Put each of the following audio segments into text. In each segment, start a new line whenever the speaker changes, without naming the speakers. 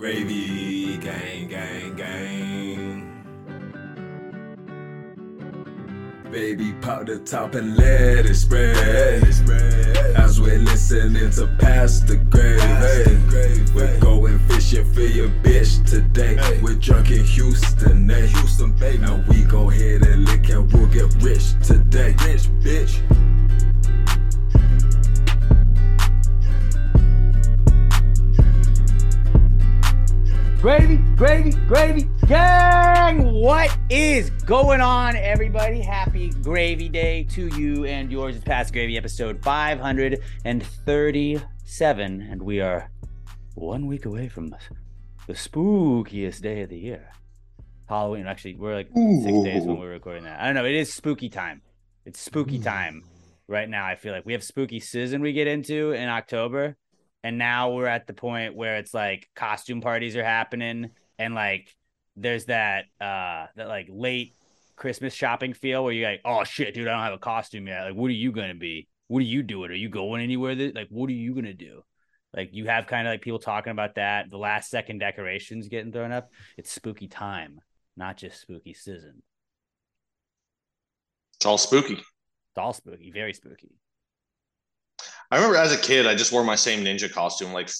Gravy, gang, gang, gang. Baby, pop the top and let it spread. As we're listening to Pass the Gravy. We're going fishing for your bitch today. We're drunk in Houston, eh? Houston, baby. And we go hit and lick and we'll get rich today. Rich, bitch.
Gravy, gravy, gravy, gang! What is going on, everybody? Happy gravy day to you and yours. It's Past Gravy, episode 537, and we are one week away from the spookiest day of the year. Halloween. Actually, we're like six days when we're recording that. I don't know. It is spooky time. It's spooky mm. time right now. I feel like we have spooky season we get into in October and now we're at the point where it's like costume parties are happening and like there's that uh that like late christmas shopping feel where you're like oh shit dude i don't have a costume yet. Like what are you gonna be? What are you doing? Are you going anywhere that like what are you gonna do? Like you have kind of like people talking about that. The last second decorations getting thrown up it's spooky time not just spooky season.
It's all spooky.
it's all spooky very spooky
I remember as a kid, I just wore my same ninja costume like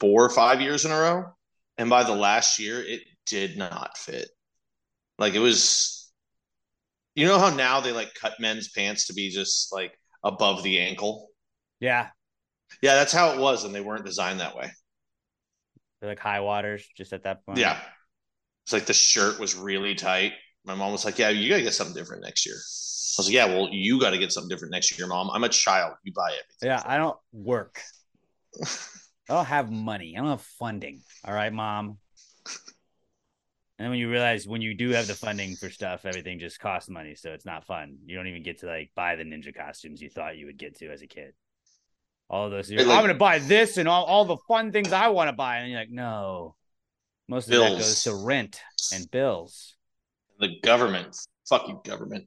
four or five years in a row. And by the last year, it did not fit. Like it was, you know how now they like cut men's pants to be just like above the ankle?
yeah
Yeah, that's how it was. And they weren't designed that way.
they're like high waters just at that point
Yeah. It's like the shirt was really tight. My mom was like, Yeah, you got to get something different next year. I was like, Yeah, well, you got to get something different next year, mom. I'm a child. You buy it.
Yeah, I don't work. I don't have money. I don't have funding. All right, mom. And then when you realize when you do have the funding for stuff, everything just costs money, so it's not fun. You don't even get to like buy the ninja costumes you thought you would get to as a kid. All of those,
like-
I'm gonna buy this and all, all the fun things I want to buy, and you're like, no. Most of that goes to rent and bills.
The government. Fuck you, government.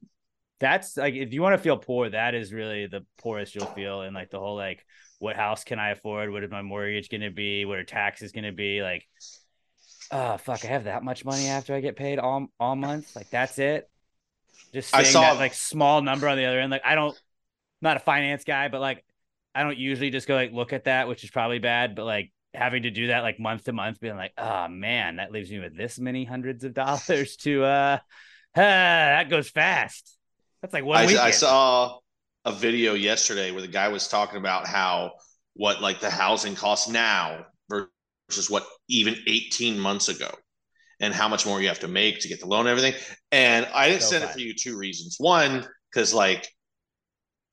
That's like if you want to feel poor, that is really the poorest you'll feel. And like the whole like, what house can I afford? What is my mortgage gonna be? What are taxes gonna be? Like, oh fuck, I have that much money after I get paid all all month. Like that's it. Just
I saw-
that like small number on the other end. Like I don't, I'm not a finance guy, but like I don't usually just go like look at that, which is probably bad. But like having to do that like month to month, being like, oh man, that leaves me with this many hundreds of dollars to uh, that goes fast. That's like one
I,
weekend.
I saw a video yesterday where the guy was talking about how what like the housing costs now versus what even 18 months ago and how much more you have to make to get the loan and everything. And I didn't
So
send it for you two reasons. One, because like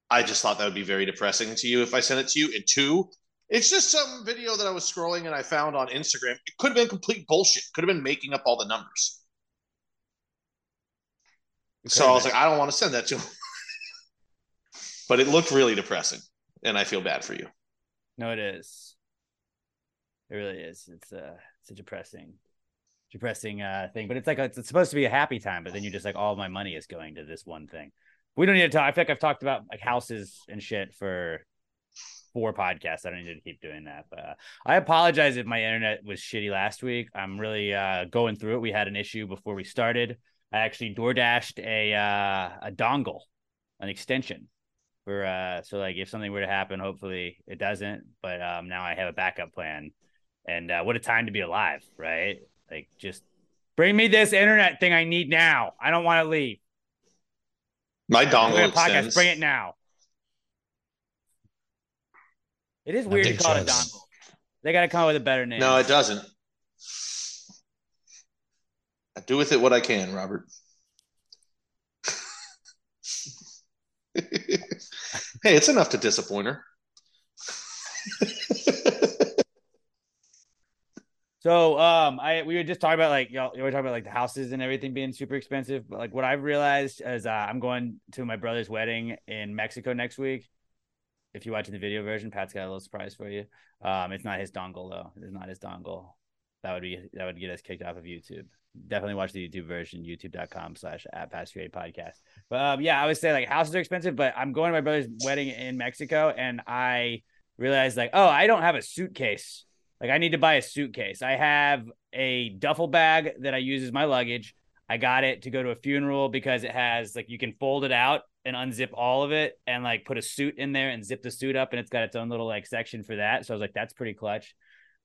I just thought that would be very depressing to you if I sent it to you. And two, it's just some video that I was scrolling and I found on Instagram. It could have been complete bullshit. Could have been making up all the numbers. So I was like, I don't want to send that to him. but it looked really depressing, and I feel bad for you.
No, it is. It really is. It's a it's a depressing, depressing uh thing. But it's like it's, it's supposed to be a happy time, but then you're just like, all my money is going to this one thing. We don't need to talk. I feel like I've talked about like houses and shit for four podcasts. I don't need to keep doing that. But uh, I apologize if my internet was shitty last week. I'm really uh going through it. We had an issue before we started. I actually door dashed a uh, a dongle, an extension for uh so like if something were to happen hopefully it doesn't but um now i have a backup plan. And uh what a time to be alive right? Like just bring me this internet thing i need now. I don't want to leave.
My dongle
a podcast bring it now. It is weird to
Nothing
call it a dongle. They gotta come up with a better name.
No, it doesn't. I do with it what I can, Robert. hey, it's enough to disappoint her.
So um I we were just talking about like y'all you were talking about like the houses and everything being super expensive. But like what I've realized is uh, I'm going to my brother's wedding in Mexico next week. If you're watching the video version, Pat's got a little surprise for you. Um it's not his dongle though. It's not his dongle. That would be that would get us kicked off of YouTube. Definitely watch the YouTube version, youtube.com slash at past grade podcast. But um yeah, I would say like houses are expensive, but I'm going to my brother's wedding in Mexico and I realized like, oh, I don't have a suitcase Like I need to buy a suitcase. I have a duffel bag that I use as my luggage. I got it to go to a funeral because it has like you can fold it out and unzip all of it and like put a suit in there and zip the suit up and it's got its own little like section for that. So I was like, that's pretty clutch.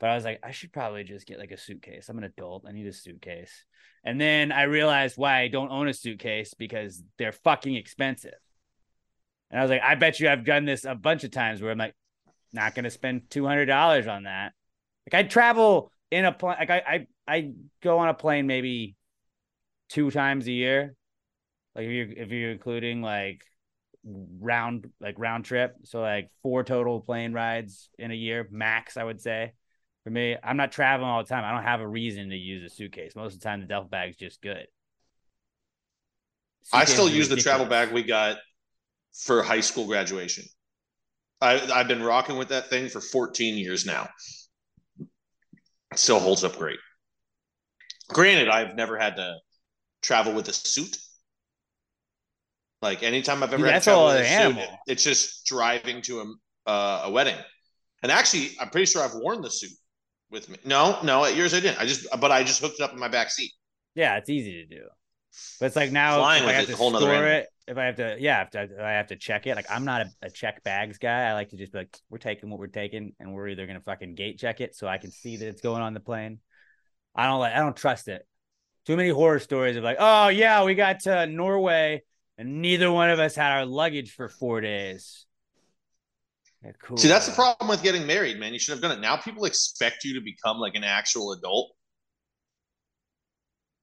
But I was like, I should probably just get like a suitcase. I'm an adult. I need a suitcase. And then I realized why I don't own a suitcase because they're fucking expensive. And I was like, I bet you I've done this a bunch of times where I'm like, not gonna spend two hundred dollars on that. Like I travel in a plane. Like I, I I go on a plane maybe two times a year. Like if you're if you're including like round like round trip, so like four total plane rides in a year max, I would say. For me, I'm not traveling all the time. I don't have a reason to use a suitcase. Most of the time, the duffel bag's just good.
I still use the travel bag we got for high school graduation. I, I've been rocking with that thing for 14 years now. It still holds up great. Granted, I've never had to travel with a suit. Like anytime I've ever
Dude,
had to travel with a
animal.
suit, it's just driving to a, uh, a wedding. And actually, I'm pretty sure I've worn the suit with me. No, no, at yours I didn't. I just, but I just hooked it up in my back seat.
Yeah, it's easy to do. But it's like now
Flying
if I
with
have
it's
to
a whole nother
store it, if I have to, yeah, if I, if I have to check it, like I'm not a, a check bags guy. I like to just be like, we're taking what we're taking, and we're either gonna fucking gate check it so I can see that it's going on the plane. I don't like, I don't trust it. Too many horror stories of like, oh yeah, we got to Norway, and neither one of us had our luggage for four days. Yeah, cool.
See, that's the problem with getting married, man. You should have done it. Now people expect you to become like an actual adult.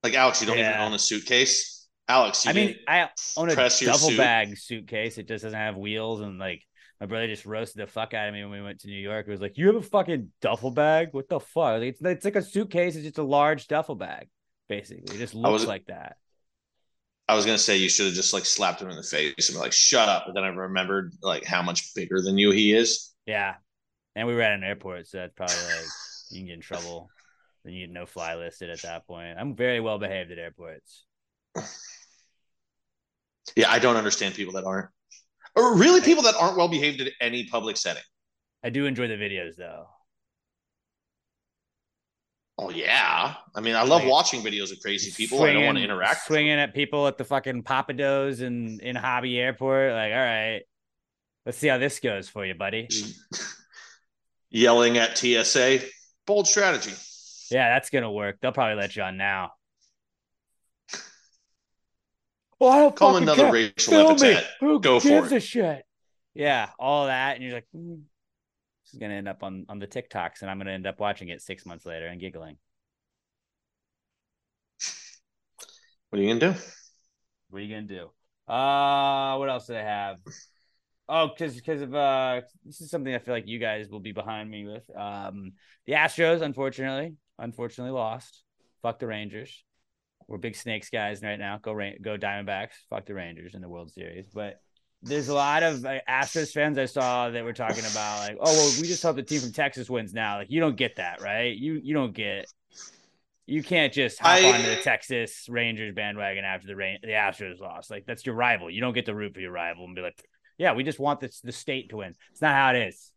Like Alex, you don't even own a suitcase. Alex, you
I mean, I own a
press your
duffel
suit.
bag suitcase. It just doesn't have wheels, and like my brother just roasted the fuck out of me when we went to New York. It was like, "You have a fucking duffel bag? What the fuck?" Like, it's, it's like a suitcase. It's just a large duffel bag, basically. It just looks
was-
like that.
I was gonna say you should have just like slapped him in the face and be like, "Shut up!" But then I remembered like how much bigger than you he is.
Yeah, and we were at an airport, so that's probably like you can get in trouble. Then you get no fly listed at that point. I'm very well behaved at airports.
Yeah, I don't understand people that aren't, or really people that aren't well behaved in any public setting.
I do enjoy the videos though.
Oh yeah, I mean, I love
Like,
watching videos of crazy people. I don't want to interact.
Swinging at people at the fucking Pappadeaux and in Hobby Airport. Like, all right, let's see how this goes for you, buddy.
Yelling at TSA, bold strategy.
Yeah, that's gonna work. They'll probably let you on now. Well, I don't
Call another
care.
racial
Film
epithet.
Who
Go for
gives
it.
a shit? Yeah, all that, and you're like, mm, "Mm, this is gonna end up on on the TikToks, and I'm gonna end up watching it six months later and giggling.
What are you gonna do?
What are you gonna do? Uh, what else did I have? Oh, because because of uh, this is something I feel like you guys will be behind me with. Um, the Astros, unfortunately, unfortunately lost. Fuck the Rangers. We're big snakes guys right now. Go Ra- go Diamondbacks. Fuck the Rangers in the World Series. But there's a lot of uh, Astros fans I saw that were talking about like, oh well, we just hope the team from Texas wins now. Like you don't get that, right? You you don't get. You can't just hop
I-
onto the Texas Rangers bandwagon after the rain, the Astros lost. Like that's your rival. You don't get to root for your rival and be like, yeah, we just want this the state to win. It's not how it is.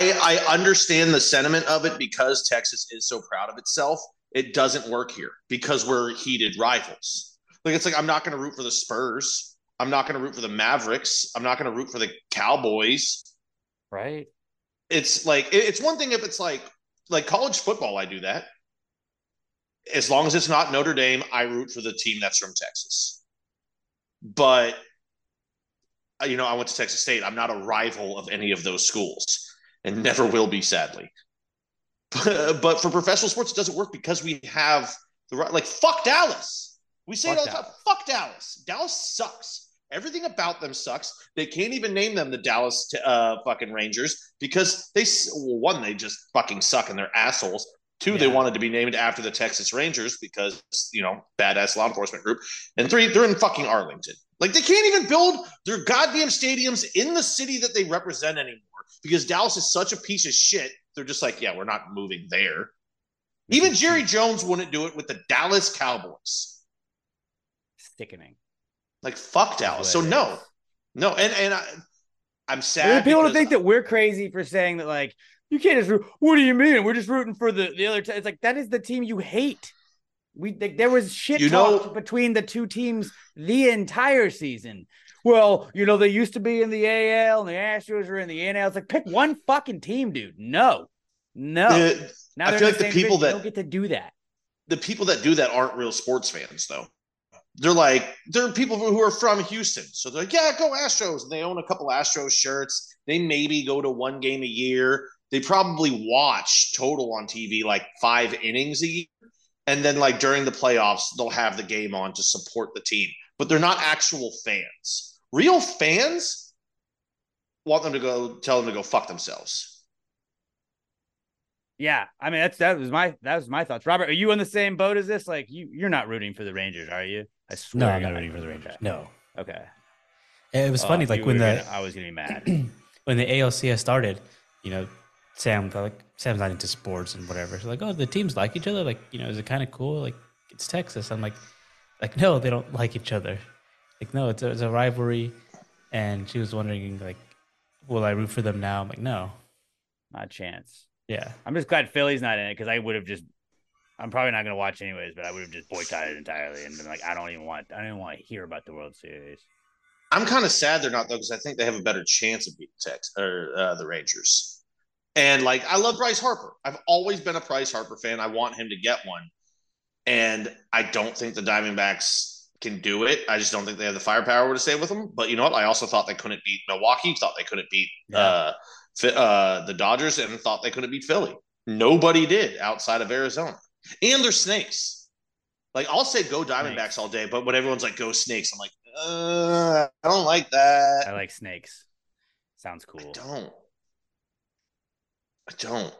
I, I understand the sentiment of it because Texas is so proud of itself. It doesn't work here because we're heated rivals. Like it's like I'm not going to root for the Spurs. I'm not going to root for the Mavericks. I'm not going to root for the Cowboys.
Right?
It's like it's one thing if it's like like college football. I do that as long as it's not Notre Dame. I root for the team that's from Texas. But uh, you know, I went to Texas State. I'm not a rival of any of those schools and never will be, sadly. But, but for professional sports, it doesn't work because we have the right. Like, fuck Dallas. We say
Fuck
it all the time. Fuck Dallas. Dallas sucks. Everything about them sucks. They can't even name them the Dallas uh, fucking Rangers because they, well, one, they just fucking suck and they're assholes. Two, they wanted to be named after the Texas Rangers because, you know, badass law enforcement group. And three, they're in fucking Arlington. Like, they can't even build their goddamn stadiums in the city that they represent anymore because Dallas is such a piece of shit. They're just like, yeah, we're not moving there. Even Jerry Jones wouldn't do it with the Dallas Cowboys.
Sickening.
Like, fuck Dallas. So, no, no. And, and I, I'm sad.
people think that we're crazy for saying that like You can't just. root- What do you mean? We're just rooting for the the other. T-. It's like that is the team you hate. We like, there was shit
You
talk
know-
between the two teams the entire season. Well, you know they used to be in the AL and the Astros are in the NL. It's like pick one fucking team, dude. No, no.
The-
now
I feel like the people that-
don't get to do that.
the people that do that aren't real sports fans though. They're like they're people who are from Houston, so they're like, yeah, go Astros. And they own a couple Astros shirts. They maybe go to one game a year. They probably watch total on TV like five innings a year, and then like during the playoffs, they'll have the game on to support the team. But they're not actual fans. Real fans want them to go tell them to go fuck themselves.
Yeah, I mean that's that was my that was my thoughts. Robert, are you in the same boat as this? Like you, you're not rooting for the Rangers, are you? I swear.
No, I'm not rooting for the Rangers.
Okay.
No.
Okay.
It was
Oh,
funny, like when the
gonna- I was gonna be mad.
when the ALCS started, you know, Sam like Sam's not into sports and whatever. So like, oh, the teams like each other. Like, you know, is it kind of cool? Like, it's Texas. I'm like, like no, they don't like each other. Like, no, it's a, it's a rivalry. And she was wondering, like, will I root for them now? I'm like, no.
Not a chance.
Yeah.
I'm just glad Philly's not in it because I would have just. I'm probably not gonna watch anyways, but I would have just boycotted entirely and been like, I don't even want. I don't even want to hear about the World Series.
I'm kind of sad they're not though because I think they have a better chance of beating Tex or uh, the Rangers. And like I love Bryce Harper. I've always been a Bryce Harper fan. I want him to get one. And I don't think the Diamondbacks can do it. I just don't think they have the firepower to stay with them. But you know what? I also thought they couldn't beat Milwaukee. Thought they couldn't beat
Yeah.
uh, Fi- uh, the Dodgers, and thought they couldn't beat Philly. Nobody did outside of Arizona. And they're snakes. Like I'll say go Diamondbacks
Snakes.
all day, but when everyone's like go Snakes, I'm like, uh, I don't like that.
I like snakes. Sounds cool.
I don't. I don't.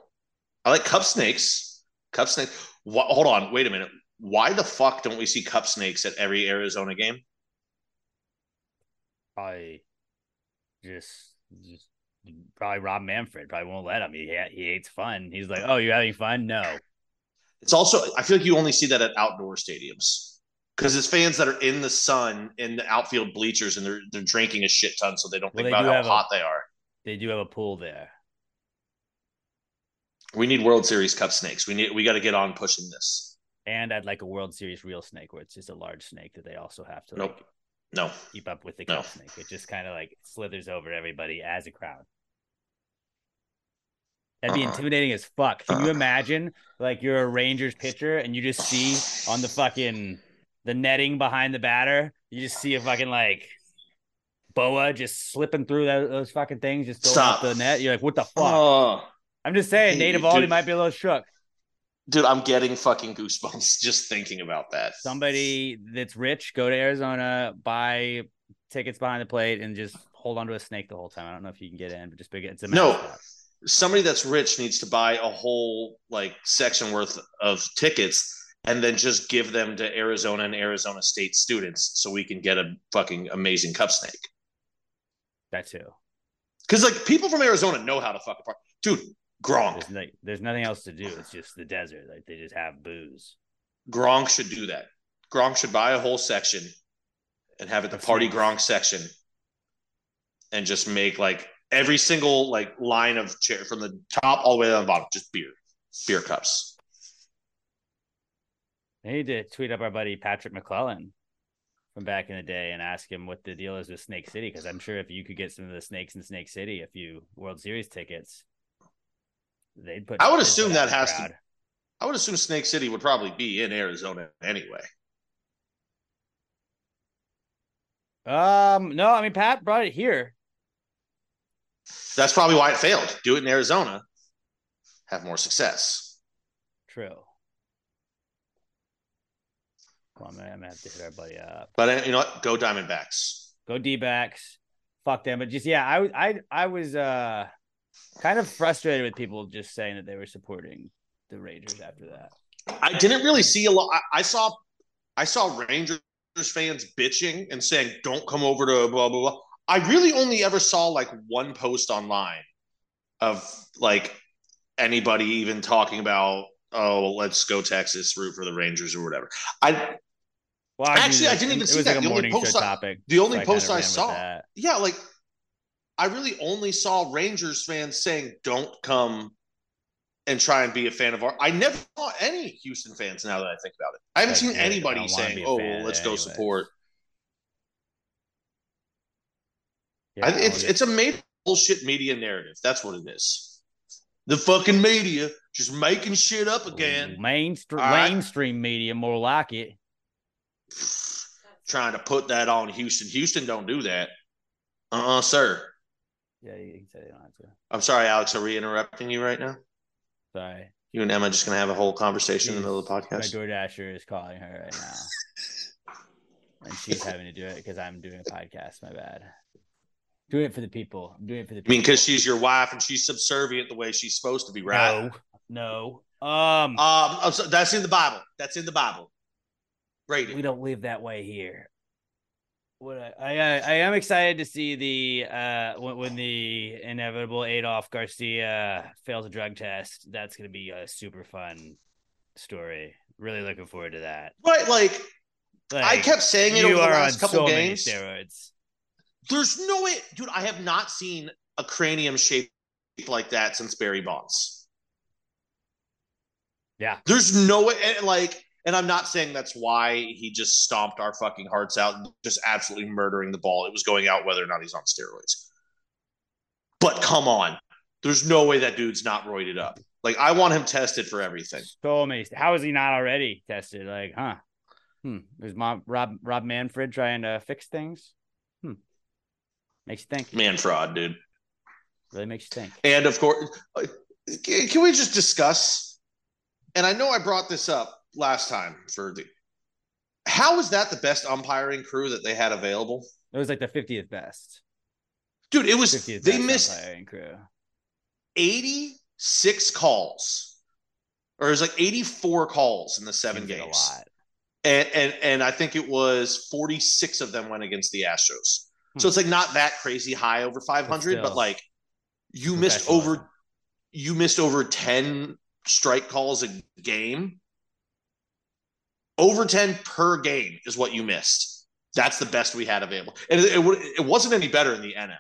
I like cup snakes. Cup snakes. Wha hold on. Wait a minute. Why the fuck don't we see cup snakes at every Arizona game?
I just just probably Rob Manfred probably won't let him. He he hates fun. He's like, oh, you having fun? No.
It's also. I feel like you only see that at outdoor stadiums because it's fans that are in the sun in the outfield bleachers and they're they're drinking a shit ton, so they don't
Well,
think
they
about
do
how
have a-
hot they are.
They do have a pool there.
We need World Series cup snakes. We need. We got to get on pushing this.
And I'd like a World Series real snake where it's just a large snake that they also have to like
Nope. No.
keep up with the
No.
snake. It just kind of like slithers over everybody as a crowd. That'd be
Uh-uh.
intimidating as fuck. Can you
Uh-uh.
imagine like you're a Rangers pitcher and you just see on the fucking the netting behind the batter, you just see a fucking like boa just slipping through those, those fucking things, just going
Stop.
up the net. You're like, what the fuck?
Oh,
I'm just saying,
Hey,
Native Aldi
dude.
might be a little shook.
Dude, I'm getting fucking goosebumps just thinking about that.
somebody that's rich go to Arizona, buy tickets behind the plate, and just hold onto a snake the whole time. I don't know if you can get in, but just big. It's a
No. somebody that's rich needs to buy a whole like section worth of tickets and then just give them to Arizona and Arizona State students so we can get a fucking amazing cup snake.
that too.
Because like people from Arizona know how to fuck apart. Dude, Gronk.
There's no, there's nothing else to do. It's just the desert. Like they just have booze.
Gronk should do that. Gronk should buy a whole section and have it the
Of
party
snakes.
Gronk section and just make like every single like line of chair from the top all the way down the bottom, just beer. Beer cups.
I need to tweet up our buddy Patrick McClellan from back in the day and ask him what the deal is with Snake City because I'm sure if you could get some of the snakes in Snake City, a few World Series tickets, they'd put.
I would assume that has to- I would assume Snake City would probably be in Arizona anyway.
Um, no, I mean Pat brought it here.
That's probably why it failed. Do it in Arizona, have more success.
True. Come on, man. I'm gonna have to hit our buddy up.
But uh, you know what? Go Diamondbacks.
Go D backs. Fuck them. But just yeah, I was I I was uh kind of frustrated with people just saying that they were supporting the Rangers after that.
I didn't really see a lot. I, I saw, I saw Rangers fans bitching and saying, "Don't come over to blah blah blah." I really only ever saw like one post online of like anybody even talking about, "Oh, let's go Texas, root for the Rangers or whatever." I
Well,
Actually, I
just-
didn't even see that.
like
The only
morning
post
show
I-
topic.
the only
so
post
kinda
I saw- yeah, like I really only saw Rangers fans saying, "Don't come and try and be a fan of our. I never saw any Houston fans. Now that I think about it, I haven't
Like,
seen anybody saying, "Oh, well, let's go
anyway.
support."
Yeah,
I, it's it's a made bullshit media narrative. That's what it is. The fucking media just making shit up again,
mainstream
right.
mainstream media more like it.
trying to put that on Houston. Houston don't do that. Uh, uh sir.
Yeah, you can say they don't have to.
I'm sorry, Alex. Are we interrupting you right now?
Sorry.
You and Emma just gonna have a whole conversation in the middle of the podcast. My.
DoorDasher is calling her right now. and she's having to do it because I'm doing a podcast. My bad. Doing it for the people. I'm doing it for the People.
I mean, because she's your wife and she's subservient the way she's supposed to be, right?
No. No. Um
Um, so- that's in the Bible. That's in the Bible. Rated.
we don't live that way here. What I, I I am excited to see the uh when, when the inevitable Adolis Garcia fails a drug test. That's gonna be a super fun story. Really looking forward to that.
Right, like, I kept saying it over the last
on
couple
so
games.
steroids.
There's no way, dude. I have not seen a cranium shaped like that since Barry Bonds.
Yeah.
There's no way, and like, and I'm not saying that's why he just stomped our fucking hearts out, just absolutely murdering the ball. It was going out whether or not he's on steroids. But come on, there's no way that dude's not roided up. Like, I want him tested for everything.
So many. How is he not already tested? Like, huh? Hmm. Is mom Rob Rob Manfred trying to fix things? Hmm. Makes you think.
Man, fraud, dude.
Really makes you think.
And of course, uh, can we just discuss? And I know I brought this up last time for the. how was that the best umpiring crew that they had available,
It was like the 50th best.
dude? It was
50th
they missed
umpiring crew.
eighty six calls, or it was like eighty four calls in the seven
Seems like
games,
lot.
and and and I think it was forty six of them went against the Astros.
Hmm.
So it's like not that crazy high over five hundred, but
still.
like you missed over you missed over 10 strike calls a game. Over 10 per game is what you missed. That's the best we had available. And it, it, it wasn't any better in the NL.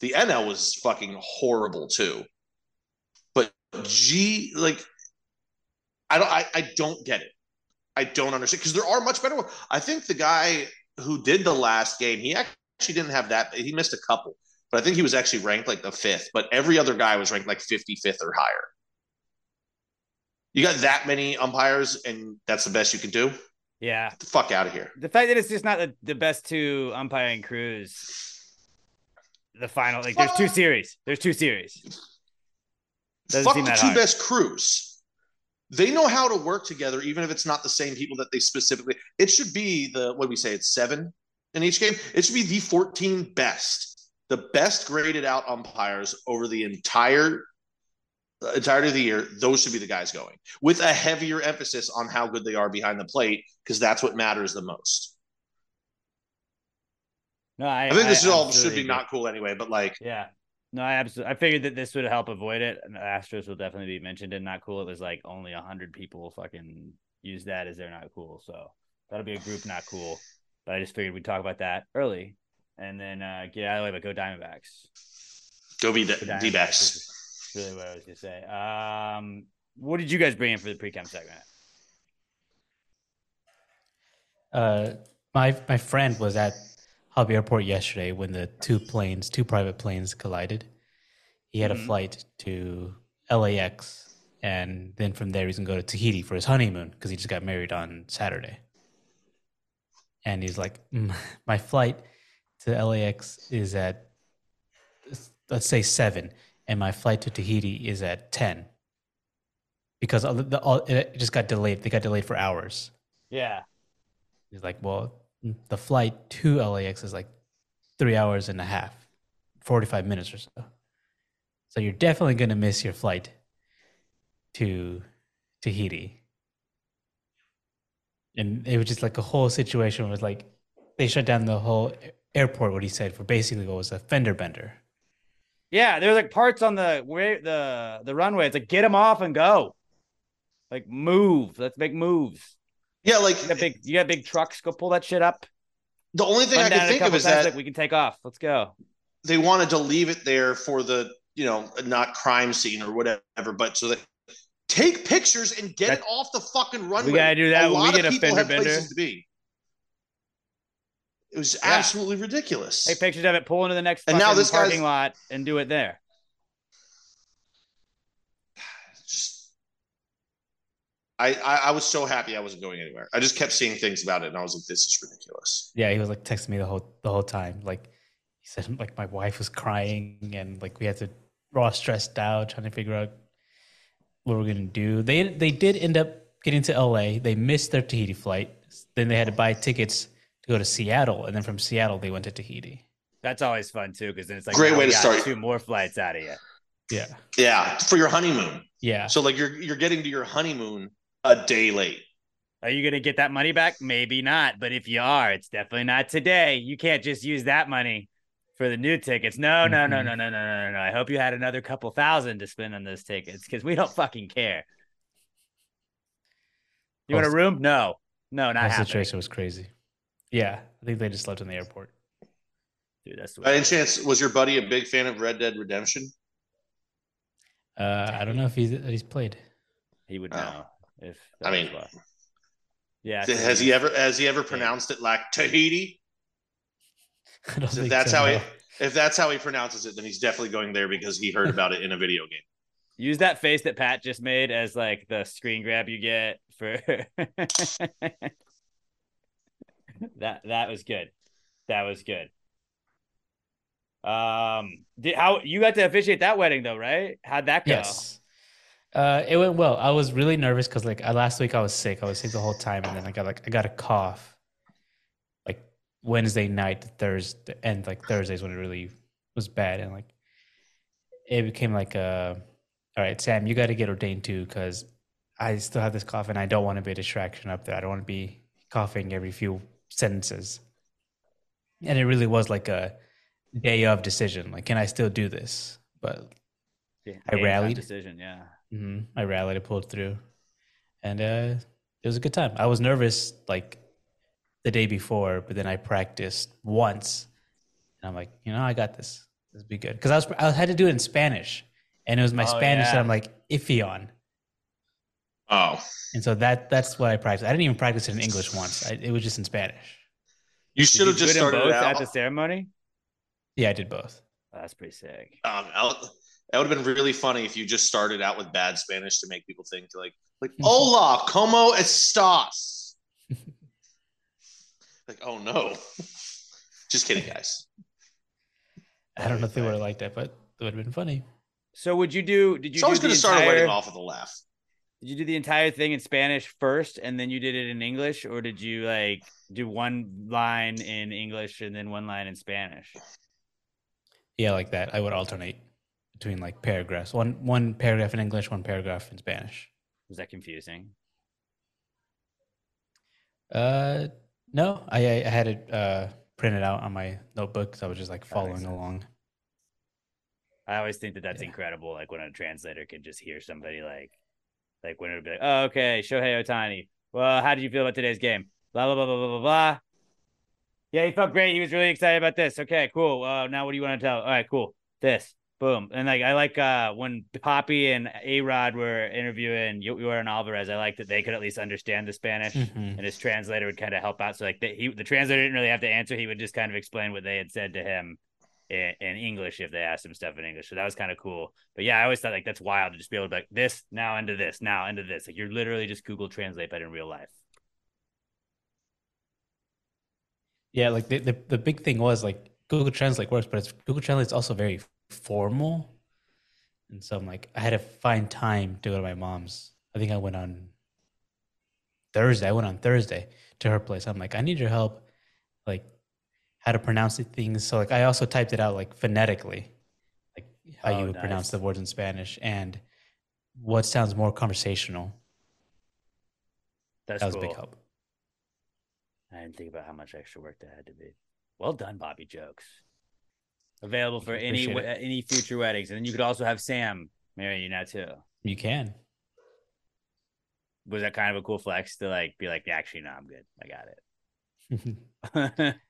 The NL was fucking horrible too. But G, like, I don't, I, I don't get it. I don't understand because there are much better ones. I think the guy who did the last game, he actually didn't have that. He missed a couple, but I think he was actually ranked like the fifth. But every other guy was ranked like 55th or higher. You got that many umpires, and that's the best you can do. Get
Yeah.
the fuck out of here.
The fact that it's just not the, the best two umpiring crews. The final, like, there's two series. There's two series. Doesn't
fuck the two
hard.
best crews. They know how to work together, even if it's not the same people that they specifically. It should be the what do we say? It's seven in each game. It should be the 14 best, the best graded out umpires over the entire entirety of the year. Those should be the guys going with a heavier emphasis on how good they are behind the plate because that's what matters the most.
No, I,
I think this is all should be not cool anyway, but like
Yeah. No, I absolutely. I figured that this would help avoid it. And the Astros will definitely be mentioned in not cool. It was like only a hundred people fucking use that as they're not cool. So that'll be a group not cool. But I just figured we'd talk about that early and then uh, get out of the way. But go Diamondbacks.
go be the D-backs.
is Really, what I was gonna say. Um, what did you guys bring in for the pre-camp segment?
Uh, my my friend was at Hobby Airport yesterday when the two planes, two private planes, collided. He had
Mhm.
a flight to LAX, and then from there he's gonna go to Tahiti for his honeymoon because he just got married on Saturday. And he's like, "Mm, my flight to LAX is at let's say seven, and my flight to Tahiti is at ten because all the, all, it just got delayed. They got delayed for hours.
Yeah.
He's like, well, the flight to LAX is like three hours and a half, 45 minutes or so. So you're definitely going to miss your flight to Tahiti. And it was just like a whole situation was like they shut down the whole airport, what he said, for basically what was a fender bender.
Yeah, there's like parts on the where the the runway. It's like get them off and go. Like move. Let's make moves.
Yeah, like
You got big. You got big trucks. Go pull that shit up.
the only thing I
Run down
can think of is
times,
that
like, we can take off. Let's go.
they wanted to leave it there for the you know not crime scene or whatever but so that Take pictures and get
That-
it off the fucking runway.
We gotta do that
A
when we get
of
a fender
have places
bender.
to be. It was
Yeah.
absolutely ridiculous.
Take pictures of it, pull into the next
And now
fucking
this guy's-
parking lot, and do it there.
just I, I I was so happy I wasn't going anywhere. I just kept seeing things about it, and I was like, "This is ridiculous."
Yeah, he was like texting me the whole the whole time. Like he said, like my wife was crying, and like we had to we're all stressed out trying to figure out what we're gonna do. They they did end up getting to LA. They missed their Tahiti flight. Then they had to buy tickets to go to Seattle, and then from Seattle they went to Tahiti.
That's always fun too, because then it's like
Great
now
way to start.
Two more flights out of you.
Yeah,
Yeah, for your honeymoon.
yeah.
So like you're you're getting to your honeymoon a day late.
Are you gonna get that money back? Maybe not, but if you are, it's definitely not today. You can't just use that money for the new tickets. No, no, no,
Mhm.
no, no, no, no, no, no. I hope you had another couple thousand to spend on those tickets because we don't fucking care. You want a room? No, no, not
That
happening.
situation was crazy. Yeah, I think they just left in the airport.
Dude, that's the
By any chance, was your buddy a big fan of Red Dead Redemption?
Uh, I don't know if he's he's played.
He would
Oh.
know if.
I mean,
was what- yeah.
Has he ever has he ever pronounced it like Tahiti?
I don't
If
think
that's
so,
how
no.
he if that's how he pronounces it, then he's definitely going there because he heard about it in a video game.
Use that face that Pat just made as like the screen grab you get for that. That was good. That was good. Um, did how you got to officiate that wedding though, right? How'd that go?
Yes. Uh, it went well. I was really nervous because like last week I was sick. I was sick the whole time, and then I got like I got a cough, like Wednesday night, Thursday, and like Thursdays when it really was bad, and like it became like uh, all right, Sam, you got to get ordained too because I still have this cough, and I don't want to be a distraction up there. I don't want to be coughing every few sentences, and it really was like a day of decision. Like, can I still do this? But
Yeah,
I rallied.
Decision, yeah.
hmm I rallied, I pulled through, and uh, it was a good time. I was nervous like the day before, but then I practiced once, and I'm like, you know, I got this. This will be good because I was I had to do it in Spanish, and it was my
Oh,
Spanish that. I'm like iffy on,
Oh,
and so that that's what I practiced. I didn't even practice it in English once. I, it was just in Spanish.
you should have just
do it in
started
both
out.
at the ceremony.
Yeah, I did both.
Oh, that's pretty sick.
um, I'll- that would have been really funny if you just started out with bad Spanish to make people think like like Hola, ¿cómo estás? like, oh no. Just kidding, guys.
I don't know if they would have liked that, but it would have been funny.
So would you do? Did you
It's always
do
going to start a wedding off with a laugh.
Did you do the entire thing in Spanish first and then you did it in English, or did you like do one line in English and then one line in Spanish?
Yeah, like that. I would alternate between like paragraphs. One one paragraph in English, one paragraph in Spanish.
Was that confusing?
Uh, no, I I I had it uh printed out on my notebook, so I was just like following along.
I always think that that's
Yeah.
incredible. Like when a translator can just hear somebody like, like when it would be like, oh, okay, Shohei Ohtani. Well, how did you feel about today's game? Blah, blah, blah, blah, blah, blah, blah. Yeah, he felt great. He was really excited about this. Okay, cool. Uh, now what do you want to tell? All right, cool. This, boom. And like, I like uh when Papi and A Rod were interviewing Yordan Alvarez, I like that they could at least understand the Spanish.
Mhm.
and his translator would kind of help out. So like the, he, the translator didn't really have to answer; he would just kind of explain what they had said to him in, in English if they asked him stuff in English. So that was kind of cool. But yeah, I always thought like that's wild to just be able to be like this now into this now into this. Like you're literally just Google Translate, but in real life.
Yeah, like the, the the big thing was like Google Translate works, but it's Google Translate is also very formal, and so I'm like I had to find time to go to my mom's. I think I went on Thursday. I went on Thursday to her place. I'm like, I need your help, like how to pronounce the things. So like I also typed it out like phonetically, like how
Oh,
you would pronounce the words in Spanish and what sounds more conversational.
That's
that was
cool.
a big help.
I didn't think about how much extra work that had to be. Well done, Bobby Jokes. Available for any
Appreciate it.
any future weddings, and then you could also have Sam marry you now too.
You can.
Was that kind of a cool flex to like be like, actually, no, I'm good. I got it.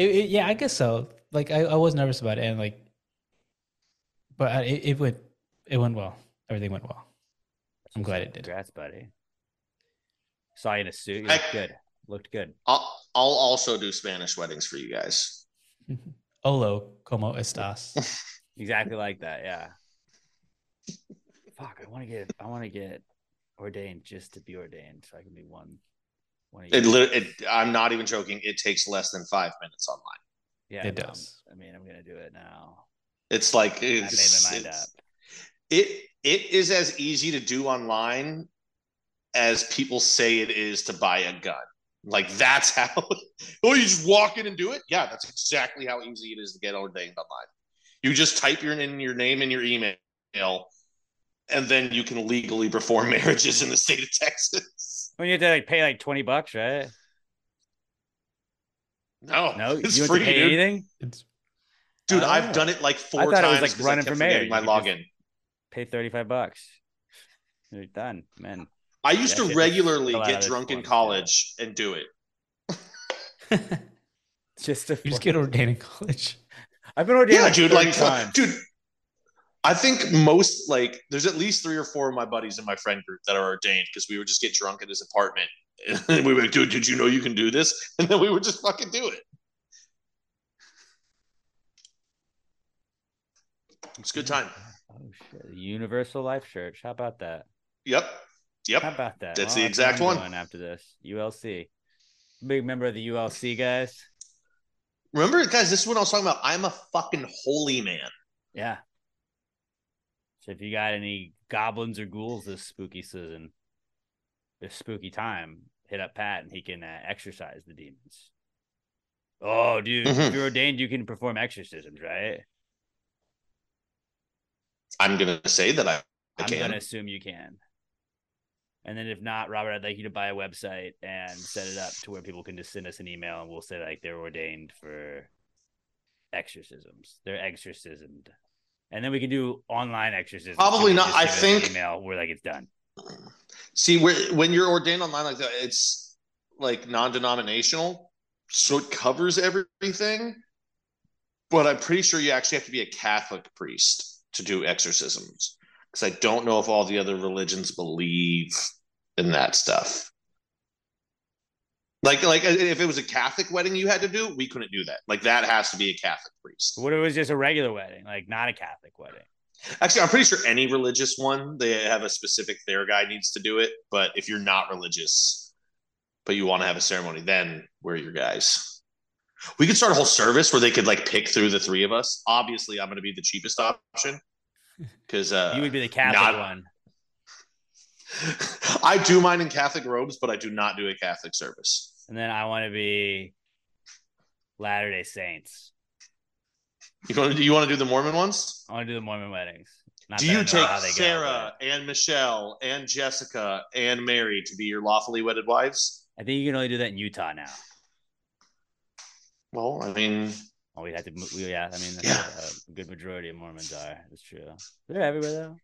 It, it- yeah, I guess so. Like I, I was nervous about it, and like, but I, it, it went, it went well. Everything went well. I'm glad it did.
Congrats, buddy. Saw you in a suit. You
I-
good. Looked good.
I'll I'll also do Spanish weddings for you guys.
Olo como estas?
Exactly like that. Yeah. Fuck. I want to get. I want to get ordained just to be ordained, so I can be one. One. of
It,
you.
it I'm not even joking. It takes less than five minutes online.
yeah,
it
no, I'm-
does.
I mean, I'm gonna do it now.
It's like
I made
it's,
my mind up.
it it is as easy to do online as people say it is to buy a gun. Like mm-hmm. that's how. oh, you just walk in and do it. Yeah, that's exactly how easy it is to get ordained online. You just type your in your name and your email, and then you can legally perform marriages in the state of Texas.
When you have to like pay like twenty bucks, right?
No,
No,
it's
you have
free,
pay
dude.
anything.
It's
Dude,
Oh.
I've done it like four
I thought it was,
times.
like,
'cause I
running for mayor.
forgetting My
You
login.
Pay thirty five bucks. You're done, man.
I used
Yeah,
to regularly get drunk in
forms, yeah.
college and do it.
Just to
you just get ordained in college.
I've been ordained.
yeah,
like
dude.
30
Like,
times.
dude. I think most like there's at least three or four of my buddies in my friend group that are ordained because we would just get drunk at his apartment and we were like, dude, did you know you can do this? And then we would just fucking do it. It's a good time.
Oh shit! Universal Life Church. How about that?
Yep. Yep.
How about that?
That's
Well,
the exact one.
After this, ULC. Big member of the ULC guys.
Remember, guys, this is what I was talking about. I'm a fucking holy man.
Yeah. So if you got any goblins or ghouls this spooky season, this spooky time, hit up Pat and he can uh, exorcise the demons. Oh, dude, if
Mhm.
you're ordained, you can perform exorcisms, right?
I'm gonna say that I, I
I'm
can.
gonna assume you can. And then if not, Robert, I'd like you to buy a website and set it up to where people can just send us an email and we'll say like they're ordained for exorcisms. They're exorcismed. And then we can do online exorcisms.
Probably not. I
give us an
think-
email where like it's done.
See, when you're ordained online like that, it's like non-denominational, so it covers everything. But I'm pretty sure you actually have to be a Catholic priest to do exorcisms, because I don't know if all the other religions believe in that stuff. Like, like if it was a Catholic wedding you had to do, we couldn't do that. Like that has to be a Catholic priest.
What if it was just a regular wedding, like not a Catholic wedding?
Actually, I'm pretty sure any religious one they have a specific their guy needs to do it. But if you're not religious, but you want to have a ceremony, then we're your guys. We could start a whole service where they could like pick through the three of us. Obviously, I'm going to be the cheapest option because uh,
you would be the Catholic
not-
one.
I do mine in Catholic robes, but I do not do a Catholic service.
And then I want to be Latter day Saints.
You want to you want to do the Mormon ones?
I want to do the Mormon weddings. Not
do you take
they go,
Sarah and Michelle and Jessica and Mary to be your lawfully wedded wives?
I think you can only do that in Utah now.
Well, I mean,
Oh, we had to. We, yeah, I mean, that's
Yeah.
a good majority of Mormons are. That's true. They're everywhere though.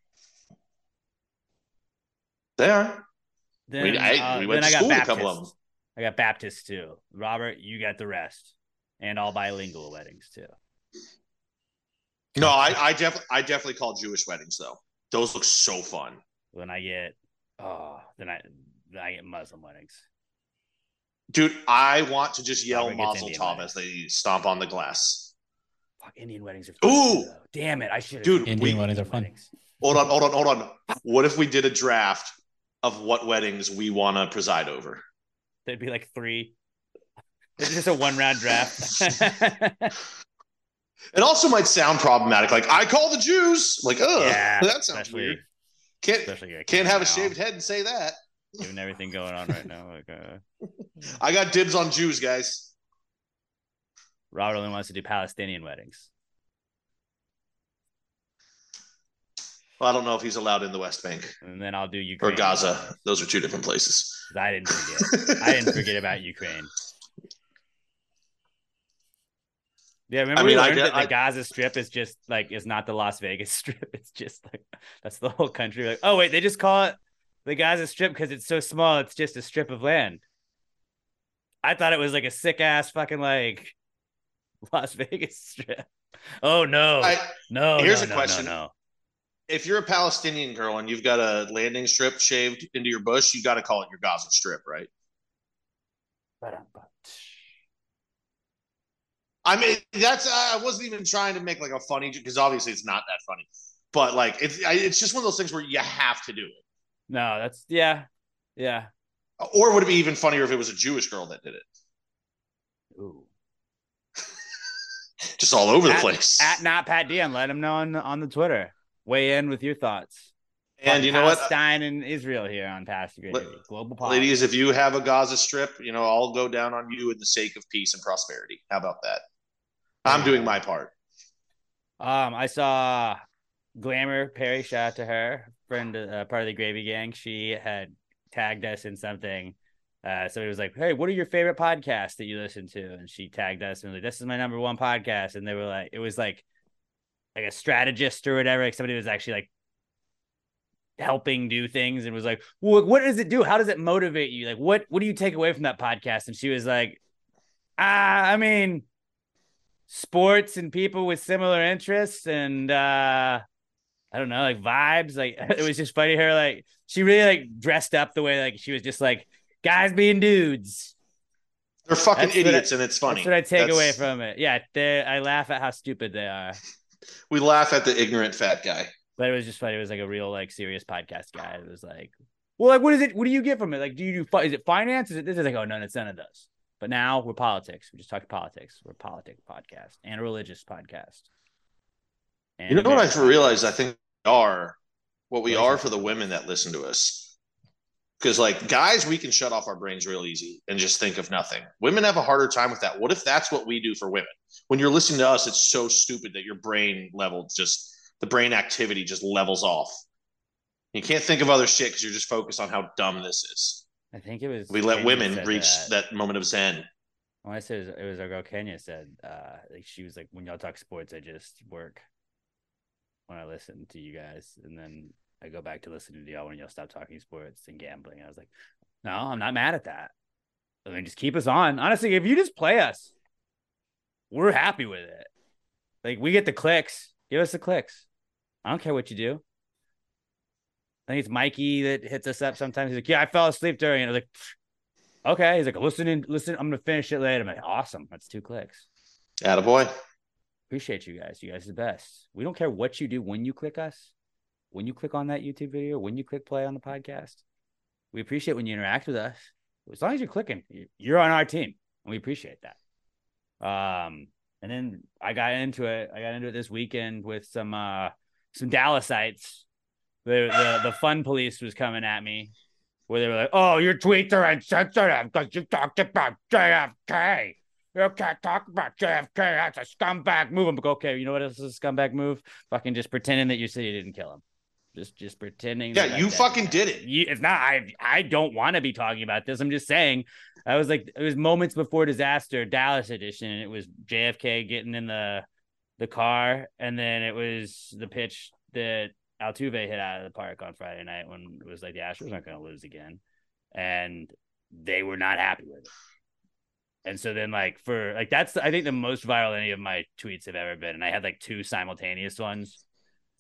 they are.
Then,
We- I-
uh,
we went to
I got
school with a couple of of 'em.
I got Baptists too. Robert, you got the rest, and all bilingual weddings too.
No, I, I definitely I definitely call Jewish weddings though. Those look so fun.
Then I get, oh, then I, then I get Muslim weddings.
Dude, I want to just yell
Robert gets
Mazel Tov as they stomp on the glass.
Fuck, Indian weddings are. Fun
Ooh!
though. damn it! I should.
Dude,
Indian
we-
weddings are fun.
Hold on, hold on, hold on. What if we did a draft of what weddings we want to preside over?
There'd be like three. It's just a one round draft.
It also might sound problematic. Like I call the Jews. Like, oh,
yeah,
that sounds weird. Can't can't have a shaved head and say that.
Given everything going on right now, like uh,
I got dibs on Jews, guys.
Robert only wants to do Palestinian weddings.
Well, I don't know if he's allowed in the West Bank
And then I'll do
or Gaza. Those are two different places.
I didn't forget. I didn't forget about Ukraine. Yeah, remember
I
we
mean, I
learned
did-
that the
I-
Gaza Strip is just like it's not the Las Vegas Strip. It's just like that's the whole country. Like, oh wait, they just call it the Gaza Strip because it's so small. It's just a strip of land. I thought it was like a sick ass fucking like Las Vegas Strip. Oh no,
I,
no.
here's
no,
a
no,
question.
No.
If you're a Palestinian girl and you've got a landing strip shaved into your bush, you got to call it your Gaza strip, right? I mean, that's I wasn't even trying to make like a funny because obviously it's not that funny, but like it's it's just one of those things where you have to do it.
No, that's yeah, yeah.
Or would it be even funnier if it was a Jewish girl that did it?
Ooh.
Just all over the place.
At not Pat Dionne, let him know on on the Twitter. Weigh in with your thoughts.
and you know what,
Palestine and Israel here on Pass the Gravy.
La-
Global politics.
ladies, if you have a Gaza strip, you know I'll go down on you in the sake of peace and prosperity. How about that? I'm doing my part.
Um, I saw Glamour Perry. Shout out to her friend, uh, part of the Gravy Gang. She had tagged us in something. Uh, so it was like, "Hey, what are your favorite podcasts that you listen to?" And she tagged us and was like, "This is my number one podcast." And they were like, "It was like, like a strategist or whatever. Like somebody was actually like helping do things and was like, well, what does it do? How does it motivate you? Like, what what do you take away from that podcast?" And she was like, "Ah, I mean." sports and people with similar interests and uh I don't know, like vibes. Like it was just funny. Her like she really like dressed up the way like she was just like guys being dudes.
They're fucking
That's what I-
idiots, and it's funny.
That's what I take
That's-
away from it. Yeah, I laugh at how stupid they are.
We laugh at the ignorant fat guy.
But it was just funny. It was like a real like serious podcast guy. It was like, well, like what is it? What do you get from it? Like, do you do? fi- Is it finance? Is it this? Is like, oh no, it's none of those. But now we're politics. We just talk politics. We're a politic podcast and a religious podcast. And
You know
a
what uh, I
marriage
realized? I think we are what we
What is
are for the women that listen to us. Because like guys, we can shut off our brains real easy and just think of nothing. Women have a harder time with that. What if that's what we do for women? When you're listening to us, it's so stupid that your brain level just the brain activity just levels off. You can't think of other shit because you're just focused on how dumb this is.
I think it was.
We let
Kenya
women reach
that.
that. moment of zen.
When I said it was, it was our girl Kenya said, uh, like she was like, when y'all talk sports, I just work when I listen to you guys, and then I go back to listening to y'all when y'all stop talking sports and gambling. I was like, no, I'm not mad at that. I mean, just keep us on. Honestly, if you just play us, we're happy with it. Like we get the clicks. Give us the clicks. I don't care what you do. I think it's Mikey that hits us up sometimes. He's like, "Yeah, I fell asleep during." it." I was like, "Okay." He's like, "Listen, in, listen. I'm gonna finish it later." I'm like, "Awesome. That's two clicks.
Attaboy.
Appreciate you guys. You guys are the best. We don't care what you do when you click us, when you click on that YouTube video, when you click play on the podcast. We appreciate when you interact with us. As long as you're clicking, you- you're on our team, and we appreciate that. Um, and then I got into it. I got into it this weekend with some uh some Dallasites. The the the fun police was coming at me, where they were like, "Oh, your tweets are insensitive because you talked about JFK. You can't talk about JFK. That's a scumbag move." I'm like, "Okay, you know what else is a scumbag move? Fucking just pretending that you said you didn't kill him. Just just pretending.
Yeah,
that
you
that-
fucking did it.
you, it's not. I I don't want to be talking about this. I'm just saying. I was like, it was moments before disaster, Dallas edition, and it was JFK getting in the the car, and then it was the pitch that Altuve hit out of the park on Friday night when it was like the Astros aren't going to lose again, and they were not happy with it. And so then, like for like that's I think the most viral any of my tweets have ever been, and I had like two simultaneous ones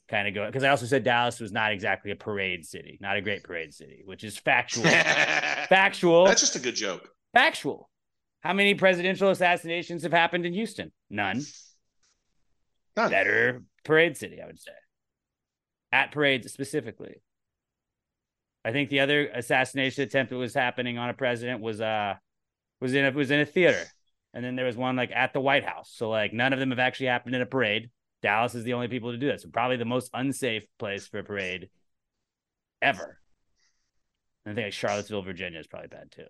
kind of go because I also said Dallas was not exactly a parade city, not a great parade city, which is factual. factual.
That's just a good joke.
factual. How many presidential assassinations have happened in Houston? None.
None.
Better parade city, I would say. At parades specifically. I think the other assassination attempt that was happening on a president was uh was in a was in a theater. And then there was one like at the White House. So like none of them have actually happened in a parade. Dallas is the only people to do that. So probably the most unsafe place for a parade ever. And I think like Charlottesville, Virginia is probably bad too.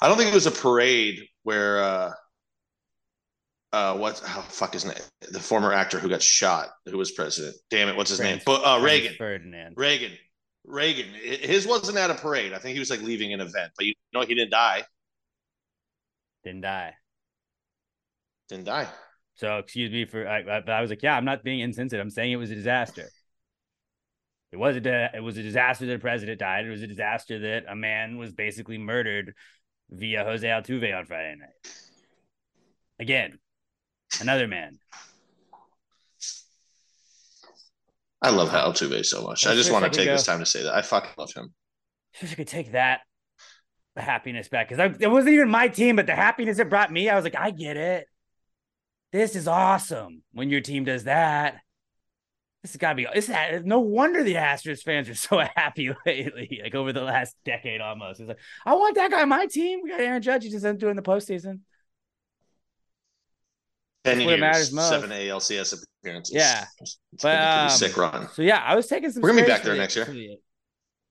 I don't think it was a parade where uh uh what oh fuck his name the former actor who got shot who was president damn it what's his name but uh Reagan
Ferdinand.
Reagan Reagan his wasn't at a parade I think he was like leaving an event but you know he didn't die
Didn't die.
didn't die
So excuse me for I, I, but I was like, yeah, I'm not being insensitive. I'm saying it was a disaster. It was a it was a disaster that a president died. It was a disaster that a man was basically murdered via Jose Altuve on Friday night. Again, another man.
I love Altuve so much. I
That's
just want to take this time to say that I fucking love him.
I wish I could take that happiness back because it wasn't even my team, but the happiness it brought me, I was like, I get it. This is awesome when your team does that. This has got to be. Is, no wonder the Astros fans are so happy lately, like over the last decade almost. It's like, I want that guy on my team. We got Aaron Judge. He just isn't doing the postseason.
Ten years,
matters most.
seven ALCS appearances.
Yeah.
it's
But,
been a
um,
sick run.
So yeah, I was taking some.
We're gonna be back there
the-
next year.
the-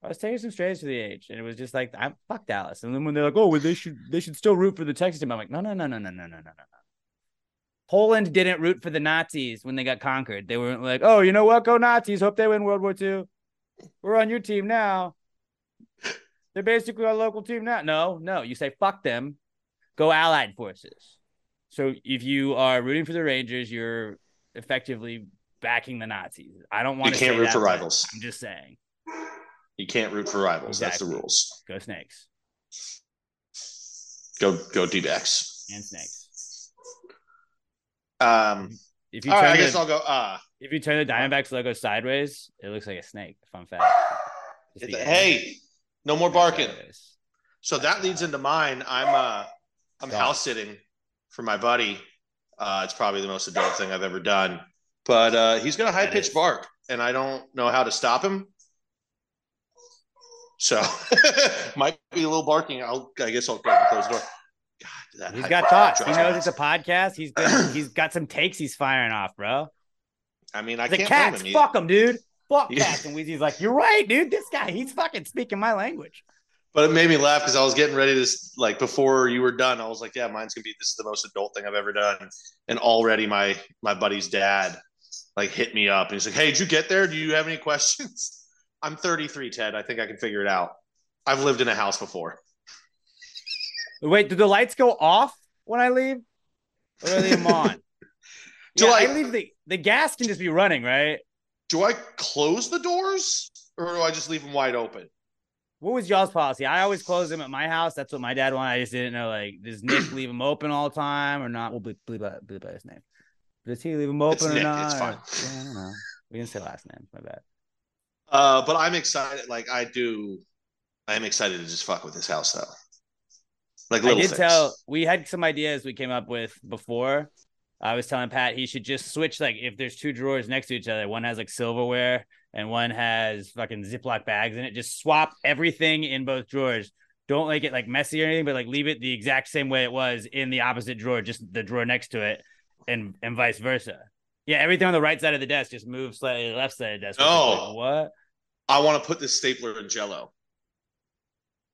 I was taking some strays for the age, and it was just like I'm fuck Dallas. And then when they're like, "Oh, well, they should they should still root for the Texas team," I'm like, "No, no, no, no, no, no, no, no, no, no." Poland didn't root for the Nazis when they got conquered. They weren't like, "Oh, you know what? Go Nazis! Hope they win World War II. We're on your team now." They're basically our local team now. No, no, you say fuck them. Go Allied forces. So if you are rooting for the Rangers, you're effectively backing the Nazis. I don't want
You
to
can't
say
root for
but
rivals.
I'm just saying,
You can't root for rivals. That's the rules.
go Snakes
Go go D backs.
and Snakes.
Um,
If you turn
right, I
the,
guess I'll go. Uh,
if you turn the Diamondbacks logo sideways, it looks like a snake. Fun fact. Just the-
hey, no more barking.
Sideways.
So that leads into mine. I'm uh I'm house sitting for my buddy. Uh it's probably the most adult thing I've ever done. But uh he's got a high pitched bark and I don't know how to stop him. So might be a little barking. I'll I guess I'll close the door. That
He's got thoughts. He knows it's a podcast. He's been, he's got some takes he's firing off, bro.
I mean I
The
can't
cats,
him.
fuck him, dude. Fuck cats. And Weezy's like, you're right, dude. This guy, he's fucking speaking my language.
But it made me laugh because I was getting ready to like before you were done. I was like, "Yeah, mine's gonna be this is the most adult thing I've ever done." And already my my buddy's dad like hit me up and he's like, "Hey, did you get there? Do you have any questions?" I'm 33, Ted. I think I can figure it out. I've lived in a house before.
Wait, do the lights go off when I leave? Or are they on?
Do
yeah,
I-
I leave the the gas can just be running, right?
Do I close the doors or do I just leave them wide open?
What was y'all's policy? I always close them at my house. That's what my dad wanted. I just didn't know like does Nick leave them open all the time or not? We'll bleep, bleep, out- bleep out his name. Does he leave them open
It's
or
Nick,
not?
it's fine.
Yeah, I don't know. We didn't say last name. My bad.
Uh, but I'm excited. Like I do, I'm excited to just fuck with this house though. Like
I did
things.
tell we had some ideas we came up with before. I was telling Pat he should just switch like if there's two drawers next to each other, one has like silverware and one has fucking Ziploc bags in it. Just swap everything in both drawers. Don't make it like messy or anything, but like leave it the exact same way it was in the opposite drawer, just the drawer next to it, and and vice versa. Yeah, everything on the right side of the desk just moves slightly to the left side of the desk.
Oh.
like, what?
I want to put this stapler in Jello.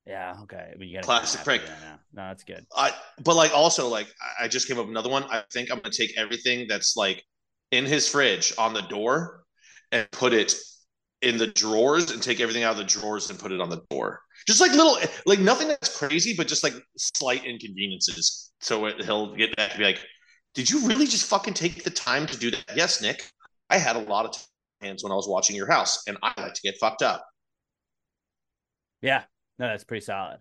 Yeah, okay. But you gotta
Classic prank.
now. No, that's good.
I but like also like I- I just came up with another one. I think I'm gonna take everything that's like in his fridge on the door and put it in the drawers and take everything out of the drawers and put it on the door. Just like little like nothing that's crazy, but just like slight inconveniences. So it, he'll get back to be like, Did you really just fucking take the time to do that? Yes, Nick. I had a lot of hands when I was watching your house, and I like to get fucked up.
Yeah, no, that's pretty solid.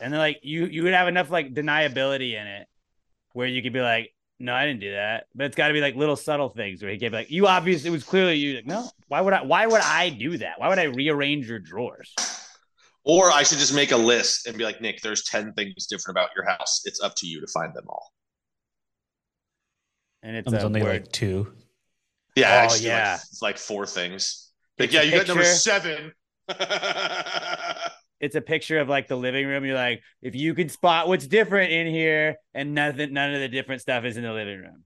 And then like you you would have enough like deniability in it where you could be like, no, I didn't do that. But it's got to be like little subtle things where he could be like, you obviously it was clearly you. Like, no, why would I? Why would I do that? Why would I rearrange your drawers?
Or I should just make a list and be like, Nick, there's 10 things different about your house. It's up to you to find them all.
And it's
There's only
word.
like two.
Yeah,
Oh,
actually,
yeah.
Like, it's like four things. Like,
It's
yeah,
a
you got number seven.
It's a picture of like the living room. You're like, if you can spot what's different in here, and nothing, none of the different stuff is in the living room.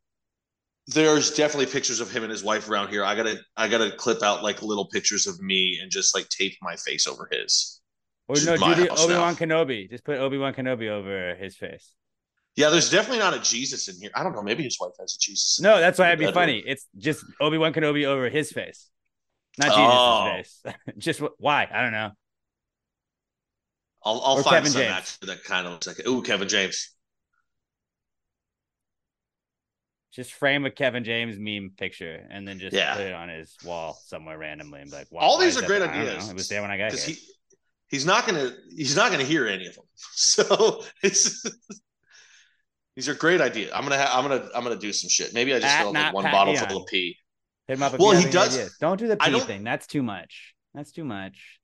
There's definitely pictures of him and his wife around here. I gotta, I gotta clip out like little pictures of me and just like tape my face over his.
Or no, do the Obi Wan. Kenobi. Just put Obi Wan Kenobi over his face.
Yeah, there's definitely not a Jesus in here. I don't know. Maybe his wife has a Jesus.
No, that's why it'd be
bedroom.
funny. It's just Obi Wan Kenobi over his face, not
Oh.
Jesus' face. just why? I don't know.
I'll, I'll find
Kevin
some
James.
actually that kind of looks like. Ooh, Kevin James.
Just frame a Kevin James meme picture and then just
Yeah.
put it on his wall somewhere randomly and be like, why,
All these are great
there? I don't
ideas.
know. It was there when I got here.
He, he's not gonna. He's not gonna hear any of them. So it's. These are great ideas. I'm gonna ha- I'm gonna I'm gonna do some shit. Maybe I just fill up like one
Pat
bottle
Dionne.
full of pee.
Hit him up.
Well, he does-
ideas. Don't do the pee thing. That's too much. That's too much.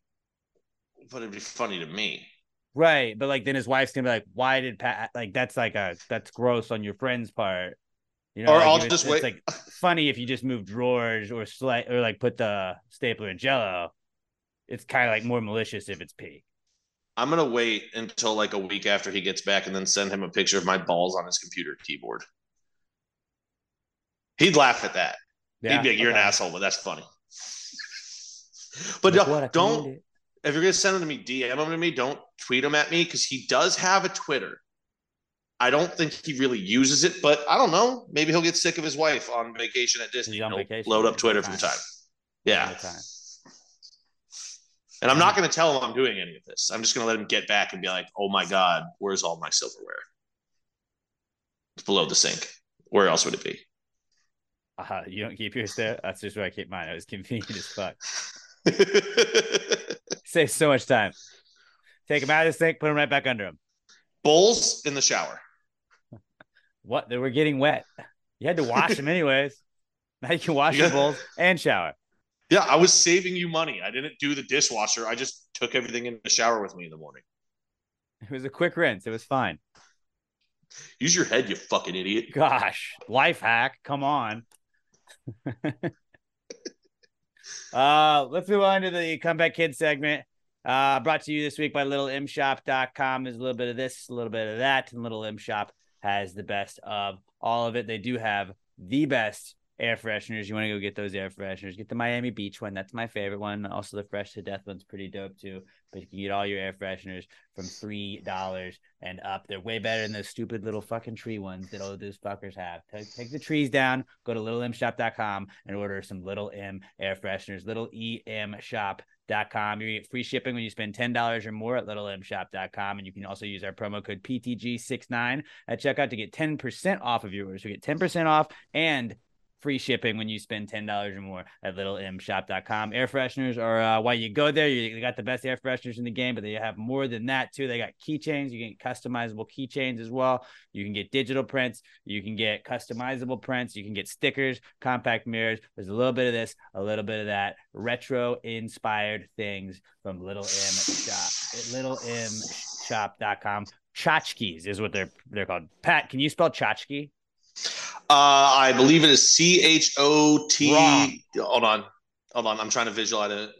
But it'd be funny to me.
Right, but like then his wife's gonna be like, "Why did Pat like that's like a that's gross on your friend's part." You know,
Or
like,
I'll
it's-
just
it's,
wait-
like funny if you just move drawers or slight or like put the stapler in Jello. It's kind of like more malicious if it's pee.
I'm gonna wait until like a week after he gets back and then send him a picture of my balls on his computer keyboard. He'd laugh at that. He'd be like, "You're
okay.
an asshole," but that's funny. But
Look
don't, don't if you're gonna send them to me, DM them to me. Don't tweet them at me because he does have a Twitter. I don't think he really uses it, but I don't know. Maybe he'll get sick of his wife on vacation at Disney.
He's on
He'll
vacation.
load up Twitter
fine.
from time.
All
Yeah,
the time.
and I'm not gonna tell him I'm doing any of this. I'm just gonna let him get back and be like, "Oh my god, where's all my silverware? It's below the sink. Where else would it be?"
Uh, you don't keep yours there. That's just where I keep mine. It was convenient as fuck. Saves so much time. Take them out of the sink, put them right back under them.
Bowls in the shower.
What? They were getting wet. You had to wash them anyways. Now you can wash
You
your bowls and shower.
Yeah, I was saving you money. I didn't do the dishwasher. I just took everything in the shower with me in the morning.
It was a quick rinse. It was fine.
Use your head, you fucking idiot.
Gosh, life hack. Come on. uh, let's move on to the comeback kid segment. Uh, brought to you this week by littlemshop.com. There's a little bit of this, a little bit of that, and Little M Shop has the best of all of it. They do have the best air fresheners. You want to go get those air fresheners. Get the Miami Beach one. That's my favorite one. Also, the Fresh to Death one's pretty dope too. But you can get all your air fresheners from three dollars and up. They're way better than those stupid little fucking tree ones that all those fuckers have. Take, take the trees down. Go to littlemshop.com and order some Little M air fresheners. Little em shop.com. You get free shipping when you spend ten dollars or more at littlemshop.com, and you can also use our promo code PTG69 at checkout to get ten percent off of your order. So get ten percent off and free shipping when you spend $10 or more at littlemshop.com. Air fresheners are uh, why you go there. You got the best air fresheners in the game, but they have more than that too. They got keychains. You can get customizable keychains as well. You can get digital prints. You can get customizable prints. You can get stickers, compact mirrors. There's a little bit of this, a little bit of that. Retro inspired things from Little M Shop at littlemshop.com. Tchotchkes is what they're they're called. Pat, can you spell tchotchke?
Uh, I believe it is C H O T. Hold on, hold on. I'm trying to visualize it.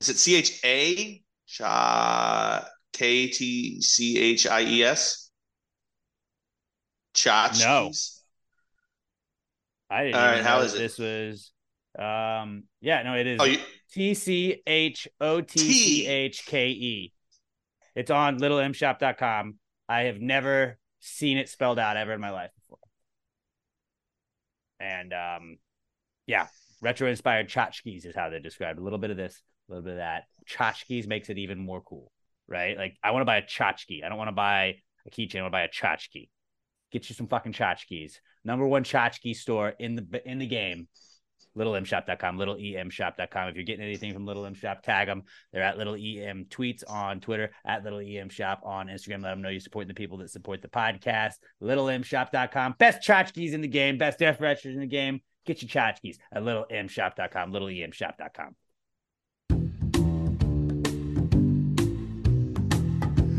Is it C H A? Cha K T C H I E S. Tchotchkes.
I didn't
All right, how
know
is it?
This was um yeah, no, it is
Oh, you,
T C H O T C H K E. It's on littlemshop.com. I have never seen it spelled out ever in my life. And um yeah, retro inspired tchotchkes is how they describe it. A little bit of this, a little bit of that. Tchotchkes makes it even more cool, right? Like I want to buy a tchotchke. I don't want to buy a keychain. I want to buy a tchotchke. Get you some fucking tchotchkes. Number one tchotchke store in the in the game. LittleMShop.com, LittleEMShop.com. If you're getting anything from Little M Shop, tag them. They're at Little EM Tweets on Twitter, at Little EM Shop on Instagram. Let them know you support the people that support the podcast. LittleMShop.com. Best tchotchkes in the game, best air fresheners in the game. Get your tchotchkes at LittleMShop.com, LittleEMShop.com.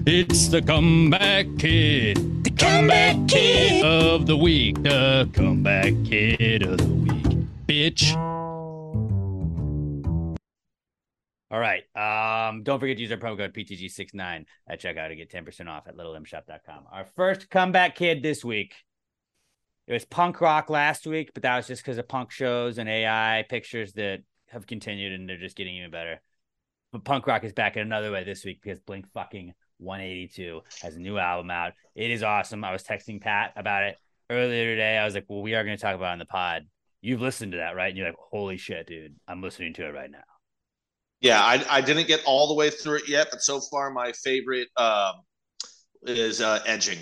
It's the comeback kid. The comeback kid of the week. The comeback kid of the week. Bitch.
All right. Um, don't forget to use our promo code PTG69 at checkout to get 10% off at littlemshop.com. Our first comeback kid this week. It was punk rock last week, but that was just because of punk shows and AI pictures that have continued and they're just getting even better. But punk rock is back in another way this week because Blink fucking 182 has a new album out. It is awesome. I was texting Pat about it earlier today. I was like, well, we are going to talk about it on the pod. You've listened to that, right? And you're like, holy shit, dude. I'm listening to it right now.
yeah, I, I didn't get all the way through it yet, but so far my favorite um, is uh, "Edging."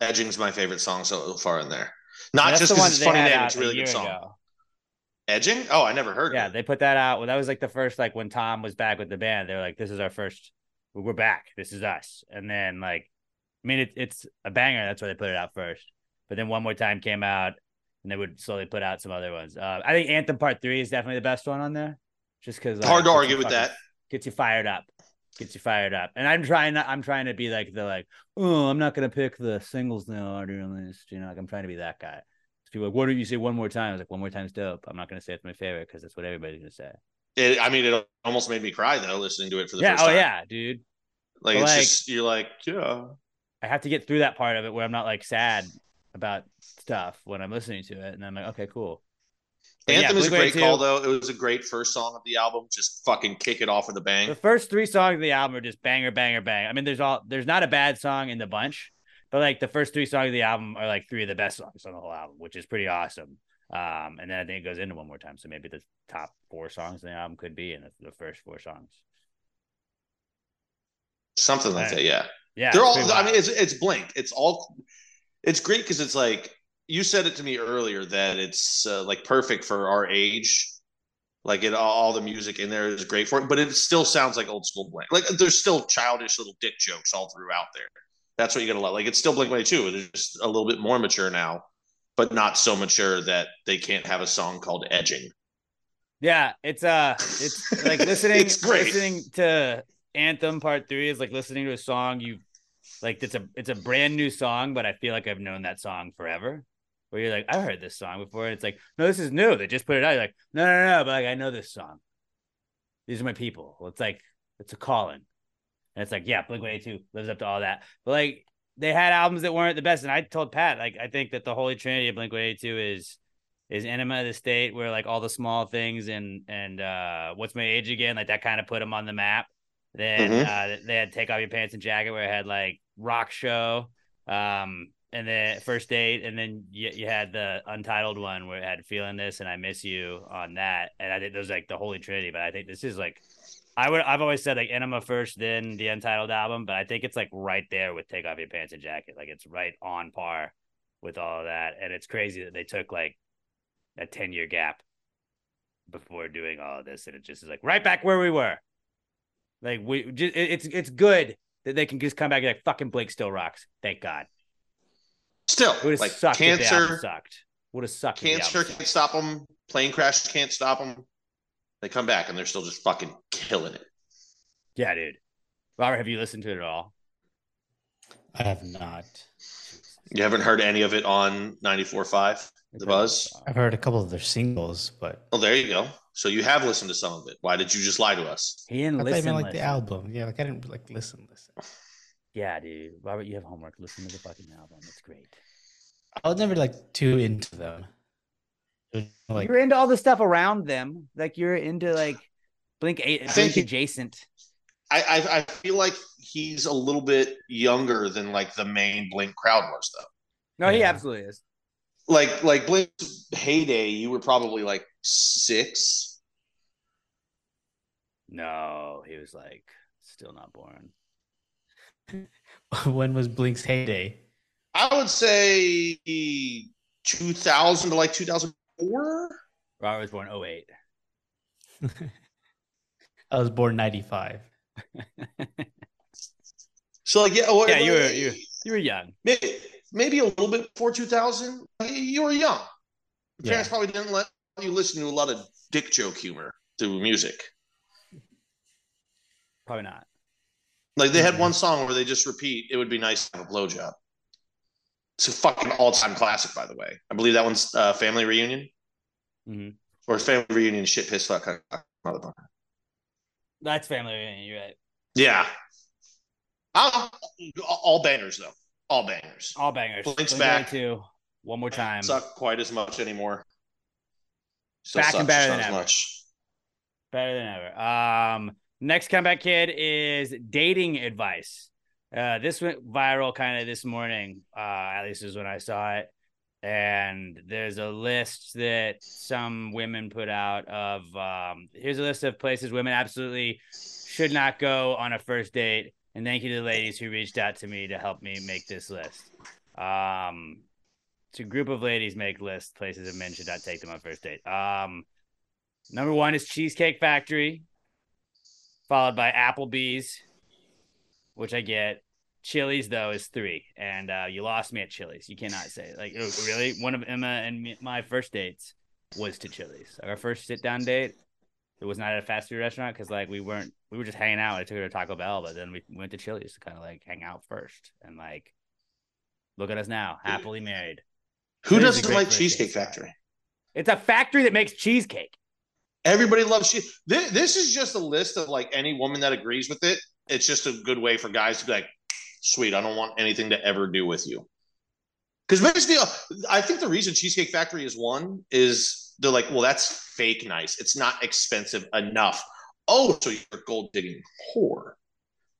"Edging's my favorite song so far in there. Not just because it's funny name; it's a
a
really good song.
ago.
"Edging." Oh, I never heard.
Yeah,
it.
they put that out. Well, that was like the first, like when Tom was back with the band. They're like, "This is our first. We're back. This is us." And then, like, I mean, it, it's a banger. That's why they put it out first. But then one more time came out. And they would slowly put out some other ones. Uh, I think Anthem Part Three is definitely the best one on there, just because
Hard to argue with that.
Gets you fired up, gets you fired up. And I'm trying to, I'm trying to be like the like, oh, I'm not gonna pick the singles now already list. You know, like I'm trying to be that guy. So people are like, what do you say one more time? I was like, one more time's dope. I'm not gonna say it's my favorite because that's what everybody's gonna say.
It, I mean, it almost made me cry though listening to it for the
Yeah.
first
Oh
time.
yeah, dude.
Like
But,
it's
like-
just you're like, yeah.
I have to get through that part of it where I'm not like sad about stuff when I'm listening to it, and I'm like, okay, cool. But yeah,
Anthem is a great
Blink-182
call though. It was a great first song of the album. Just fucking kick it off with a bang.
The first three songs of the album are just banger, banger, bang. I mean, there's all there's not a bad song in the bunch, but like the first three songs of the album are like three of the best songs on the whole album, which is pretty awesome. Um, and then I think it goes into one more time, so maybe the top four songs in the album could be in the, the first four songs.
Something like
Right.
that. Yeah.
Yeah,
They're all. I mean, it's it's Blink. It's all. It's great because it's like you said it to me earlier that it's uh, like perfect for our age. Like it, all the music in there is great for it, but it still sounds like old school Blink. Like there's still childish little dick jokes all throughout there. That's what you gotta love. Like it's still Blink One Two. They're just a little bit more mature now, but not so mature that they can't have a song called "Edging."
Yeah, it's uh it's like listening
It's great.
listening to Anthem Part 3 is like listening to a song you like it's a it's a brand new song, but I feel like I've known that song forever. Where you're like, I've heard this song before. And it's like, no, this is new. They just put it out. You're like, no, no, no, but like I know this song. These are my people. Well, it's like it's a calling. And it's like, yeah, Blink 182 lives up to all that. But like they had albums that weren't the best. And I told Pat, like, I think that the holy trinity of Blink 182 is is Enema of the State, where like all the small things and and uh what's my age again, like that kind of put them on the map. Then
Mhm.
uh they had Take Off Your Pants and Jacket, where it had like rock show, um, and then first date, and then you, you had the untitled one where it had feeling this and I miss you on that, and I think those like the holy trinity. But I think this is like. I would. I've always said like Enema first, then the Untitled album, but I think it's like right there with Take Off Your Pants and Jacket. Like it's right on par with all of that, and it's crazy that they took like a 10 year gap before doing all of this and it just is like right back where we were like we just it's it's good that they can just come back and like fucking blake still rocks thank god
Still,
would have
like
sucked if the album
cancer,
sucked would have sucked
cancer can't
sucked.
stop them. Plane crash can't stop them. They come back and they're still just fucking killing it.
yeah dude robert have you listened to it at all
I have not.
You haven't heard any of it on 94.5, The Buzz?
I've heard a couple of their singles, but
Oh, there you go. So you have listened to some of it. Why did you just lie to us?
he didn't
thought you
listen,
meant like the album. Yeah, like I didn't like listen, listen.
yeah dude robert you have homework listen to the fucking album it's great
I was never like too into them. Like
you're into all the stuff around them like you're into like blink eight
I think
blink adjacent
I, I I feel like he's a little bit younger than like the main Blink crowd was though.
no he absolutely is
Like like Blink's heyday, you were probably like six.
no he was like still not born
when was Blink's heyday?
I would say 2000 to like 2004.
robert was born 08
I was born '95.
So like yeah, well,
Yeah, you were- you- You were young.
maybe, maybe a little bit before 2000. You were young. Your
Yeah.
parents probably didn't let you listen to a lot of dick joke humor through music.
Probably not.
Like they had
Mhm.
one song where they just repeat, "It would be nice to have a blowjob." It's a fucking all-time classic, by the way. I believe that one's uh, Family Reunion
mm-hmm.
or Family Reunion shit piss fuck motherfucker.
That's family reunion. You're right.
Yeah, i all banners though, all bangers.
All bangers.
Blink's
Blink
back.
Two. One more time.
Suck quite as much anymore. Still
Back and better than ever.
much.
Better than ever. Um, next comeback kid is dating advice. Uh, this went viral kind of this morning. Uh, at least is when I saw it. And there's a list that some women put out of um, here's a list of places women absolutely should not go on a first date. And thank you to the ladies who reached out to me to help me make this list. Um, it's a group of ladies make lists places that men should not take them on first date. Um, number one is Cheesecake Factory, followed by Applebee's, which I get. Chili's though is three, and uh, you lost me at Chili's. You cannot say like oh, really. One of Emma and me, my first dates was to Chili's. Our first sit down date. It was not at a fast food restaurant because like we weren't we were just hanging out. I took her to Taco Bell, but then we went to Chili's to kind of like hang out first and like look at us now, happily married.
Who doesn't like Cheesecake. Factory?
It's a factory that makes cheesecake.
Everybody loves cheese. This, this is just a list of like any woman that agrees with it. It's just a good way for guys to be like, sweet, I don't want anything to ever do with you. Because basically, uh, I think the reason Cheesecake Factory is one is they're like, well, that's fake nice. It's not expensive enough. Oh, so you're gold digging whore.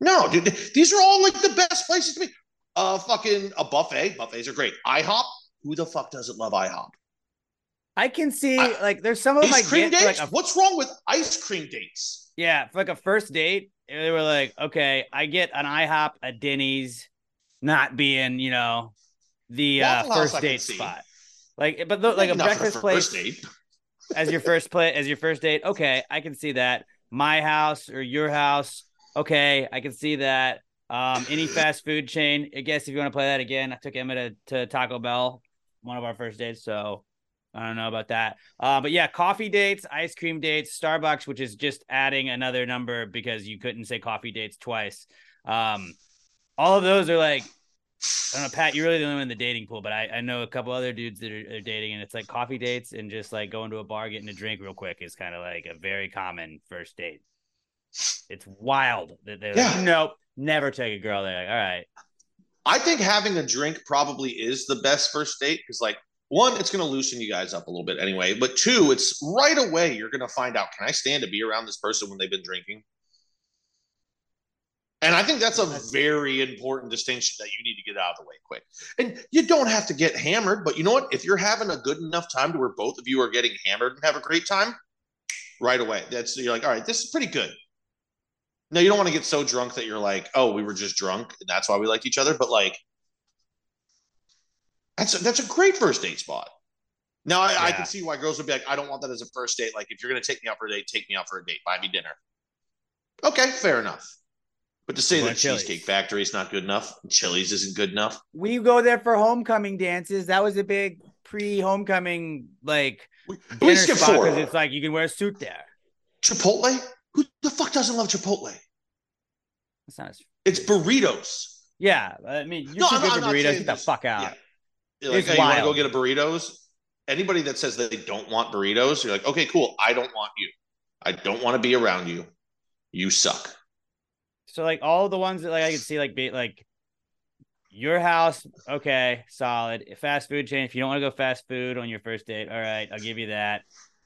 No, dude, these are all like the best places to be. Uh, fucking a buffet. Buffets are great. IHOP. Who the fuck doesn't love IHOP?
I can see
I-
like there's some of my
cream dates.
like a
What's wrong with ice cream dates?
Yeah, for like a first date, they were like, okay, I get an IHOP, a Denny's, not being, you know, the uh, first date spot. Like, but the, like a breakfast place as your first play as your first date. Okay, I can see that. My house or your house. Okay, I can see that. Um, any fast food chain. I guess if you want to play that again, I took Emma to, to Taco Bell, one of our first dates. So I don't know about that. Uh, but yeah, coffee dates, ice cream dates, Starbucks, which is just adding another number because you couldn't say coffee dates twice. Um, all of those are like, I don't know, Pat, you're really the only one in the dating pool, but I, I know a couple other dudes that are, are dating, and it's like coffee dates and just like going to a bar, getting a drink real quick is kind of like a very common first date. It's wild that they're
Yeah.
like, nope, never take a girl there. Like, all right.
I think having a drink probably is the best first date because, like, one, it's going to loosen you guys up a little bit anyway. But two, it's right away you're going to find out can I stand to be around this person when they've been drinking? And I think that's a very important distinction that you need to get out of the way quick. And you don't have to get hammered, but you know what? If you're having a good enough time to where both of you are getting hammered and have a great time, right away, that's you're like, all right, this is pretty good. Now you don't want to get so drunk that you're like, oh, we were just drunk and that's why we liked each other. But like, that's a, that's a great first date spot. Now I, I can see why girls would be like, I don't want that as a first date. Like, if you're gonna take me out for a date, take me out for a date, buy me dinner. Okay, fair enough. But to say
Or
that
Chili's.
Cheesecake Factory is not good enough, Chili's isn't good enough.
We go there for homecoming dances. That was a big pre-homecoming like
We, we
dinner
skip
spot
four.
because it's like you can wear a suit there.
Chipotle. Who the fuck doesn't love Chipotle?
That's not as
It's burritos.
yeah. I mean, you're
No,
too
I'm
good
not-
for
I'm not
burritos. Get the fuck out.
Yeah. You're like,
It's
hey, you want to go get a burritos? Anybody that says that they don't want burritos, you're like, okay, cool. I don't want you. I don't want to be around you. You suck.
So like all the ones that like I could see like be like your house, okay, solid. Fast food chain. If you don't want to go fast food on your first date, all right, I'll give you that.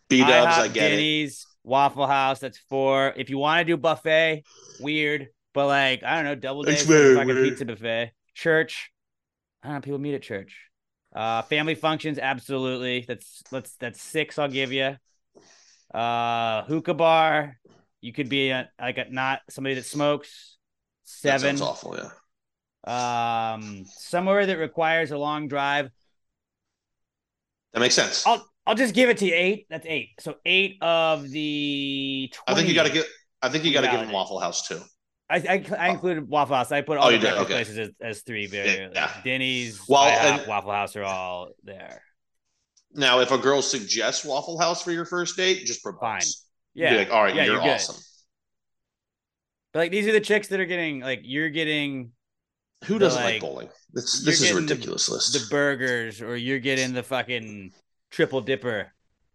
B dubs, I get it.
Denny's, Waffle House, that's four. If you want to do buffet, weird, but like I don't know, double
very
fucking
weird.
pizza buffet, church. I don't know, people meet at church. Uh, family functions, absolutely. That's let's that's six. I'll give you. Uh, hookah bar. You could be a, like a, not somebody that smokes. Seven.
sounds awful. Yeah.
Um, somewhere that requires a long drive.
That makes sense.
I'll I'll just give it to you eight. That's eight. So eight of the. 20.
I think you got to get. I think you got to give him Waffle House too.
I, I, I included Waffle House. I put all
Oh,
the breakfast
Okay.
places as, as three. Very
Yeah, yeah.
Denny's,
Well,
IHOP,
and-
Waffle House are all there.
Now, if a girl suggests Waffle House for your first date, just propose.
Fine. Yeah,
like, all right,
yeah,
you're,
you're
awesome.
but like these are the chicks that are getting like you're getting
Who
The,
doesn't like,
like,
bowling? This, this is
getting the-
ridiculous list.
the burgers or you're getting the fucking triple dipper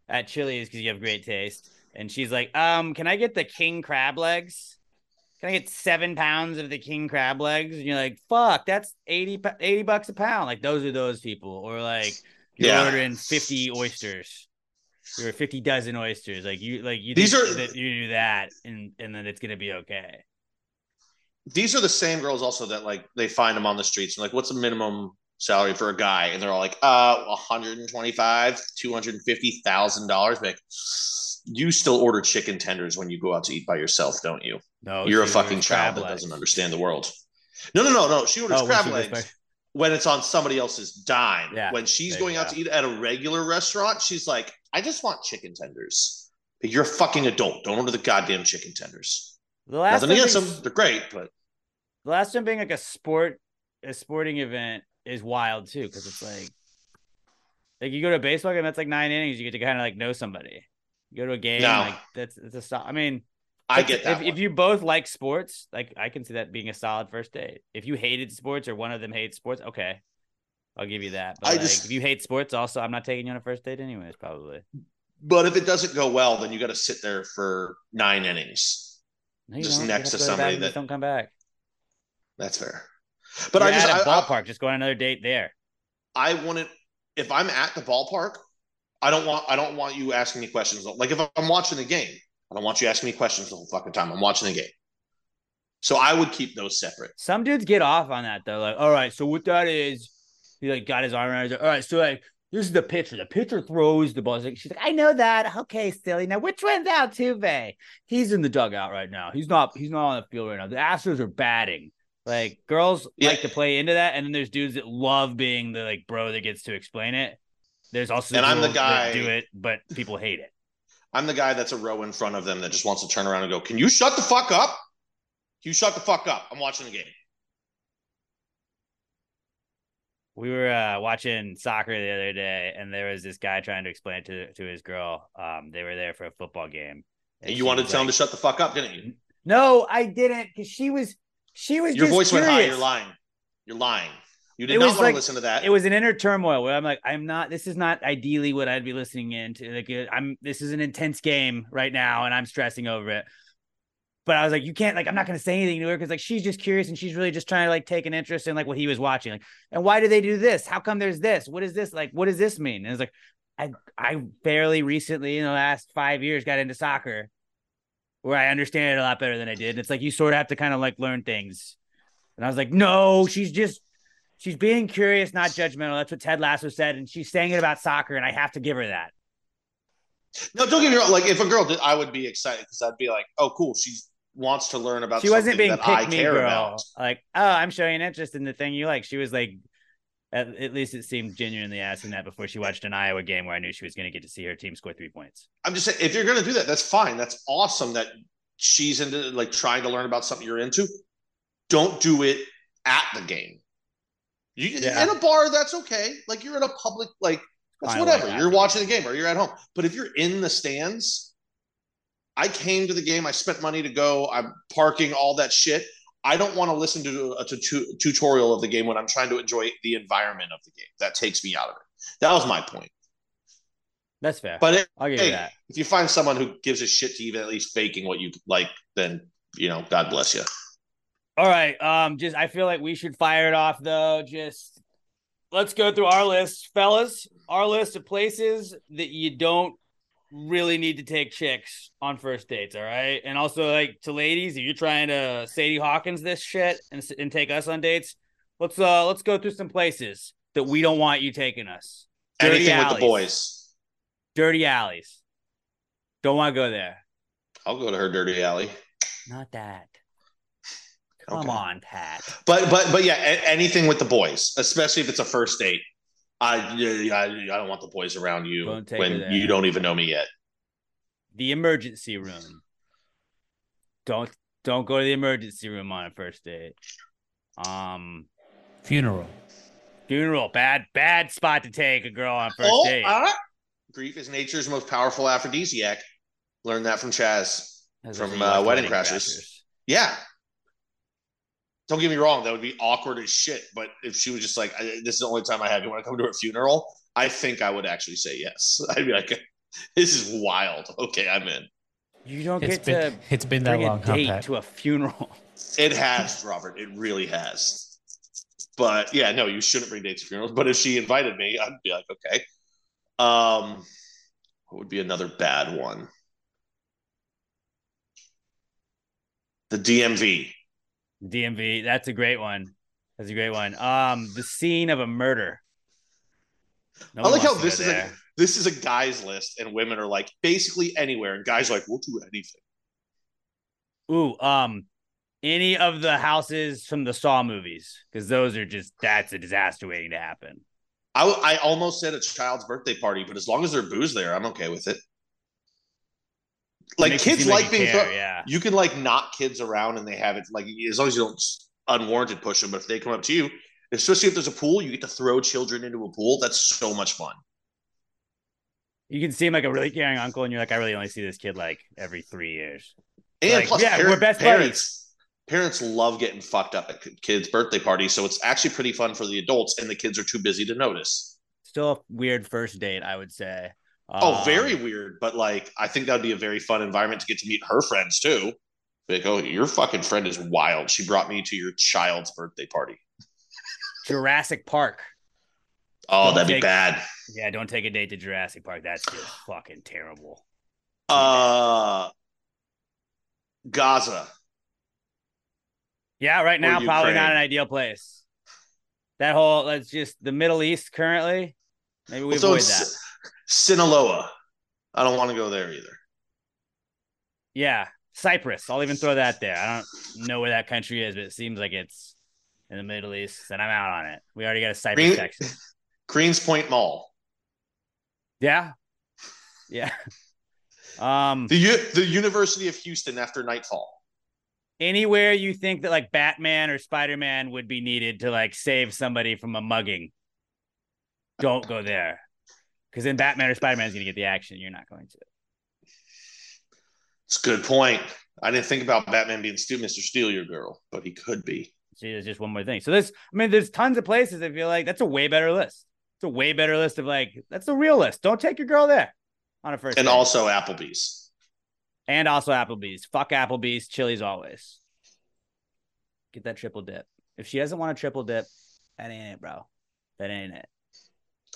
at Chili's because you have great taste. And she's like, um, can I get the king crab legs? Can I get seven pounds of the king crab legs? And you're like, fuck, that's 80, 80 bucks a pound. Like those are those people. Or like you're
Yeah.
ordering 50 oysters. Or 50 dozen oysters. Like you like you
These are-
that you do that and and then it's gonna be okay.
These are the same girls also that like they find them on the streets and like, what's the minimum salary for a guy? And they're all like, uh, 125, 250,000 dollars. Like, you still order chicken tenders when you go out to eat by yourself, don't you?
No,
You're a fucking child that
legs.
doesn't understand the world. No, no, no, no. She orders
Oh,
crab legs when it's on somebody else's dime.
Yeah,
when she's going out
go.
to eat at a regular restaurant, she's like, I just want chicken tenders. But you're a fucking adult. Don't order the goddamn chicken tenders.
The last
Nothing against them. They're great, but
the last one being like a sport, a sporting event is wild too because it's like, like you go to a baseball game that's like nine innings, you get to kind of like know somebody. You go to a game,
No.
like that's it's a stop. I mean,
I get that.
If, if you both like sports, like I can see that being a solid first date. If you hated sports or one of them hates sports, okay, I'll give you that. But
I
like,
just-
if you hate sports, also, I'm not taking you on a first date anyways. Probably.
but if it doesn't go well, then you got to sit there for nine innings.
No,
Just
don't.
Next to
go
somebody that-
don't come back.
That's fair. But
You're
I just
at a
I, I,
ballpark. just go on another date there.
I want it if I'm at the ballpark, I don't want I don't want you asking me questions. Like if I'm watching the game, I don't want you asking me questions the whole fucking time. I'm watching the game. So I would keep those separate.
Some dudes get off on that though. Like, all right, so what that is, he like got his arm around. Like, all right, so like this is the pitcher. The pitcher throws the ball. She's like, I know that. Okay, silly. Now which one's Altuve? He's in the dugout right now. He's not. He's not on the field right now. The Astros are batting. Like girls
Yeah.
like to play into that, and then there's dudes that love being the like bro that gets to explain it. There's also
And I'm the guy-
do it, but people hate it.
I'm the guy that's a row in front of them that just wants to turn around and go, Can you shut the fuck up? You shut the fuck up. I'm watching the game.
We were uh, watching soccer the other day, and there was this guy trying to explain it to to his girl. Um, they were there for a football game.
And you wanted to tell him to shut the fuck up, didn't you?
No, I didn't, because she was she was
Your voice went high. You're lying. You're lying. You did
It
not want
like-
to listen to that.
It was an inner turmoil where I'm like, I'm not. This is not ideally what I'd be listening into. Like, uh, I'm. This is an intense game right now, and I'm stressing over it. But I was like, you can't. Like, I'm not going to say anything to her because like she's just curious and she's really just trying to like take an interest in like what he was watching. Like, and why do they do this? How come there's this? What is this? Like, what does this mean? And it's like, I I fairly recently in the last five years got into soccer, where I understand it a lot better than I did. And it's like you sort of have to kind of like learn things. And I was like, no, she's just she's being curious, not judgmental. That's what Ted Lasso said, and she's saying it about soccer, and I have to give her that.
no, don't get me wrong. Like if a girl did, I would be excited because I'd be like, Oh, cool. She wants to learn about
She wasn't being
that I
pick me
care
girl,
about.
like, oh, I'm showing interest in the thing you like. She was like, at, at least it seemed genuinely asking that before she watched an Iowa game where I knew she was going to get to see her team score three points.
I'm just saying, if you're going to do that, that's fine. That's awesome that she's into like trying to learn about something you're into. Don't do it at the game. You
Yeah.
in a bar, that's okay. Like you're in a public, like that's whatever.
like
you're watching
the
game or you're at home. But if you're in the stands, I came to the game. I spent money to go. I'm parking, all that shit. I don't want to listen to a, tu- tutorial of the game when I'm trying to enjoy the environment of the game. That takes me out of it. That was my point.
That's fair.
But it,
I'll give
hey,
you that.
if you find someone who gives a shit to even at least faking what you like, then you know, God bless you.
All right. Um, just I feel like we should fire it off though. Just let's go through our list, fellas. Our list of places that you don't really need to take chicks on first dates. All right, and also like to ladies, if you're trying to Sadie Hawkins this shit and and take us on dates, let's uh let's go through some places that we don't want you taking us. Dirty
Anything with the boys.
Dirty alleys. Don't want to go there.
I'll go to her dirty alley.
Not that. Come
Okay.
on, Pat.
But but but yeah, anything with the boys, especially if it's a first date. I I, I don't want the boys around you
Don't take her
when you don't even know me yet.
the emergency room. Don't don't go to the emergency room on a first date. Um,
Funeral.
funeral, bad bad spot to take a girl on first
oh,
date.
ah, grief is nature's most powerful aphrodisiac. Learned that from Chazz.
As
from, uh,
watch
Wedding Crashers. Yeah. Don't get me wrong, that would be awkward as shit. But if she was just like, I, "This is the only time I have you want to come to a funeral," I think I would actually say yes. I'd be like, "This is wild." Okay, I'm in.
You don't
It's
get
been
to
it's been that long,
a date
Pat?
to a funeral.
It has, Robert. It really has. But yeah, no, you shouldn't bring dates to funerals. But if she invited me, I'd be like, okay. Um, what would be another bad one? The DMV.
DMV, that's a great one. That's a great one. Um, the scene of a murder. No
I like how this is a this is a guys list, and women are like basically anywhere, and guys are like, we'll do anything.
Ooh, um, any of the houses from the Saw movies, because those are just that's a disaster waiting to happen.
I, I almost said a child's birthday party, but as long as there's booze there, I'm okay with it. Like kids
seem
like being
care,
thrown-
yeah.
you can like knock kids around and they have it like as long as you don't unwarranted push them. But if they come up to you, especially if there's a pool, you get to throw children into a pool. That's so much fun.
You can seem like a really caring uncle, and you're like, I really only see this kid like every three years.
And
Like,
plus,
yeah,
parent-
we're best
parents, parents love getting fucked up at kids' birthday parties, so it's actually pretty fun for the adults, and the kids are too busy to notice.
Still a weird first date, I would say.
Oh,
Um,
very weird, but like I think that would be a very fun environment to get to meet her friends too. Like, oh, your fucking friend is wild. She brought me to your child's birthday party.
Jurassic Park.
Oh,
Don't
that'd be bad.
Yeah, don't take a date to Jurassic Park. That's just fucking terrible.
Uh, Gaza.
Yeah, right now probably not an ideal place. That whole let's just the Middle East currently. Maybe we
So
avoid
it's
that.
Sinaloa. I don't want to go there either.
Yeah, Cyprus. I'll even throw that there. I don't know where that country is, but it seems like it's in the Middle East, and I'm out on it. We already got a Cyprus,
Green-
Texas.
Greens Point Mall.
Yeah, yeah. Um,
The U- the University of Houston after nightfall.
anywhere you think that like Batman or Spider Man would be needed to like save somebody from a mugging, don't go there, because then Batman or Spider Man is gonna get the action. You're not going to.
It's a good point. I didn't think about Batman being Stu, Mr. Steal Your Girl, but he could be.
See, there's just one more thing. So this, I mean, there's tons of places. I feel like that's a way better list. It's a way better list of like that's the real list. Don't take your girl there on a first
And
date.
also Applebee's.
and also Applebee's. Fuck Applebee's. Chili's always. Get that triple dip. If she doesn't want a triple dip, that ain't it, bro. That ain't it.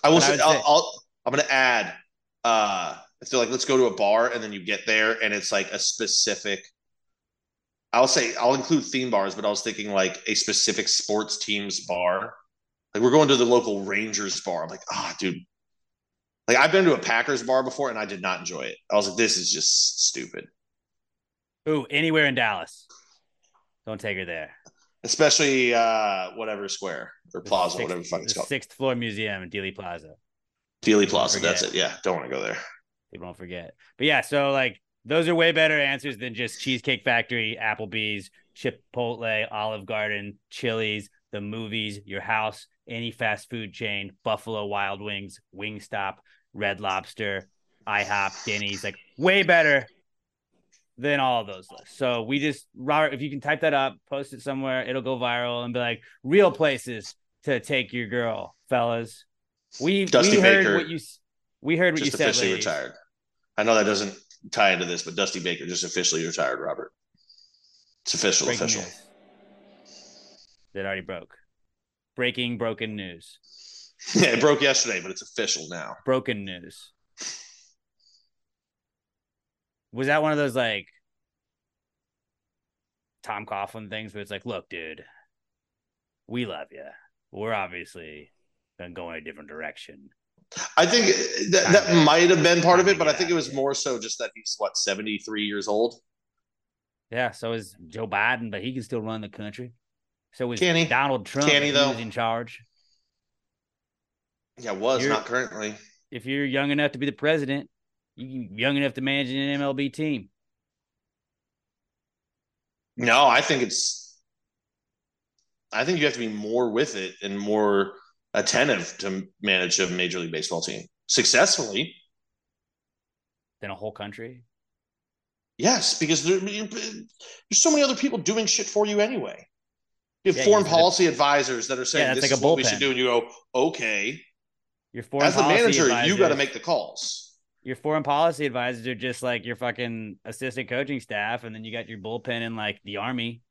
I will
But I
say, I'll,
say-
I'll, I'm to add, uh, if they're like, let's go to a bar, and then you get there, and it's like a specific. I'll say I'll include theme bars, but I was thinking like a specific sports team's bar. Like we're going to the local Rangers bar. I'm like, ah, dude. Like I've been to a Packers bar before, and I did not enjoy it. I was like, this is just stupid.
Ooh, anywhere in Dallas. Don't take her there.
Especially uh, whatever square or plaza,
sixth-
whatever the fuck it's called.
Sixth floor museum in Dealey Plaza.
Dealey Plaza. That's it. Yeah, don't want to go there.
They won't forget. But yeah, so like those are way better answers than just Cheesecake Factory, Applebee's, Chipotle, Olive Garden, Chili's, the movies, your house, any fast food chain, Buffalo Wild Wings, Wingstop, Red Lobster, IHOP, Denny's, like way better than all of those lists. So we just Robert, if you can type that up, post it somewhere, it'll go viral and be like real places to take your girl, fellas. We
Dusty
we heard
Baker
what you we heard what you said.
officially
ladies.
retired. I know that doesn't tie into this, but Dusty Baker just officially retired, Robert. It's official,
Breaking
official.
news. That already broke. Breaking broken news.
Yeah, it broke yesterday, but it's official now.
Broken news. Was that one of those like Tom Coughlin things where it's like, look, dude, we love you. We're obviously Uh, gonna go in a different direction.
I think that, that
Kinda.
might have been part of it, but I think it was more so just that he's what seventy three years old.
Yeah, so is Joe Biden, but he can still run the country. So is
Can?
Donald Trump
Can he, though?
in charge.
Yeah, was
You're-
not currently.
If you're young enough to be the president, you young enough to manage an MLB team.
No, I think it's. I think you have to be more with it and more attentive to manage a major league baseball team successfully.
than a whole country.
Yes, because there, there's so many other people doing shit for you anyway. You have
Yeah,
foreign
you just have-
policy advisors that are saying
that's
this
like
is what we should do, and you go, okay.
Your foreign
As the manager, you got to make the calls.
your foreign policy advisors are just like your fucking assistant coaching staff, and then you got your bullpen in like the army.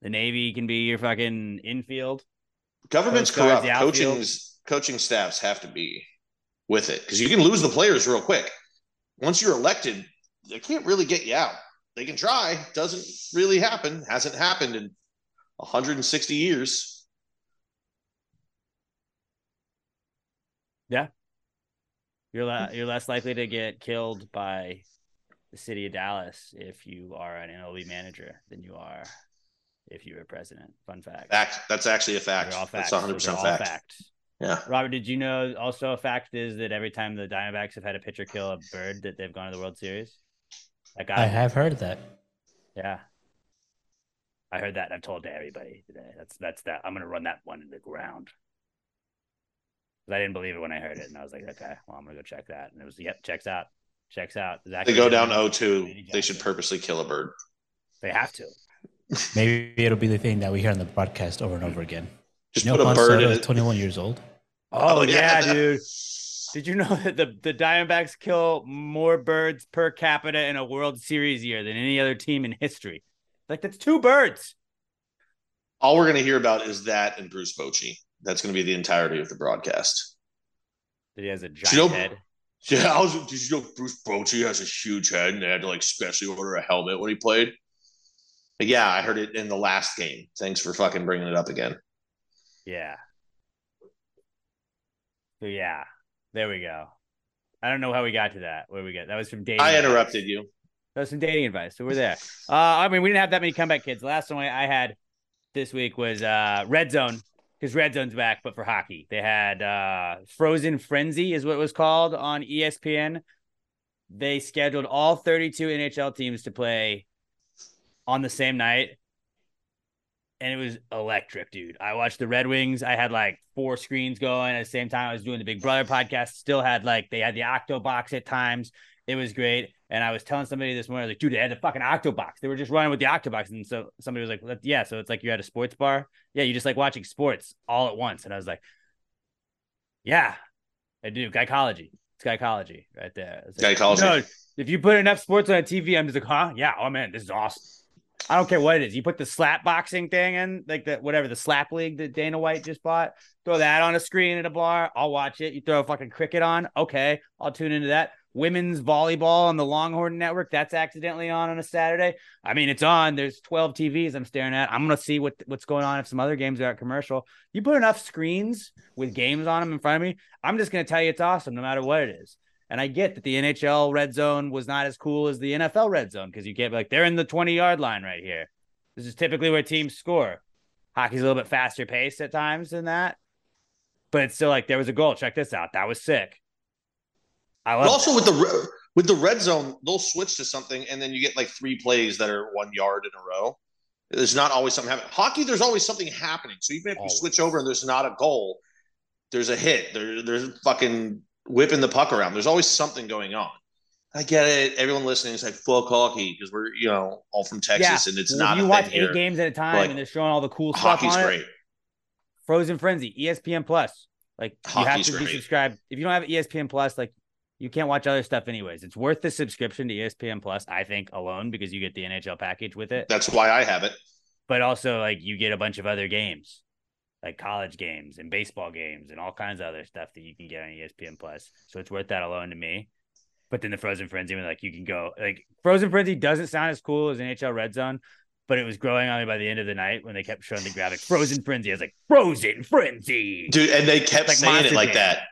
The Navy can be your fucking infield.
Government's
Coach
corrupt. Coaching's coaching staffs have to be with it because you can lose the players real quick. Once you're elected, they can't really get you out. They can try. Doesn't really happen. Hasn't happened in 160 years. Yeah.
You're le- you're less likely to get killed by the city of Dallas if you are an MLB manager than you are if you were president. Fun fact.
Fact. That's actually a fact.
They're all facts.
That's 100
Those
percent
all
fact.
facts.
Yeah.
Robert, did you know also a fact is that every time the Diamondbacks have had a pitcher kill a bird that they've gone to the World Series? That guy
I have heard that.
Yeah. I heard that. and I've told to everybody today. That's that's that. I'm gonna run that one in the ground. 'Cause I didn't believe it when I heard it, and I was like, okay, well, I'm gonna go check that. And it was, yep, checks out, checks out.
They go down 0-2. They should purposely kill a bird.
They have to.
Maybe it'll be the thing that we hear on the broadcast over and over again.
Just
You know,
put a bird in
is
it.
21 years old.
Oh,
Oh,
yeah,
yeah.
dude. Did you know that the, the Diamondbacks kill more birds per capita in a World Series year than any other team in history? Like that's two birds.
All we're going to hear about is that and Bruce Bochy. That's going to be the entirety of the broadcast.
That he has a
you
giant
know-
head.
Yeah, I was. Did you know Bruce Bochy has a huge head and they had to like specially order a helmet when he played? But yeah, I heard it in the last game. Thanks for fucking bringing it up again.
Yeah. So yeah, there we go. I don't know how we got to that. Where we get that was from dating.
I
advice.
interrupted you.
That was some dating advice. So we're there. Uh, I mean, we didn't have that many comeback kids. The last one I had this week was uh, Red Zone because Red Zone's back, but for hockey. They had uh, Frozen Frenzy, is what it was called on ESPN. They scheduled all 32 NHL teams to play on the same night. And it was electric, dude. I watched the Red Wings. I had like four screens going at the same time. I was doing the Big Brother podcast. Still had like, they had the Octo box at times. It was great. And I was telling somebody this morning, I was like, dude, they had the fucking Octobox. They were just running with the Octobox. And so somebody was like, yeah, so it's like you're at a sports bar. Yeah, you're just like watching sports all at once. And I was like, yeah, I do. Gynecology. It's gynecology right there. Like,
Gynecology.
No, if you put enough sports on a TV, I'm just like, huh? Yeah. Oh, man, this is awesome. I don't care what it is. You put the slap boxing thing in, like the whatever the slap league that Dana White just bought. Throw that on a screen at a bar. I'll watch it. You throw a fucking cricket on. Okay, I'll tune into that. Women's volleyball on the Longhorn Network. That's accidentally on on a Saturday. I mean, it's on. There's 12 TVs I'm staring at. I'm gonna see what what's going on if some other games are at commercial. You put enough screens with games on them in front of me. I'm just gonna tell you it's awesome no matter what it is. And I get that the NHL red zone was not as cool as the NFL red zone because you can't be like, they're in the 20 yard line right here. This is typically where teams score. Hockey's a little bit faster paced at times than that. But it's still like, there was a goal. Check this out. That was sick. I love
But also with the with the red zone, they'll switch to something, and then you get like three plays that are one yard in a row. There's not always something happening. Hockey, there's always something happening. So even if you switch over and there's not a goal, there's a hit. There, there's fucking whipping the puck around. There's always something going on. I get it. Everyone listening is like fuck hockey because we're you know all from Texas and it's
Well,
not.
You watch eight
here.
games at a time
Like,
and they're showing all the cool stuff
Hockey's
on it.
great.
Frozen Frenzy, ESPN Plus. Like you have
Hockey's
to be subscribed. If you don't have ESPN Plus, like you can't watch other stuff anyways. It's worth the subscription to ESPN Plus, I think, alone because you get the NHL package with it.
That's why I have it.
But also like you get a bunch of other games, like college games and baseball games and all kinds of other stuff that you can get on ESPN Plus. So it's worth that alone to me. But then the Frozen Frenzy, when like you can go like Frozen Frenzy doesn't sound as cool as NHL Red Zone, but it was growing on me by the end of the night when they kept showing the graphics. Frozen Frenzy, I was like, Frozen Frenzy.
dude. And they kept
Like
saying it like
Jam.
that,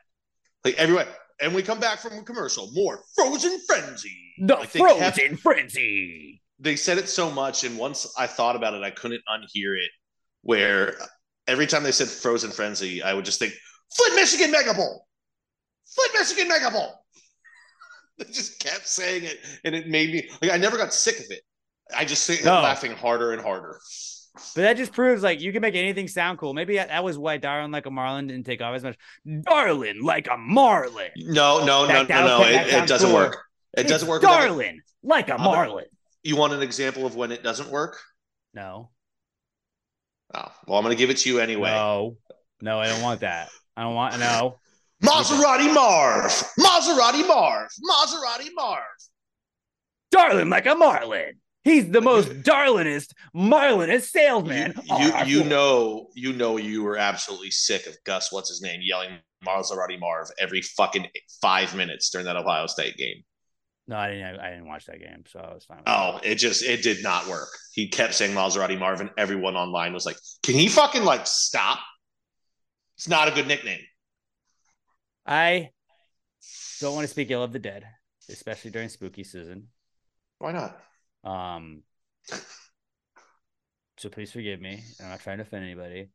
like everyone. And we come back from a commercial, more Frozen Frenzy.
The
Like,
Frozen
kept-
Frenzy.
they said it so much, and once I thought about it, I couldn't unhear it. Where every time they said Frozen Frenzy, I would just think Flint, Michigan Mega Bowl, Flint, Michigan Mega Bowl. They just kept saying it, and it made me like I never got sick of it. I just started
No.
laughing harder and harder.
But that just proves like you can make anything sound cool. Maybe that that was why Darlin like a Marlin didn't take off as much. Darlin like a Marlin.
No, no, no,
That-
no, no.
okay, that
It, it doesn't
cool.
work. It
It's
doesn't work.
Darling like a Marlin.
You want an example of when it doesn't work?
No.
Oh, well, I'm going to give it to you anyway.
No. No, I don't want that. I don't want no.
Maserati Marv, Maserati Marv, Maserati Marv.
Darling like a Marlin. He's the most darlingest, marlinest salesman.
You, you,
our
you know, you know, you were absolutely sick of Gus. What's his name? Yelling Maserati Marv every fucking five minutes during that Ohio State game.
No, I didn't. I didn't watch that game, so I was fine. with
Oh, it just it did not work. He kept saying Maserati Marvin. everyone online was like, "Can he fucking like stop?" It's not a good nickname.
I don't want to speak ill of the dead, especially during spooky season.
Why not?
Um, so please forgive me. I'm not trying to offend anybody.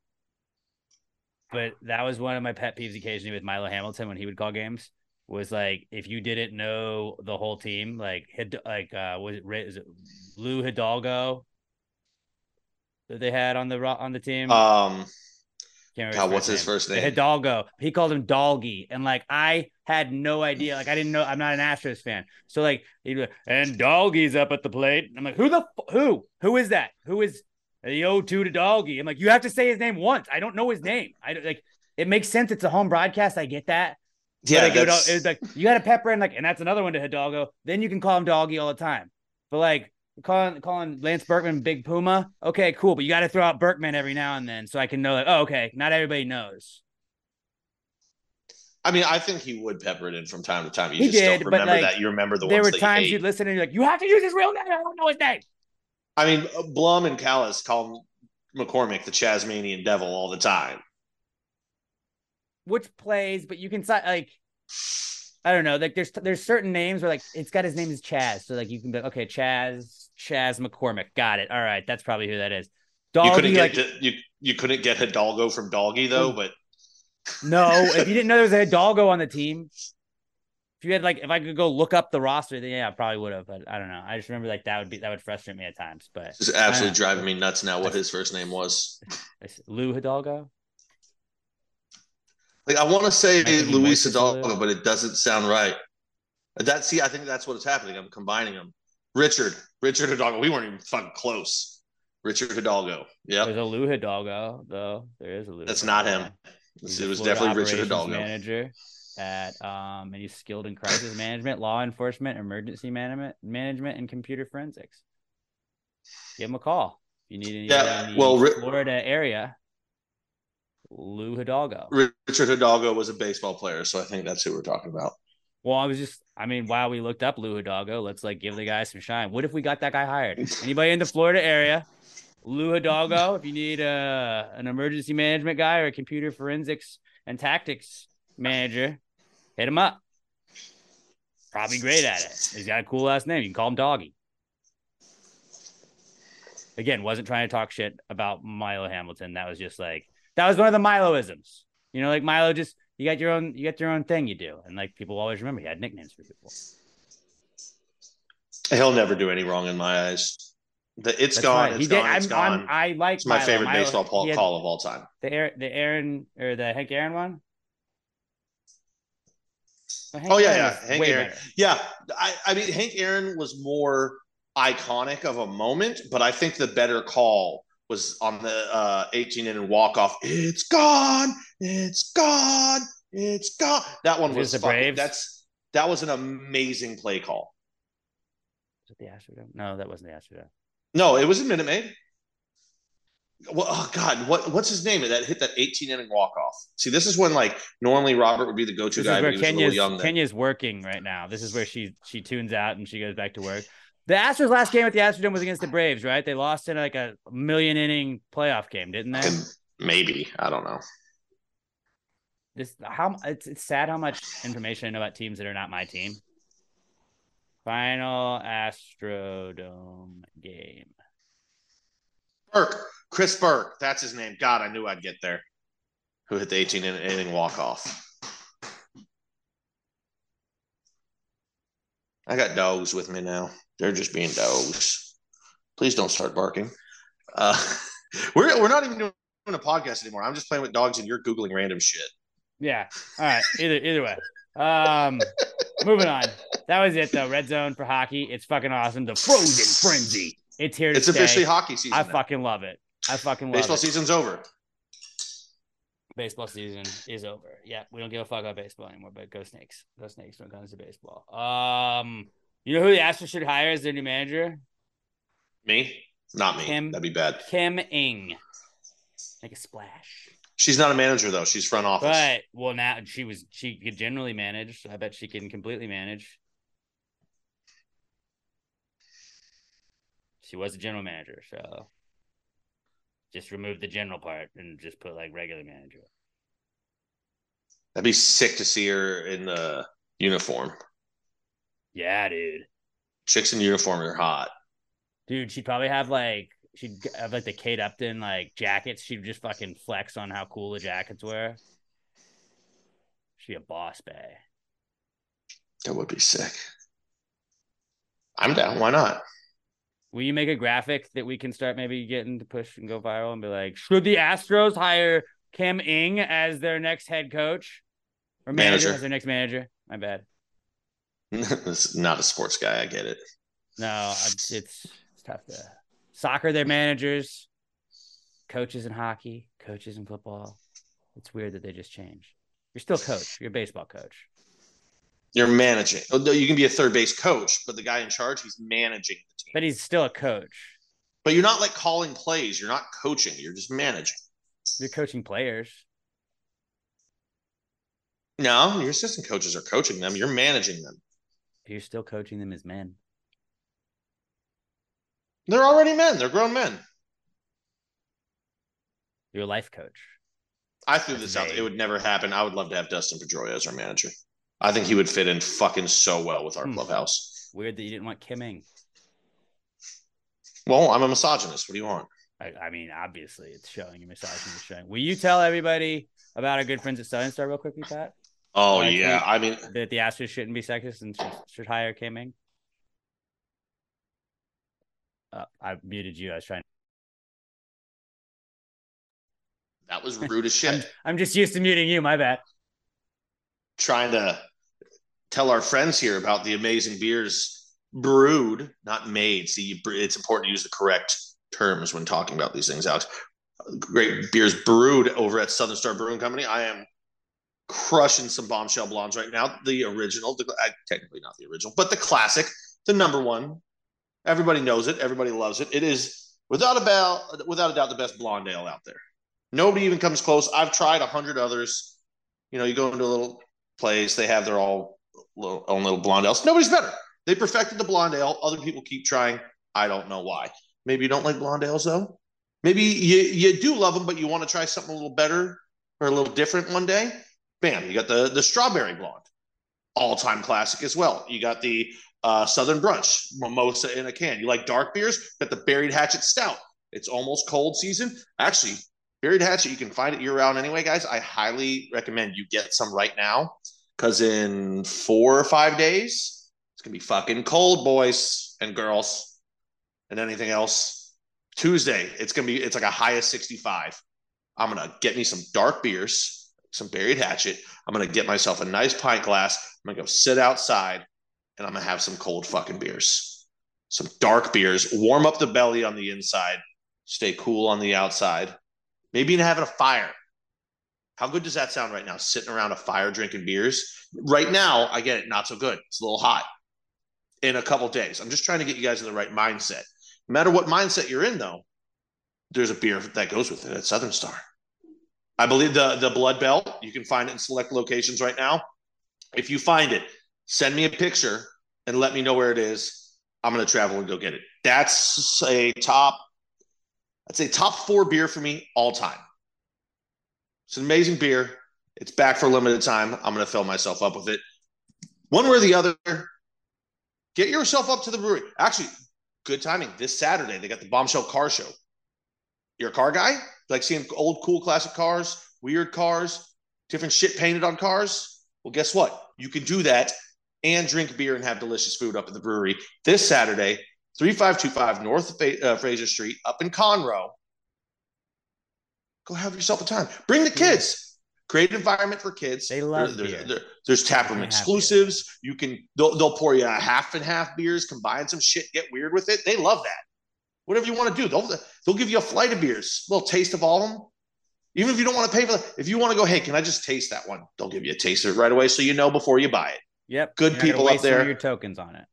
But that was one of my pet peeves occasionally with Milo Hamilton when he would call games. Was like if you didn't know the whole team, like like uh was it it Lou Hidalgo? that they had on the on the team.
Um,
Can't remember
God, what's his
name.
first name?
Hidalgo. He called him Doggy, and like I had no idea. Like I didn't know. I'm not an Astros fan, so like he'd be like, and Doggy's up at the plate. I'm like, who the who who is that? Who is the O2 to Doggy? I'm like, you have to say his name once. I don't know his name. I like. It makes sense. It's a home broadcast. I get that.
Yeah,
like, it would- it was like you got to pepper in like, and that's another one to Hidalgo. Then you can call him Doggy all the time. But like calling calling Lance Berkman Big Puma, okay, cool. But you got to throw out Berkman every now and then so I can know like, oh, okay, not everybody knows.
I mean, I think he would pepper it in from time to time. You
He
just
did,
don't remember
like,
that. You remember the
there were
that
times
you
you'd listen and you're like, you have to use his real name. I don't know his name.
I mean, Blum and Kalas call McCormick the Chasmanian Devil all the time.
Which plays, but you can like, I don't know. Like there's there's certain names where like it's got his name is Chaz, so like you can be like, okay, Chaz Chaz McCormick, got it. All right, that's probably who that is.
you couldn't get
like
to- you you couldn't get Hidalgo from Doggy though, but
no, if you didn't know there was a Hidalgo on the team, if you had like if I could go look up the roster, then yeah, I probably would have. But I don't know. I just remember like that would be that would frustrate me at times. But
it's absolutely driving me nuts now what his first name was.
Lou Hidalgo.
Like I want to say Luis Hidalgo, but it doesn't sound right. That see, I think that's what's happening. I'm combining them. Richard, Richard Hidalgo. We weren't even fucking close. Richard Hidalgo.
Yeah,
there's
a Lou Hidalgo though. There is a Lou.
that's
Hidalgo.
not him.
He's
It was definitely Richard Hidalgo.
Manager at um, and he's skilled in crisis management, law enforcement, emergency management, management, and computer forensics. Give him a call if you need any
Yeah,
the
well, Ri-
Florida area. Lou Hidalgo.
Richard Hidalgo was a baseball player, so I think that's who we're talking about.
Well, I was just, I mean, while we looked up Lou Hidalgo, let's like give the guy some shine. What if we got that guy hired? Anybody in the Florida area? Lou Hidalgo, if you need uh, an emergency management guy or a computer forensics and tactics manager, hit him up. Probably great at it. He's got a cool last name. You can call him Doggy. Again, wasn't trying to talk shit about Milo Hamilton. That was just like that was one of the Miloisms. You know, like Milo just you got your own you got your own thing you do. And like people always remember he had nicknames for people.
He'll never do any wrong in my eyes. The it's
That's
gone.
fine.
It's
he did.
gone.
I'm,
It's gone.
I'm, I like
it's my
Milo.
favorite
Milo-
baseball call,
had
call of all time.
The Aaron, the Aaron or the Hank Aaron one. Hank
Oh, yeah,
Aaron
yeah. Hank Aaron.
better.
Yeah, I, I mean Hank Aaron was more iconic of a moment, but I think the better call was on the uh, 18 inning walk off. It's gone. It's gone. It's gone. That one
Was it
was fucking-
Braves?
That's that was an amazing play call.
Was it the Astrodome? No, that wasn't the Astrodome.
No, it was a Minute Maid. Well, oh God, what what's his name that hit that 18 inning walk off? See, this is when like normally Robert would be the go to guy,
is
but
where
he was a
Kenya's. Kenya's working right now. This is where she she tunes out and she goes back to work. The Astros' last game at the Astrodome was against the Braves, right? They lost in like a million inning playoff game, didn't they?
Maybe I don't know.
This how it's it's sad how much information I know about teams that are not my team. Final Astrodome game.
Burke, Chris Burke, that's his name. God, I knew I'd get there. Who hit the 18 inning walk off? I got dogs with me now. They're just being dogs. Please don't start barking. Uh, we're we're not even doing a podcast anymore. I'm just playing with dogs, and you're googling random shit.
Yeah. All right. Either either way. Um moving on. That was it though. Red zone for hockey. It's fucking awesome. The frozen frenzy. It's here to
It's
stay.
officially hockey season.
I
now.
fucking love it. I fucking love it.
Baseball
it.
season's over.
Baseball season is over. Yeah, we don't give a fuck about baseball anymore, but go Snakes. Go Snakes when it comes to baseball. Um, you know who the Astros should hire as their new manager?
Me? Not me.
Kim.
That'd be bad.
Kim Ng. Make a splash.
She's not a manager though. She's front office.
But well, now she was she could generally manage. I bet she can completely manage. She was a general manager, so just remove the general part and just put like regular manager.
That'd be sick to see her in the uniform.
Yeah, dude.
Chicks in uniform are hot.
Dude, she'd probably have like she'd have like the Kate Upton like jackets. She'd just fucking flex on how cool the jackets were. She'd be a boss bay.
That would be sick. I'm down. Why not?
Will you make a graphic that we can start maybe getting to push and go viral and be like, should the Astros hire Kim Ng as their next head coach or manager,
Manager.
as their next manager? My bad.
Not a sports guy. I get it.
No, it's it's tough to soccer. Their managers, coaches in hockey, coaches in football. It's weird that they just changed. You're still coach. You're a baseball coach.
You're managing. Oh, You can be a third base coach, but the guy in charge, he's managing the team.
But he's still a coach.
But you're not like calling plays. You're not coaching. You're just managing.
You're coaching players.
No, your assistant coaches are coaching them. You're managing them.
You're still coaching them as men.
They're already men. They're grown men.
You're a life coach.
I threw this out. It would never happen. I would love to have Dustin Pedroia as our manager. I think he would fit in fucking so well with our
Hmm.
clubhouse.
Weird that you didn't want Kim Ng.
Well, I'm a misogynist. What do you want?
I, I mean, obviously, it's showing. Your misogynist showing. Will you tell everybody about our good friends at Southern Star real quickly, Pat?
Oh
I
yeah, I mean,
That the Astros shouldn't be sexist and should, should hire Ng? Uh, I muted you. I was trying.
that was rude as
I'm. I'm just used to muting you. My bad.
Trying to tell our friends here about the amazing beers brewed, not made. See, it's important to use the correct terms when talking about these things, Alex. Great beers brewed over at Southern Star Brewing Company. I am crushing some bombshell blondes right now. The original, the, uh, technically not the original, but the classic, the number one. Everybody knows it. Everybody loves it. It is without a doubt, without a doubt, the best blonde ale out there. Nobody even comes close. I've tried a hundred others. You know, you go into a little place, they have their all little, own little blonde ales. Nobody's better. They perfected the blonde ale. Other people keep trying. I don't know why. Maybe you don't like blonde ales though. Maybe you you do love them, but you want to try something a little better or a little different one day. Bam! You got the the strawberry blonde, all time classic as well. You got the uh, Southern Brunch mimosa in a can. You like dark beers? Got the Buried Hatchet Stout. It's almost cold season. Actually, Buried Hatchet, you can find it year round anyway, guys. I highly recommend you get some right now because in four or five days, it's gonna be fucking cold, boys and girls, and anything else. Tuesday, it's gonna be it's like a high of 65. I'm gonna get me some dark beers, some buried hatchet. I'm gonna get myself a nice pint glass. I'm gonna go sit outside and I'm gonna have some cold fucking beers. Some dark beers, warm up the belly on the inside, stay cool on the outside. Maybe even having a fire. How good does that sound right now? Sitting around a fire drinking beers. Right now, I get it, not so good. It's a little hot. In a couple days, I'm just trying to get you guys in the right mindset. No matter what mindset you're in, though, there's a beer that goes with it at Southern Star. I believe the the Blood Belt. You can find it in select locations right now. If you find it, send me a picture and let me know where it is. I'm gonna travel and go get it. That's a top. I'd say top four beer for me all time. It's an amazing beer. It's back for a limited time. I'm gonna fill myself up with it. One way or the other, get yourself up to the brewery. Actually, good timing. This Saturday, they got the Bombshell Car Show. You're a car guy? Like seeing old, cool, classic cars, weird cars, different shit painted on cars? Well, guess what? You can do that and drink beer and have delicious food up at the brewery this Saturday, 3525 North uh, Frazier Street, up in Conroe. Go have yourself a time. Bring the kids. Great environment for kids.
They love
There-
beer.
there- there's tap room
They have beer.
exclusives. You can they'll, they'll pour you a half and half beers, combine some shit, get weird with it. They love that. Whatever you want to do, they'll they'll give you a flight of beers, a little taste of all of them. Even if you don't want to pay for that, if you want to go, hey, can I just taste that one? They'll give you a taste of it right away, so you know before you buy it.
Yep.
Good people up
waste some of
there.
Your tokens on it.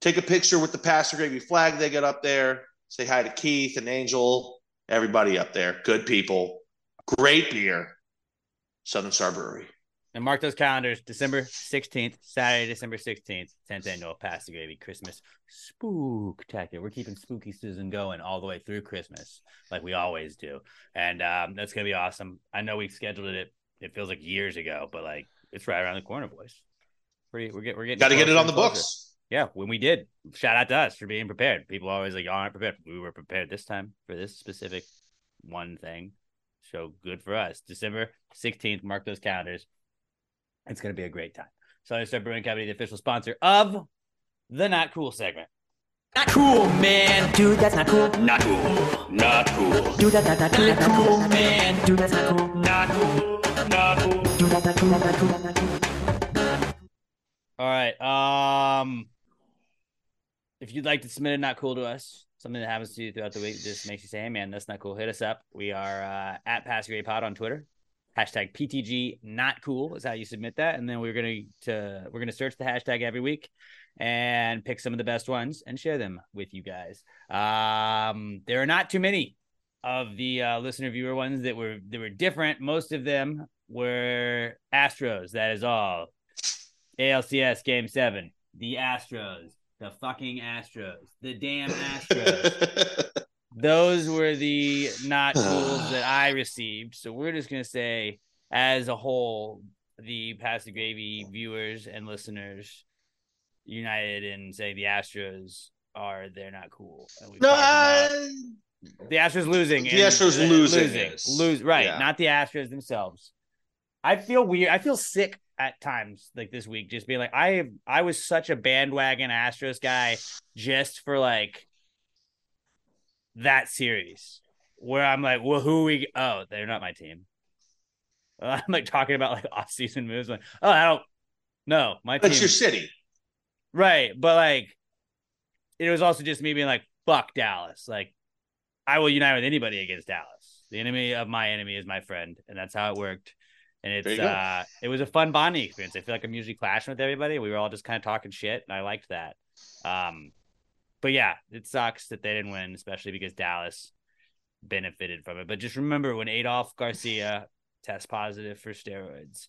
Take a picture with the Pass the Gravy flag they got up there. Say hi to Keith and Angel, everybody up there. Good people, great beer. Southern Star Brewery.
And mark those calendars. December 16th, Saturday, December 16th, 10th annual Pass the Gravy Christmas Spooktacular. We're keeping spooky season going all the way through Christmas, like we always do. And um, that's going to be awesome. I know we scheduled it, it feels like years ago, but like it's right around the corner, boys. Pretty, we're, get, we're getting
Got to get it on the
closer.
books.
Yeah, when we did, shout out to us for being prepared. People always like, y'all aren't prepared. We were prepared this time for this specific one thing. So good for us. December 16th, mark those calendars. It's going to be a great time. Southern Star Brewing Company, the official sponsor of the Not Cool segment.
Not cool, man. Dude, that's not cool.
Not cool. Not cool.
Dude, that's not, not, not, not cool, man. Dude, that's not cool.
Not cool. Not cool.
Dude, that's not cool. That's not cool. That's not cool.
All right. Um, if you'd like to submit a not cool to us, something that happens to you throughout the week, just makes you say, "Hey, man, that's not cool." Hit us up. We are uh, at Pass Grade Pod on Twitter. Hashtag PTG not cool is how you submit that, and then we're gonna we're gonna search the hashtag every week and pick some of the best ones and share them with you guys. Um, there are not too many of the uh, listener viewer ones that were that were different. Most of them were Astros. That is all. ALCS Game Seven. The Astros. The fucking Astros. The damn Astros. Those were the not tools that I received. So we're just gonna say, as a whole, the Pass the Gravy viewers and listeners united in saying the Astros are they're not cool.
No, I-
the Astros losing.
The Astros
uh,
losing
losing, lose right,
yeah.
not the Astros themselves. I feel weird. I feel sick at times, like this week, just being like, I I was such a bandwagon Astros guy just for like that series, where I'm like, well, who we? Oh, they're not my team. I'm like talking about like off season moves. Like, oh, I don't. No, my team.
that's your city.
Right. But like it was also just me being like, fuck Dallas. Like I will unite with anybody against Dallas. The enemy of my enemy is my friend. And that's how it worked. And it's uh it was a fun bonding experience. I feel like I'm usually clashing with everybody. We were all just kind of talking shit and I liked that. Um but yeah, it sucks that they didn't win, especially because Dallas benefited from it. But just remember when Adolis Garcia tests positive for steroids,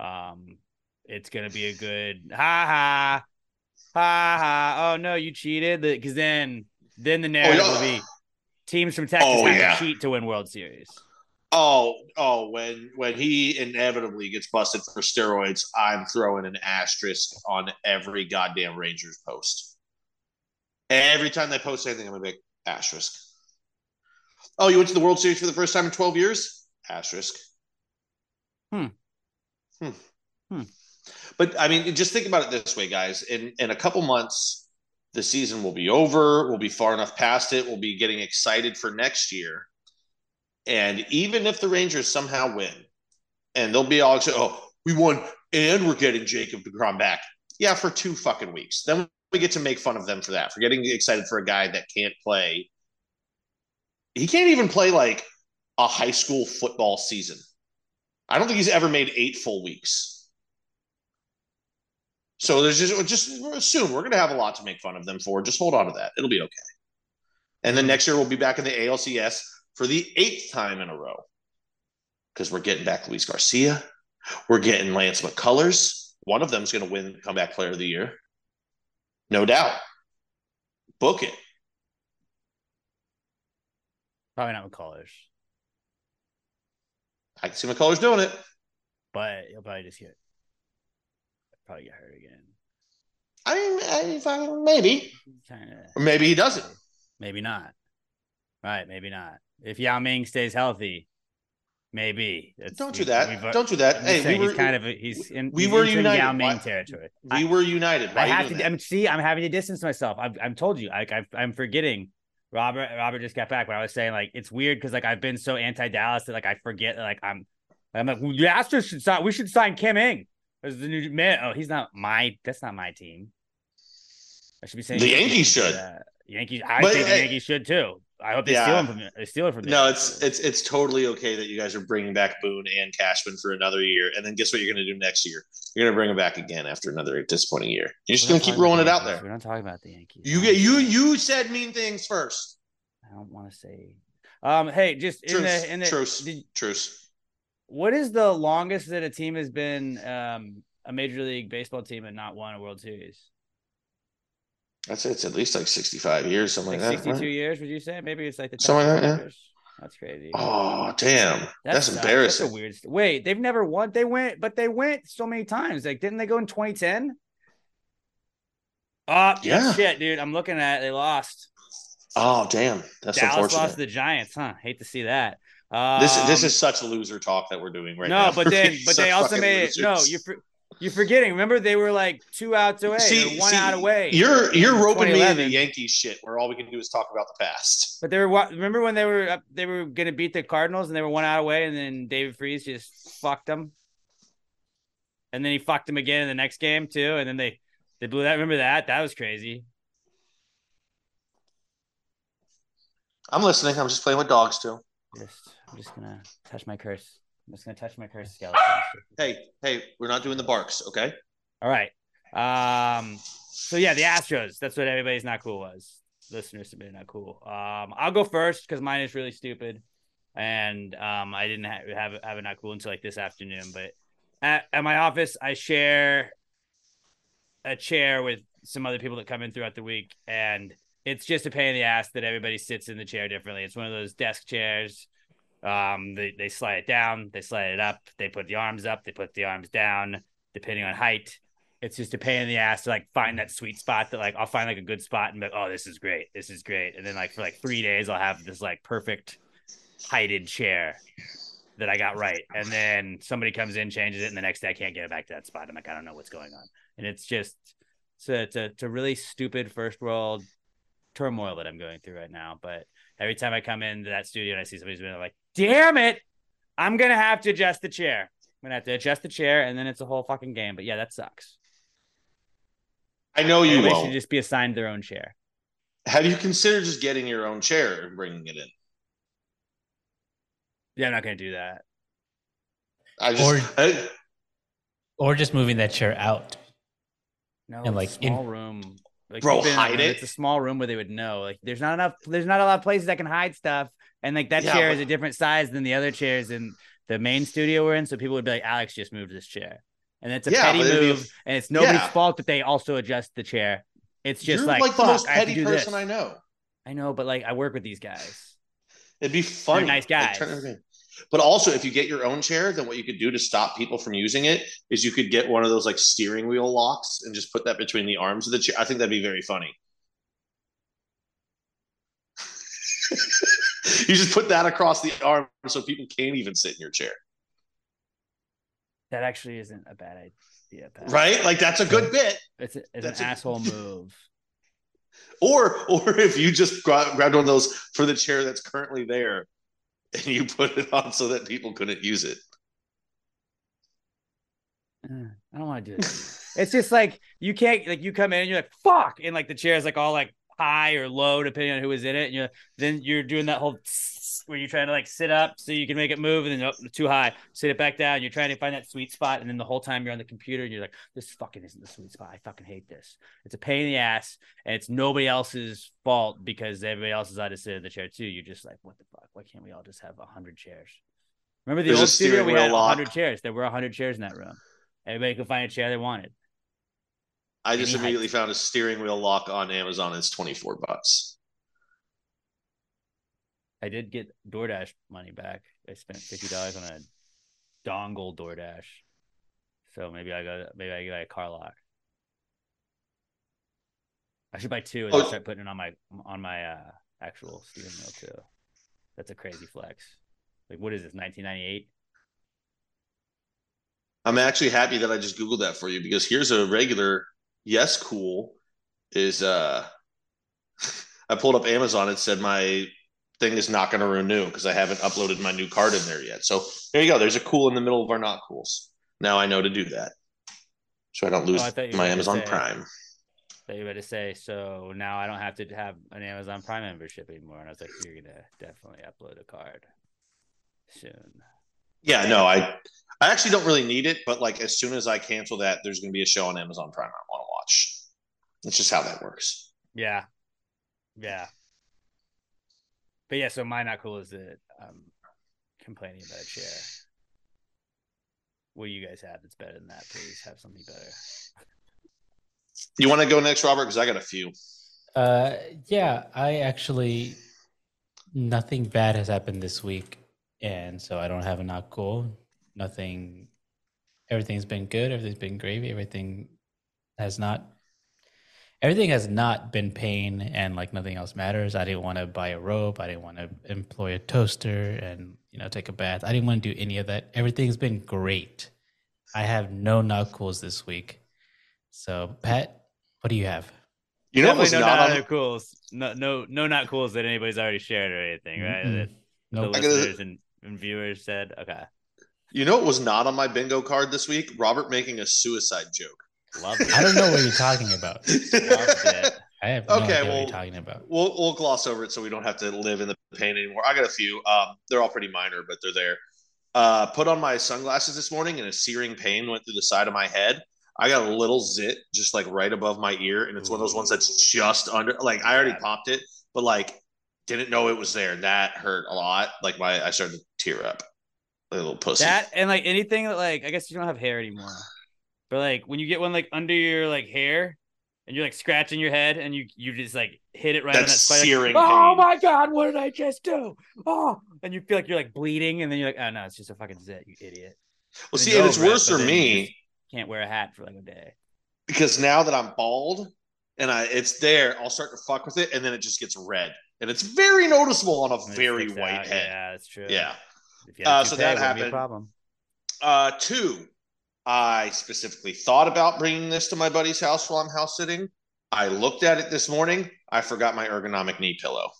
um, it's gonna be a good ha ha ha ha. Oh no, you cheated because then then the narrative
yeah.
will be teams from Texas
Oh,
have
yeah.
to cheat to win World Series.
Oh, oh, when when he inevitably gets busted for steroids, I'm throwing an asterisk on every goddamn Rangers post. Every time they post anything, I'm gonna be asterisk. Oh, you went to the World Series for the first time in 12 years? Asterisk.
Hmm.
Hmm.
Hmm.
But I mean, just think about it this way, guys. In in a couple months, the season will be over. We'll be far enough past it. We'll be getting excited for next year. And even if the Rangers somehow win, and they'll be all oh, we won, and we're getting Jacob DeGrom back. Yeah, for two fucking weeks. Then we get to make fun of them for that, for getting excited for a guy that can't play. He can't even play like a high school football season. I don't think he's ever made eight full weeks. So there's just just assume we're gonna have a lot to make fun of them for. Just hold on to that. It'll be okay. And then next year we'll be back in the ALCS for the eighth time in a row. Because we're getting back Luis Garcia. We're getting Lance McCullers. One of them's gonna win comeback player of the year. No doubt. Book it.
Probably not with callers,
I can see McCullers doing it.
but he'll probably just get probably get hurt again.
I mean, I, maybe.
Kind of.
Or maybe he doesn't.
Maybe not. Right, maybe not. If Yao Ming stays healthy, maybe. It's-
Don't do that. Don't do that.
I'm
Hey, we were,
he's kind of a, he's in.
we
he's
were united.
Yao Ming territory.
we were united. Why
I have to.
That?
I'm see. I'm having to distance myself. I've I've told you. Like I've, I'm forgetting. Robert Robert just got back, but I was saying like it's weird because like I've been so anti Dallas that like I forget. Like I'm I'm like well, the Astros should sign. We should sign Kim Ng as the new man. Oh, he's not my. That's not my team. I should be saying
The Yankees should.
Uh, Yankees. I
But,
think the
uh,
Yankees should too. I hope they
Yeah.
steal him from. They steal it from.
No, it's it's it's totally okay that you guys are bringing back Boone and Cashman for another year, and then guess what you're going to do next year? You're going to bring them back again after another disappointing year. You're just going to keep rolling it out there.
We're not talking about the Yankees.
You get you you said mean things first.
I don't want to say. Um. Hey, just in
Truce,
the in the.
truce,
did-
truce.
What is the longest that a team has been um, a major league baseball team and not won a World Series?
I'd say it's at least like 65 years, something
Like
like, that.
sixty-two
right?
years? Would you say? Maybe it's like the
Something like that, yeah.
That's crazy.
Oh damn,
That
that's, embarrassing.
That's a weird. st- Wait, they've never won. They went, but they went so many times. Like, didn't they go in 2010? Oh,
Yeah.
shit, dude. I'm looking at it. They lost.
oh damn, that's
Dallas
unfortunate.
lost to the Giants, huh? Hate to see that. Um,
this this is such loser talk that we're doing right
no,
now.
No,
but
then, but they also made it. No, you. For- You're forgetting. Remember, they were like two outs away. they were one
see,
out away.
You're you're roping me into
2011.
Yankees shit, where all we can do is talk about the past.
But they were. wa- Remember when they were up, they were gonna beat the Cardinals and they were one out away, and then David Freese just fucked them. And then he fucked them again in the next game too, and then they they blew that. Remember that? That was crazy.
I'm listening. I'm just playing with dogs too.
Just, I'm just gonna touch my curse. I'm just gonna touch my curse skeleton.
Hey, hey, we're not doing the barks, okay?
All right. Um. So yeah, the Astros. That's what everybody's not cool was. Listeners submitted not cool. Um. I'll go first because mine is really stupid, and um, I didn't have have, have it not cool until like this afternoon. But at, at my office, I share a chair with some other people that come in throughout the week, and it's just a pain in the ass that everybody sits in the chair differently. It's one of those desk chairs. Um, they, they slide it down, they slide it up, they put the arms up, they put the arms down, depending on height. It's just a pain in the ass to like find that sweet spot that like I'll find like a good spot and be like, oh, this is great, this is great. And then like for like three days, I'll have this like perfect heighted chair that I got right. And then somebody comes in, changes it, and the next day I can't get it back to that spot. I'm like, I don't know what's going on. And it's just a, it's a, it's a really stupid first world turmoil that I'm going through right now. But every time I come into that studio and I see somebody's been like, damn it, I'm gonna have to adjust the chair. I'm gonna have to adjust the chair, and then it's a whole fucking game. But yeah, that sucks.
I know you
Everybody should
won't.
just be assigned their own chair.
Have you considered just getting your own chair and bringing it in?
Yeah, I'm not gonna do that.
I just,
Or-
I-
Or just moving that chair out.
No,
And, like,
a
in-
small room. Like,
Bro,
you've been in that
hide
room,
it.
It's a small room where they would know. Like, there's not enough. There's not a lot of places that can hide stuff. And like that
Yeah,
chair
but-
is a different size than the other chairs in the main studio we're in. So people would be like, Alex just moved this chair, and it's a
Yeah,
petty
it'd be
move, and it's nobody's
Yeah.
fault that they also adjust the chair. It's just
you're
like,
like, the most
I
petty
do
person
this.
I know.
I know, but like I work with these guys.
It'd be funny.
nice
Like,
guys.
turn But also, if you get your own chair, then what you could do to stop people from using it is you could get one of those like steering wheel locks and just put that between the arms of the chair. I think that'd be very funny. you just put that across the arm so people can't even sit in your chair.
That actually isn't a bad idea, Pat.
Right? Like that's a good bit.
It's, a, it's
That's
an
a-
asshole move.
Or or if you just gra- grabbed one of those for the chair that's currently there and you put it on so that people couldn't use it.
Uh, I don't want to do this. it's just like you can't like you come in and you're like fuck, and like the chair is like all like high or low depending on who was in it. And you're then you're doing that whole where you're trying to like sit up so you can make it move, and then oh, too high, sit it back down. You're trying to find that sweet spot, and then the whole time you're on the computer, and you're like, this fucking isn't the sweet spot. I fucking hate this. It's a pain in the ass, and it's nobody else's fault because everybody else is out to sit in the chair too. You're just like, what the fuck? Why can't we all just have a hundred chairs? Remember the
There's
old studio? We had hundred chairs. There were hundred chairs in that room. Everybody could find a chair they wanted.
I just
Any height.
immediately found a steering wheel lock on Amazon. It's 24 bucks.
I did get DoorDash money back. I spent fifty dollars on a dongle DoorDash. So maybe I got maybe I got a car lock. I should buy two and then
Oh.
start putting it on my on my uh, actual steering wheel too. That's a crazy flex. Like what is this? Nineteen ninety eight.
I'm actually happy that I just Googled that for you because here's a regular yes cool is uh I pulled up Amazon and said my thing is not going to renew because I haven't uploaded my new card in there yet. So there you go. There's a cool in the middle of our not cools. Now I know to do that. So I don't lose
Oh, I thought
my Amazon
say-
Prime.
That you were to say. So now I don't have to have an Amazon Prime membership anymore. And I was like, you're gonna definitely upload a card soon.
Yeah, no, I I actually don't really need it, but like as soon as I cancel that, there's going to be a show on Amazon Prime I want to watch. That's just how that works.
Yeah. Yeah. But yeah, so my not cool is that I'm complaining about a chair. What do you guys have that's better than that? Please have something better.
You want to go next, Robert? Because I got a few.
Uh, yeah, I actually nothing bad has happened this week, and so I don't have a not cool. Nothing. Everything's been good. Everything's been gravy. Everything has not. Everything has not been pain, and like nothing else matters. I didn't want to buy a rope. I didn't want to employ a toaster, and you know take a bath. I didn't want to do any of that. Everything's been great, I have no knuckles this week. So, Pat, what do you have?
You know what was
Definitely no
not
not
on
other cools. No, no, no, not cools that anybody's already shared or anything, right? That
Nope.
The listeners and, and viewers said, okay,
You know it was not on my bingo card this week? Robert making a suicide joke.
loved it.
I don't know what you're talking about. I have no
Okay,
idea what
well-
you're talking about.
We'll we'll gloss over it so we don't have to live in the pain anymore. I got a few. Um, they're all pretty minor, but they're there. Uh, put on my sunglasses this morning, and a searing pain went through the side of my head. I got a little zit just like right above my ear, and it's one of those ones that's just under. Like I already popped it, but like didn't know it was there. And that hurt a lot. Like my I started to tear up. Like a little pussy.
That and like anything that like I guess you don't have hair anymore, but like when you get one like under your like hair and you're like scratching your head and you you just like hit it right on that
That's
spot. like,
searing
oh
pain.
my god, what did I just do? Oh, and you feel like you're like bleeding, and then you're like, oh no, it's just a fucking zit, you idiot.
well,
And
see, and it's
over it,
worse for me.
Can't wear a hat for like a day.
because now that I'm bald and I it's there, I'll start to fuck with it, and then it just gets red, and it's very noticeable on a very white
out.
head.
Yeah, that's true.
Yeah.
If you
Uh, so that
it wouldn't be a
happened.
problem.
Uh, two, I specifically thought about bringing this to my buddy's house while I'm house sitting. I looked at it this morning. I forgot my ergonomic knee pillow.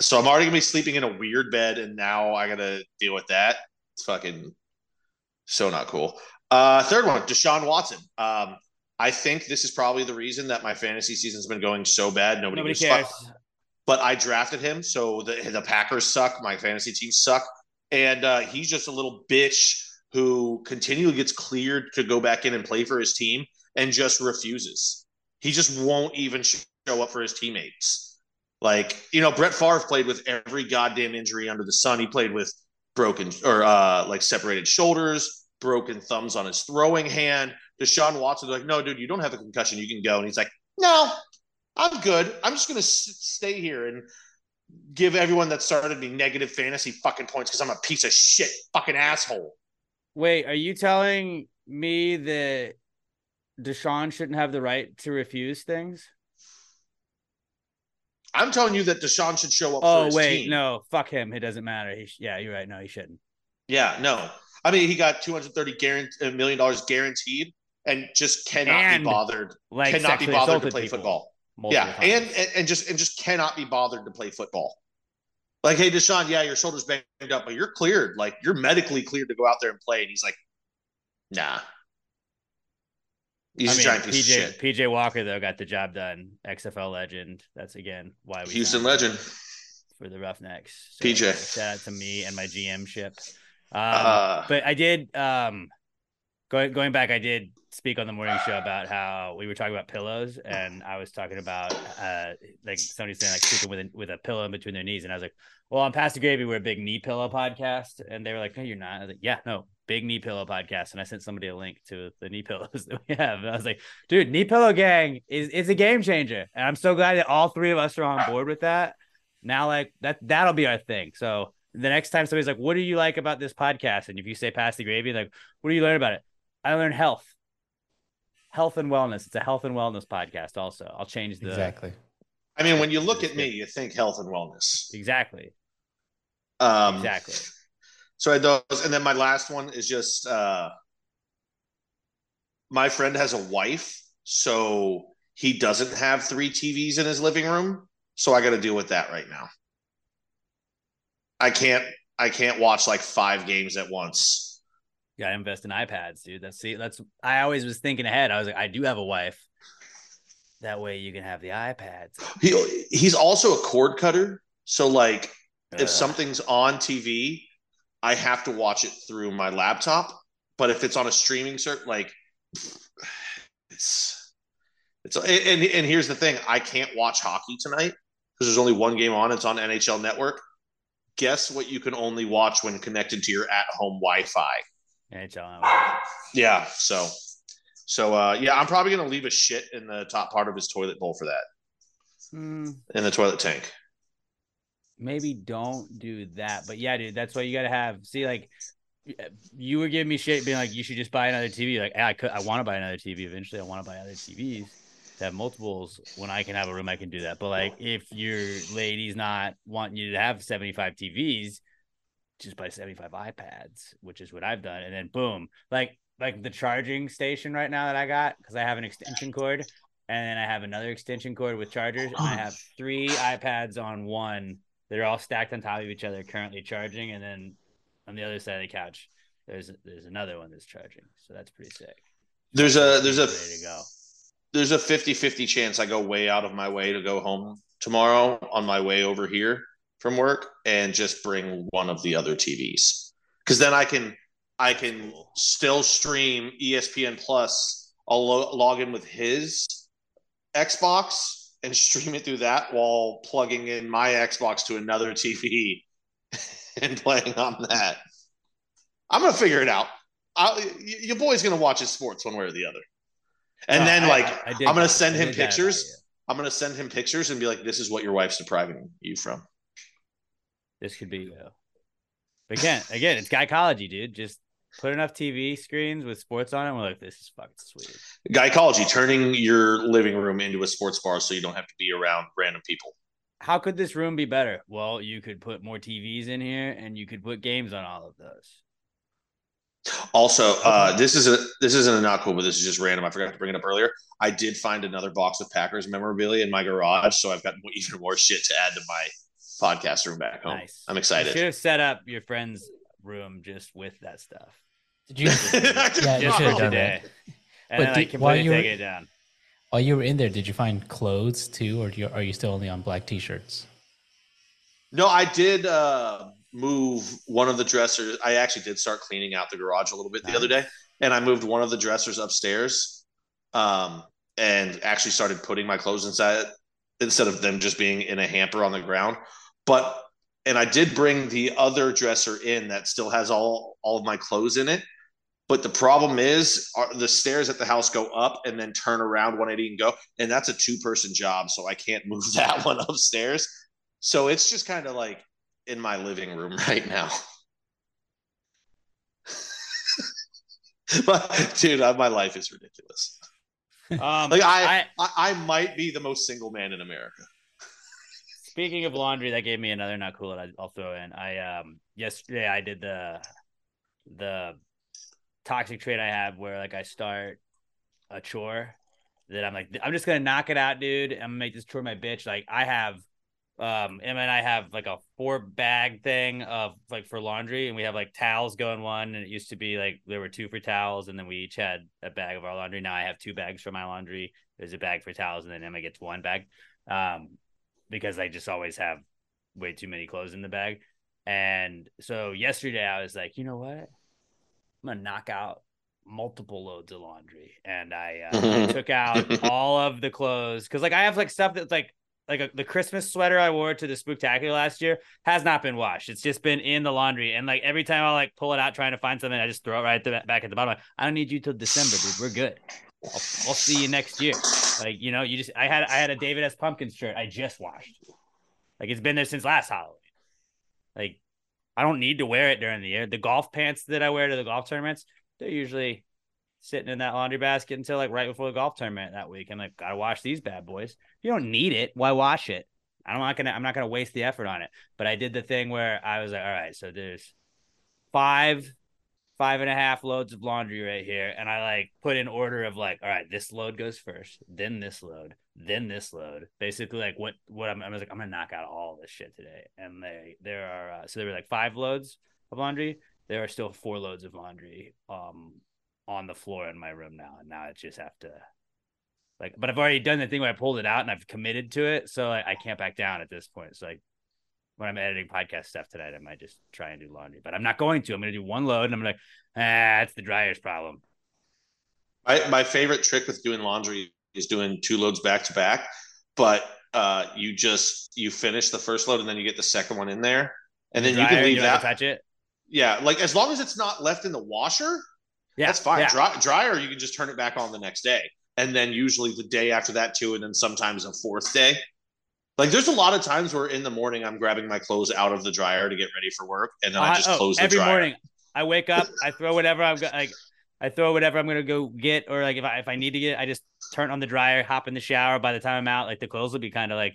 So I'm already gonna be sleeping in a weird bed, and now I gotta deal with that. It's fucking so not cool. Uh, third one, Deshaun Watson. Um, I think this is probably the reason that my fantasy season's been going so bad. Nobody,
Nobody
a fuck
cares.
but I drafted him, so the the Packers suck. My fantasy team suck, and uh, he's just a little bitch who continually gets cleared to go back in and play for his team, and just refuses. He just won't even show up for his teammates. Like you know, Brett Favre played with every goddamn injury under the sun. He played with broken or uh, like separated shoulders, broken thumbs on his throwing hand. Deshaun Watson like, no, dude, you don't have a concussion. You can go, and he's like, no, I'm good. I'm just going to s- stay here and give everyone that started me negative fantasy fucking points because I'm a piece of shit fucking asshole.
Wait, are you telling me that Deshaun shouldn't have the right to refuse things?
I'm telling you that Deshaun should show up. Oh, for
Oh wait,
team.
no, fuck him. It doesn't matter. He sh- yeah, you're right. No, he shouldn't.
Yeah, no. I mean, he got 230 guarant- million dollars guaranteed and just cannot
And,
be bothered.
Like
cannot be bothered to play
people
football.
multiple
Yeah,
times.
and, and just and just cannot be bothered to play football. Like, hey, Deshaun, yeah, your shoulder's banged up, but you're cleared. Like, you're medically cleared to go out there and play. And he's like, nah. He's
I
a
mean,
giant
PJ
shit.
PJ Walker though got the job done. XFL legend. That's again why we
Houston legend.
for the Roughnecks.
PJ.
shout out to me and my GM ship. Um,
Uh,
but I did um going going back, I did speak on the morning show about how we were talking about pillows, and I was talking about uh like somebody saying like sleeping with a with a pillow in between their knees, and I was like, "Well, on Pass the Gravy, we're a big knee pillow podcast," and they were like, "No, you're not." I was like, "Yeah, no, big knee pillow podcast," and I sent somebody a link to the knee pillows that we have, and I was like, "Dude, knee pillow gang is is a game changer," and I'm so glad that all three of us are on board with that. Now, like that that'll be our thing. So the next time somebody's like, "What do you like about this podcast?" and if you say "Pass the Gravy," like, "What do you learn about it?" I learned health, health and wellness. It's a health and wellness podcast. Also, I'll change the
Exactly.
I mean, when you look at me, you think health and wellness.
exactly,
Um,
exactly.
So I those, and then my last one is just uh, my friend has a wife, so he doesn't have three TVs in his living room. So I got to deal with that right now. I can't. I can't watch like five games at once.
You gotta invest in iPads, dude. That's see, that's I always was thinking ahead. I was like, I do have a wife. That way you can have the iPads.
He he's also a cord cutter. So like,
Ugh.
if something's on TV, I have to watch it through my laptop. But if it's on a streaming cert, like it's it's and and here's the thing: I can't watch hockey tonight because there's only one game on. It's on NHL Network. Guess what? You can only watch when connected to your at-home Wi-Fi.
NHL.
Yeah. So, so uh, yeah, I'm probably gonna leave a shit in the top part of his toilet bowl for that
Hmm,
in the toilet tank.
maybe don't do that. But yeah, dude, that's why you gotta have. See, like you were giving me shit, being like, you should just buy another TV. Like, I could, I want to buy another TV eventually. I want to buy other TVs to have multiples. When I can have a room, I can do that. But like, if your lady's not wanting you to have 75 TVs, just buy 75 iPads, which is what I've done. And then boom, like like the charging station right now that I got because I have an extension cord and then I have another extension cord with chargers and I have three iPads on one that are all stacked on top of each other currently charging and then on the other side of the couch there's there's another one that's charging. So that's pretty sick.
There's a there's a
ready to go.
There's a 50-50 chance I go way out of my way to go home tomorrow on my way over here from work and just bring one of the other TVs. Cuz then I can I can still stream ESPN Plus. I'll lo- log in with his Xbox and stream it through that while plugging in my Xbox to another TV and playing on that. I'm to figure it out. I'll, your boy's to watch his sports one way or the other. And then
I-
like
I-
I'm to send him
dig that about
pictures. I'm gonna send him pictures and be like, "This is what your wife's depriving you from."
This could be. But again, again, it's gynecology, dude. Just put enough TV screens with sports on it. And we're like, this is fucking sweet.
Gynecology, turning your living room into a sports bar so you don't have to be around random people.
How could this room be better? Well, you could put more TVs in here and you could put games on all of those.
Also, uh, this is a this isn't a not cool, but this is just random. I forgot to bring it up earlier. I did find another box of Packers memorabilia in my garage, so I've got even more shit to add to my podcast room back home.
Nice.
I'm excited.
You
excited.
should have set up your friend's room just with that stuff.
Did you?
yeah,
Yeah, you
Just
should have done
today.
that.
And
But
then, like
did- while
completely
you were-
take it down.
While you were in there, did you find clothes too, or do you, are you still only on black t-shirts?
No, I did uh, move one of the dressers. I actually did start cleaning out the garage a little bit the other day, and I moved one of the dressers upstairs, um, and actually started putting my clothes inside instead of them just being in a hamper on the ground. But and I did bring the other dresser in that still has all all of my clothes in it. But the problem is, are, the stairs at the house go up and then turn around 180 and go, and that's a two person job, so I can't move that one upstairs. So it's just kind of like in my living room right now. but dude, uh, my life is ridiculous.
Um,
Like I,
I,
I, I might be the most single man in America.
Speaking of laundry, that gave me another not cool that I- I'll throw in. I um yesterday I did the the toxic trait I have where like I start a chore that I'm like I'm just gonna knock it out, dude. I'm gonna make this chore my bitch. Like I have um Emma and I have like a four bag thing of like for laundry and we have like towels go in one and it used to be like there were two for towels and then we each had a bag of our laundry. Now I have two bags for my laundry. There's a bag for towels and then Emma gets one bag. Um because I just always have way too many clothes in the bag. And so yesterday I was like, you know what? I'm gonna knock out multiple loads of laundry, and I, uh, I took out all of the clothes because like I have like stuff that's like like a, the Christmas sweater I wore to the Spooktacular last year has not been washed. It's just been in the laundry, and like every time I like pull it out trying to find something, I just throw it right the back at the bottom. Like, I don't need you till December, dude. We're good. I'll, I'll see you next year. Like you know, you just I had I had a David S. Pumpkins shirt I just washed. Like it's been there since last Halloween. Like I don't need to wear it during the year. The golf pants that I wear to the golf tournaments, they're usually sitting in that laundry basket until like right before the golf tournament that week. I'm like, gotta wash these bad boys. If you don't need it, why wash it? I'm not gonna I'm not gonna waste the effort on it. But I did the thing where I was like, all right, so there's five five and a half loads of laundry right here. And I like put in order of like, all right, this load goes first, then this load, then this load. Basically, like what what I'm, I was like, I'm gonna knock out all this shit today. And they there are uh, so there were like five loads of laundry. There are still four loads of laundry um on the floor in my room now. And now I just have to like but I've already done the thing where I pulled it out and I've committed to it. So I, I can't back down at this point. So like when I'm editing podcast stuff tonight, I might just try and do laundry, but I'm not going to. I'm going to do one load and I'm like, ah, it's the dryer's problem.
My my favorite trick with doing laundry is doing two loads back to back, but uh, you just you finish the first load and then you get the second one in there, and then you
Dryer,
can leave
don't
that.
to touch it.
Yeah, like as long as it's not left in the washer,
Yeah,
that's fine.
Yeah.
Dry, dryer, you can just turn it back on the next day, and then usually the day after that too, and then sometimes a fourth day. Like there's a lot of times where in the morning I'm grabbing my clothes out of the dryer to get ready for work, and then I
Uh,
just
oh,
close the
every
dryer.
morning. I wake up, I throw whatever I'm go- like, I throw whatever I'm gonna go get, or like if I if I need to get, I just turn on the dryer, hop in the shower. By the time I'm out, like the clothes will be kind of like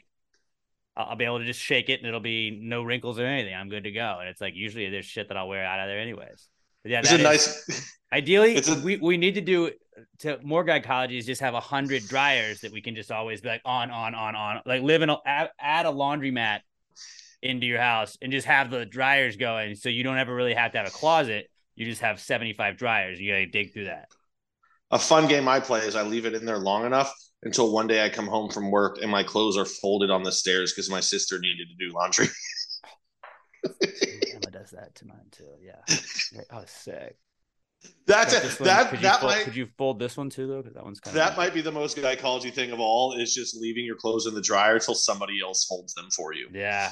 I'll, I'll be able to just shake it and it'll be no wrinkles or anything. I'm good to go. And it's like usually there's shit that I'll wear out of there anyways. But yeah,
It's a
is-
nice.
Ideally,
It's a-
we, we need to do to more guy colleges just have a hundred dryers that we can just always be like on on on on like live in a add, add a laundromat into your house and just have the dryers going so you don't ever really have to have a closet. You just have seventy five dryers. You gotta dig through that.
A fun game I play is I leave it in there long enough until one day I come home from work and my clothes are folded on the stairs because my sister needed to do laundry.
Emma does that to mine too. Yeah. Right. Oh, sick.
That's
But
it. That
could you
that
fold,
might
could you fold this one too though? Because that one's kind
that
of
might be the most gynecology thing of all is just leaving your clothes in the dryer till somebody else folds them for you.
Yeah.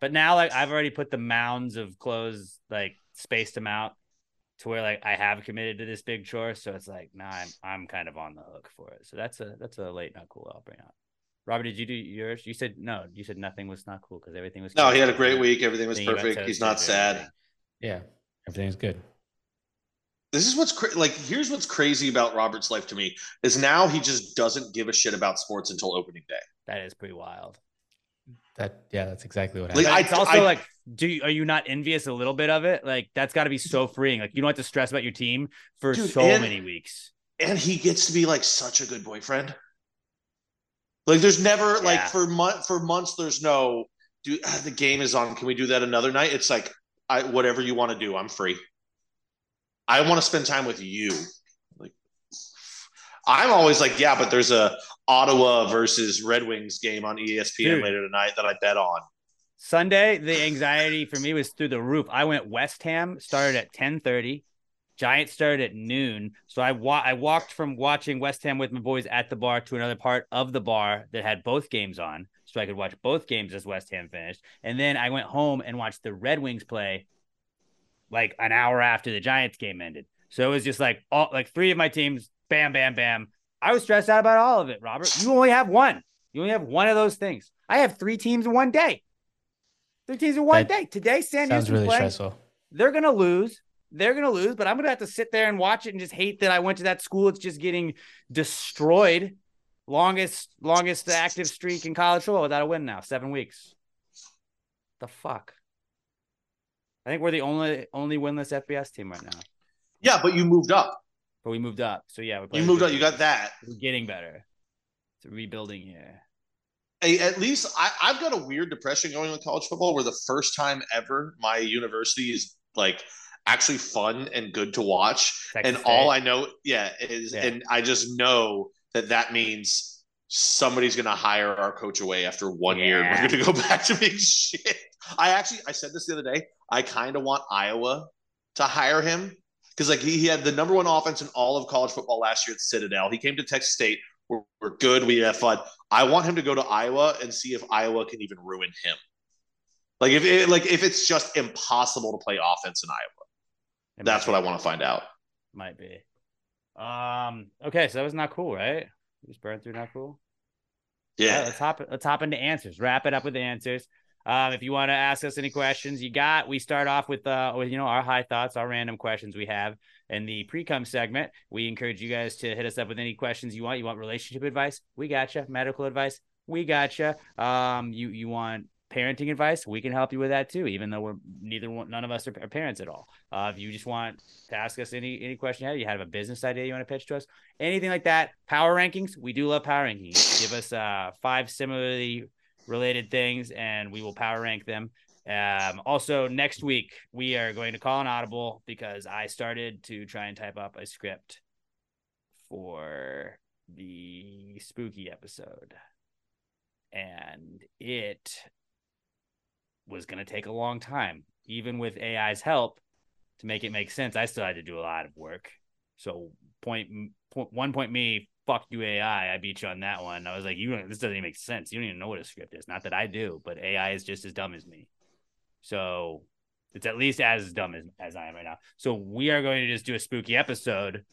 But now like I've already put the mounds of clothes like spaced them out to where like I have committed to this big chore. So it's like, nah, I'm I'm kind of on the hook for it. So that's a that's a late not cool I'll bring up. Robert, did you do yours? You said no, you said nothing was not cool because everything was
No,
cool.
he had a great week. Everything was perfect. He's not sad.
Yeah, everything's good.
This is what's cra- like. Here's what's crazy about Robert's life to me is now he just doesn't give a shit about sports until opening day.
That is pretty wild.
That yeah, that's exactly what
Like,
happened.
But
I-
it's also
I-
like, do you, are you not envious a little bit of it? Like that's got to be so freeing. Like you don't have to stress about your team for
Dude,
so
and-
many weeks.
and he gets to be like such a good boyfriend. Like there's never like for month for months there's no do ah, the game is on. Can we do that another night? It's like I whatever you want to do, I'm free. I want to spend time with you. Like I'm always like, yeah, but there's a Ottawa versus Red Wings game on ESPN
Dude.
later tonight that I bet on.
Sunday, the anxiety for me was through the roof. I went West Ham, started at 10:30. Giants started at noon. So I wa- I walked from watching West Ham with my boys at the bar to another part of the bar that had both games on, so I could watch both games as West Ham finished. And then I went home and watched the Red Wings play like an hour after the Giants game ended. So it was just like all like three of my teams, bam, bam, bam. I was stressed out about all of it, Robert. You only have one. You only have one of those things. I have three teams in one day. Three teams in one
That
day. Today, San
Sounds really
playing.
stressful.
They're gonna lose. They're gonna lose, but I'm gonna have to sit there and watch it and just hate that I went to that school. It's just getting destroyed. Longest, longest active streak in college football without a win now. Seven weeks. The fuck. I think we're the only only winless FBS team right now.
Yeah, but you moved up.
But we moved up. So yeah, we're
You moved up. You got that.
We're getting better. It's rebuilding here.
Hey, at least I, I've got a weird depression going with college football where the first time ever my university is like actually fun and good to watch.
Texas
and all I know, yeah, is
Yeah.
and I just know that that means somebody's going to hire our coach away after one year. and We're going to go back to being shit. I actually, I said this the other day. I kind of want Iowa to hire him because like he, he had the number one offense in all of college football last year at Citadel. He came to Texas State. We're, we're good. We have fun. I want him to go to Iowa and see if Iowa can even ruin him. Like if it, like if it's just impossible to play offense in Iowa.
It
That's what I want to find out.
Might be. Um. Okay, so that was not cool, right? Just burned through not cool. All right,
Yeah.
let's hop. Let's hop into answers. Wrap it up with the answers. Um, if you want to ask us any questions, you got. We start off with uh, with you know our high thoughts, our random questions we have in the pre-cum segment. We encourage you guys to hit us up with any questions you want. You want relationship advice? We got you. Medical advice? We got you. Um, you you want parenting advice? We can help you with that too. Even though we're neither one, none of us are, are parents at all. Uh, if you just want to ask us any any question you have, you have a business idea you want to pitch to us, anything like that. Power rankings? We do love power rankings. Give us uh five similarly related things and we will power rank them. Um, also, next week we are going to call an audible because I started to try and type up a script for the spooky episode, and it was going to take a long time, even with AI's help, to make it make sense. I still had to do a lot of work. So, point, point one point me fuck you AI. I beat you on that one. I was like, you this doesn't even make sense. You don't even know what a script is. Not that I do, but AI is just as dumb as me. So it's at least as dumb as, as I am right now. So we are going to just do a spooky episode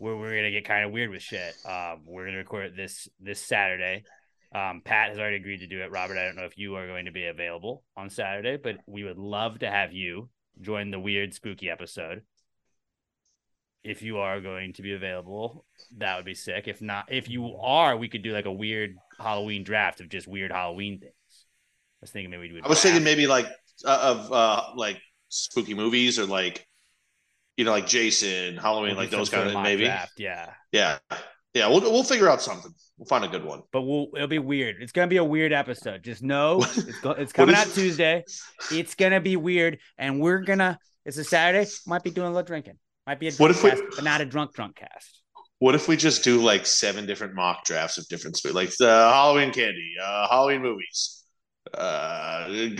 where we're gonna get kind of weird with shit. Um, we're gonna record this this Saturday. Um, Pat has already agreed to do it. Robert, I don't know if you are going to be available on Saturday, but we would love to have you join the weird spooky episode if you are going to be available, that would be sick. If not, if you are, we could do like a weird Halloween draft of just weird Halloween things. I was thinking maybe we would.
I was thinking maybe like uh, of uh like spooky movies or like you know like Jason, Halloween,
We'll
like those kind of maybe.
draft, yeah.
Yeah, yeah. We'll we'll figure out something. We'll find a good one.
But we'll it'll be weird. It's gonna be a weird episode. Just know it's go, it's coming out Tuesday. It's gonna be weird, and we're gonna. It's a Saturday. Might be doing a little drinking. Might be a
What
drunk
if we-
cast, but not a drunk drunk cast.
What if we just do like seven different mock drafts of different sp- like the Halloween candy, uh, Halloween movies, uh,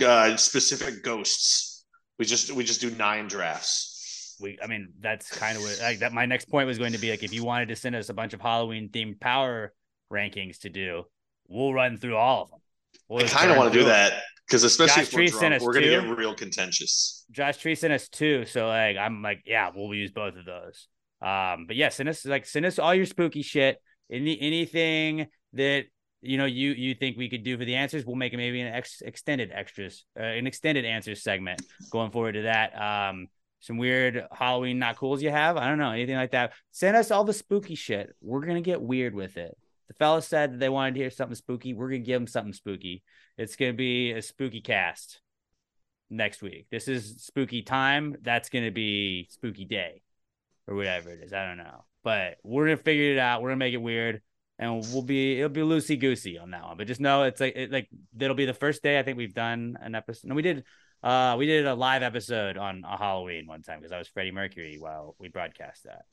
uh, specific ghosts. We just we just do nine drafts.
We, I mean, that's kind of what like that. My next point was going to be like, if you wanted to send us a bunch of Halloween themed power rankings to do, we'll run through all of them. We'll
I kind of want to do that because especially
Josh
if we're
Tree
drunk, we're gonna get real contentious.
Josh Tree sent us two, so like I'm like, yeah, we'll use both of those. Um, but yeah, send us like send us all your spooky shit. Any anything that you know you you think we could do for the answers, we'll make it maybe an ex- extended extras, uh, an extended answers segment going forward to that. Um, some weird Halloween not cools you have, I don't know anything like that. Send us all the spooky shit. We're gonna get weird with it. The fellas said that they wanted to hear something spooky. We're gonna give them something spooky. It's gonna be a spooky cast next week. This is spooky time. That's going to be spooky day or whatever it is. I don't know. But we're going to figure it out. We're going to make it weird and we'll be, it'll be loosey goosey on that one. But just know it's like, it, like, that'll be the first day I think we've done an episode. No, we did, uh, we did a live episode on a Halloween one time because I was Freddie Mercury while we broadcast that.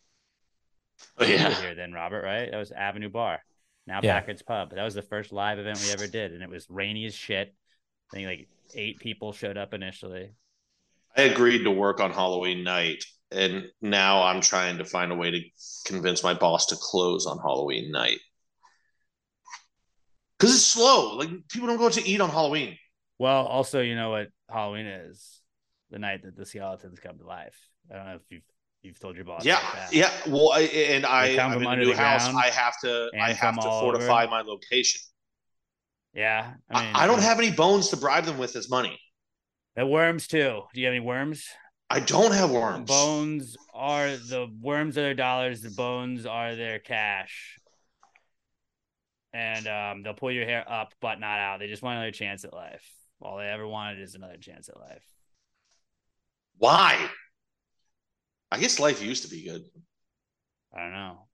Oh, yeah,
here then, Robert, right? That was Avenue Bar, now
Yeah.
Packard's Pub. That was the first live event we ever did, and it was rainy as shit. I think like eight people showed up initially.
I agreed to work on Halloween night, and now I'm trying to find a way to convince my boss to close on Halloween night because it's slow. Like people don't go out to eat on Halloween.
Well, also, you know what Halloween is? The night that the skeletons come to life. I don't know if you've you've told your boss.
Yeah,
like
yeah. Well, I, and I, I'm in a new house. I have to, I have to fortify
over.
my location.
yeah.
I,
I
I don't have any bones to bribe them with as money.
the worms too. Do you have any worms?
I don't have worms.
Bones are the worms are their dollars. The bones are their cash. And um, they'll pull your hair up, but not out. They just want another chance at life. All they ever wanted is another chance at life.
Why? I guess life used to be good.
I don't know.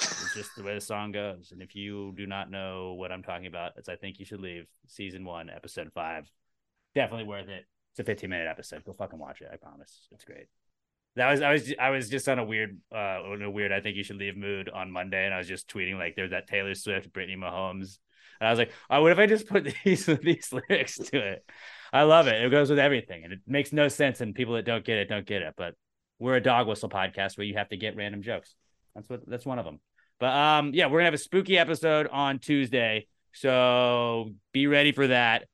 It's just the way the song goes. And if you do not know what I'm talking about, it's I think you should leave season one, episode five. Definitely worth it. It's a 15 minute episode. Go fucking watch it. I promise. It's great. That was I was I was just on a weird uh on a weird I think you should leave mood on Monday and I was just tweeting like there's that Taylor Swift, Brittany Mahomes. And I was like, oh, what if I just put these these lyrics to it? I love it. It goes with everything. And it makes no sense and people that don't get it don't get it. But we're a dog whistle podcast where you have to get random jokes. That's what that's one of them. But um, yeah, we're gonna have a spooky episode on Tuesday, so be ready for that.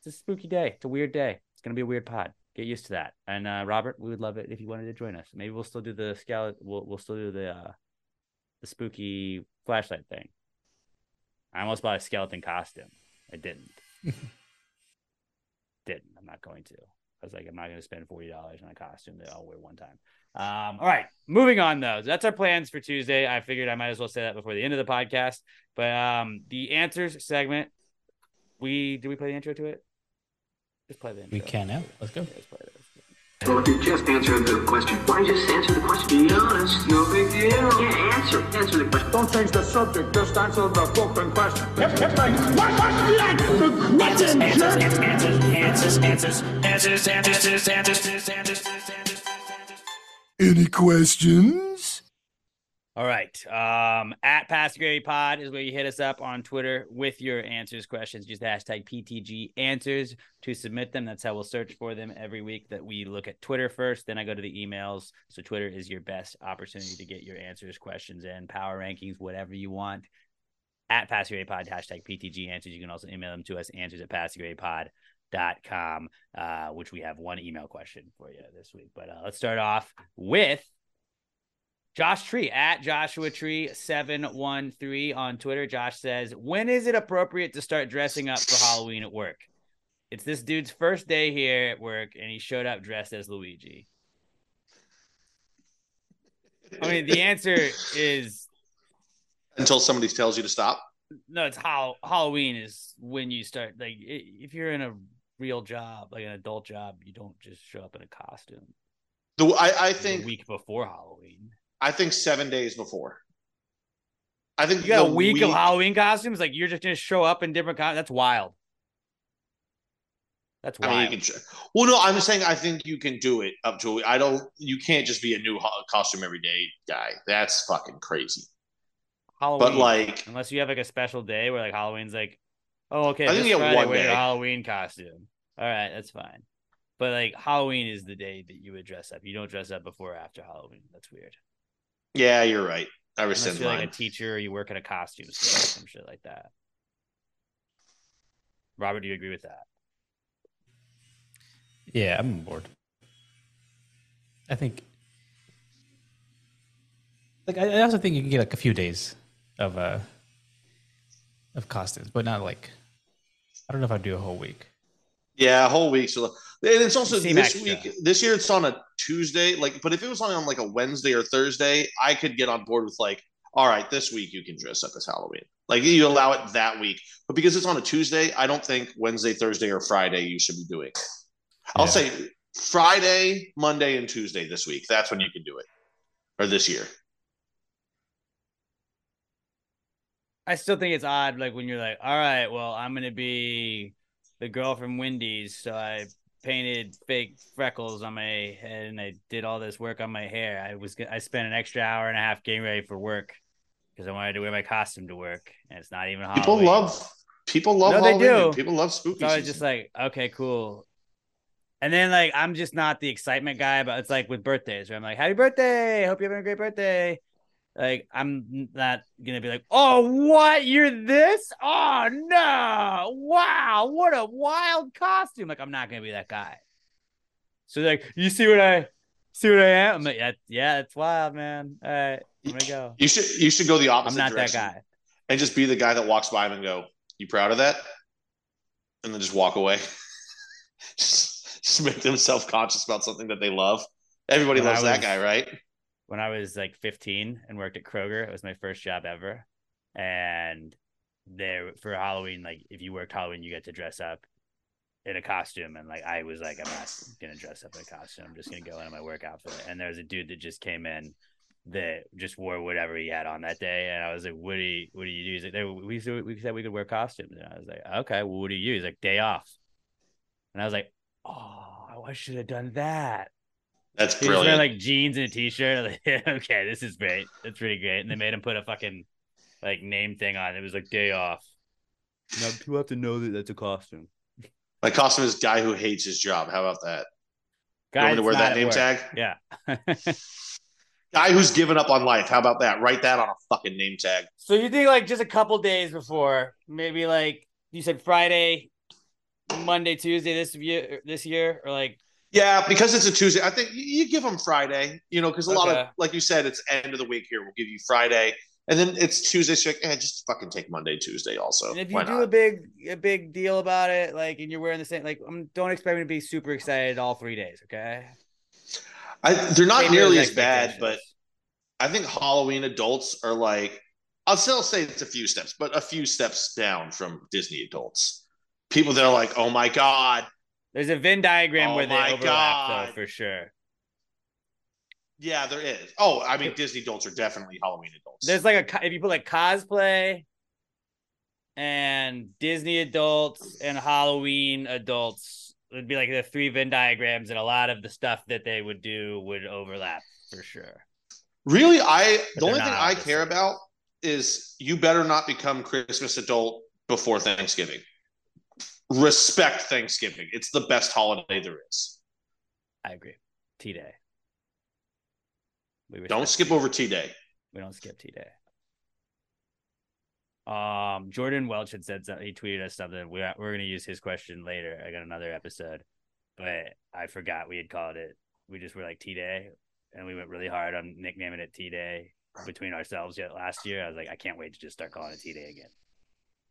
It's a spooky day. It's a weird day. It's gonna be a weird pod. Get used to that. And uh, Robert, we would love it if you wanted to join us. Maybe we'll still do the skeleton. We'll we'll still do the uh, the spooky flashlight thing. I almost bought a skeleton costume. I didn't. didn't. I'm not going to. I was like, I'm not going to spend forty dollars on a costume that I'll wear one time. Um, all right, moving on though. That's our plans for Tuesday. I figured I might as well say that before the end of the podcast. But um, the answers segment, we do we play the intro to it? Just play the intro.
We can now. Let's go.
Yeah, let's play it.
Well, if you just answer the question, why don't you just answer the question? Be honest, no big deal. Yeah, answer, answer the question.
Don't change the subject, just answer the fucking question. Hit, hit me. What, what's the answer? The question,
Answers,
jerk.
answers, answers, answers, answers, answers, answers, answers, answers, answers.
Any questions?
All right. Um, at Pass the Gravy Pod is where you hit us up on Twitter with your answers, questions. Just hashtag PTG answers to submit them. That's how we'll search for them every week. That we look at Twitter first, then I go to the emails. So Twitter is your best opportunity to get your answers, questions, and power rankings, whatever you want. At Pass the Gravy Pod, hashtag PTG answers. You can also email them to us, answers at passgarypod.com, uh, which we have one email question for you this week. But uh, let's start off with Josh Tree at Joshua Tree 713 on Twitter. Josh says, When is it appropriate to start dressing up for Halloween at work? It's this dude's first day here at work, and he showed up dressed as Luigi. I mean, the answer is
Until somebody tells you to stop.
no, it's how Halloween is when you start. Like, if you're in a real job, like an adult job, you don't just show up in a costume.
The, I, I think
a week before Halloween.
I think seven days before. I think
You got
the
a week, of Halloween costumes. Like you're just gonna show up in different costumes. That's wild. That's
I
wild.
mean, you can. Well, no, I'm saying I think you can do it up to. a week. I don't. You can't just be a new costume every day guy. That's fucking crazy.
Halloween,
But like,
unless you have like a special day where like Halloween's like, oh okay,
I think you have
Friday
one
wear your
day.
Halloween costume. All right, that's fine. But like Halloween is the day that you would dress up. You don't dress up before or after Halloween. That's weird.
Yeah, you're right. I
Unless you're like a teacher or you work at a costume store or some shit like that. Robert, do you agree with that?
Yeah, I'm on board. I think. Like, I I also think you can get like a few days of uh of costumes, but not like. I don't know if I'd do a whole week.
Yeah, a whole week. So, and it's also
Seem
this
extra.
week. This year, it's on a Tuesday. Like, but if it was on, on like a Wednesday or Thursday, I could get on board with like, all right, this week you can dress up as Halloween. Like, you allow it that week. But because it's on a Tuesday, I don't think Wednesday, Thursday, or Friday you should be doing it. I'll
Yeah.
say Friday, Monday, and Tuesday this week. That's when you can do it, or this year.
I still think it's odd, like when you're like, all right, well, I'm gonna be the girl from Wendy's, so I painted fake freckles on my head and I did all this work on my hair. I was I spent an extra hour and a half getting ready for work because I wanted to wear my costume to work, and it's not even Halloween.
People love. People love
No, they do.
People love spooky.
So I was just like, okay, cool. And then like I'm just not the excitement guy, but it's like with birthdays where I'm like, happy birthday, hope you're having a great birthday. Like I'm not gonna be like, oh, what? You're this? Oh no! Wow, what a wild costume! Like I'm not gonna be that guy. So like, you see what I see what I am? I'm like, yeah, yeah, it's wild, man. All right, I'm gonna go.
you should. You should go the opposite.
I'm not that guy.
and just be the guy that walks by him and go, "You proud of that?" And then just walk away. just, just make them self conscious about something that they love. Everybody
When
loves that guy, right?
When I was like 15 and worked at Kroger. It was my first job ever. And there for Halloween, like if you worked Halloween, you get to dress up in a costume. And like I was like, I'm not gonna dress up in a costume. I'm just gonna go in my work outfit. And there was a dude that just came in that just wore whatever he had on that day. And I was like, What do you what do you do? He's like, "There- we said we said we could wear costumes. And I was like, Okay, well, what do you use? Like day off. And I was like, Oh, I should have done that.
That's
He was wearing
brilliant.
like jeans and a t-shirt. I was like, okay, this is great. That's pretty great. And they made him put a fucking like name thing on. It was like day off. Now people have to know that that's a costume.
My costume is guy who hates his job. How about that? You want me to wear that name
work.
tag?
Yeah.
Guy who's given up on life. How about that? Write that on a fucking name tag.
so you think like just a couple days before, maybe like you said Friday, Monday, Tuesday this year, this year, or like
Yeah, because it's a Tuesday. I think you- give them Friday, you know, because a lot of, like you said, it's end of the week here. We'll give you Friday. And then it's Tuesday. So you're like, eh, just fucking take Monday, Tuesday also.
And if you
Why
do
not?
a big a big deal about it, like and you're wearing the same, like um, don't expect me to be super excited all three days. Okay.
I, they're not nearly as bad, but. I think Halloween adults are like, I'll still say it's a few steps, but a few steps down from Disney adults. People that are like, oh my God.
There's a Venn diagram
Oh
where they overlap,
God.
though, for sure.
Yeah, there is. Oh, I mean, Disney adults are definitely Halloween adults.
There's like a if you put like cosplay and Disney adults and Halloween adults, it'd be like the three Venn diagrams, and a lot of the stuff that they would do would overlap for sure.
Really, I
But
the only thing I care about is you better not become Christmas adult before Thanksgiving. Respect Thanksgiving. It's the best holiday there is.
I agree. T Day. We
Don't skip over T Day.
We don't skip T Day. Um, Jordan Welch had said something. He tweeted us something. We we're gonna use his question later. I got another episode, but I forgot we had called it. We just were like T Day, and we went really hard on nicknaming it T Day between ourselves yet last year. I was like, I can't wait to just start calling it T Day again.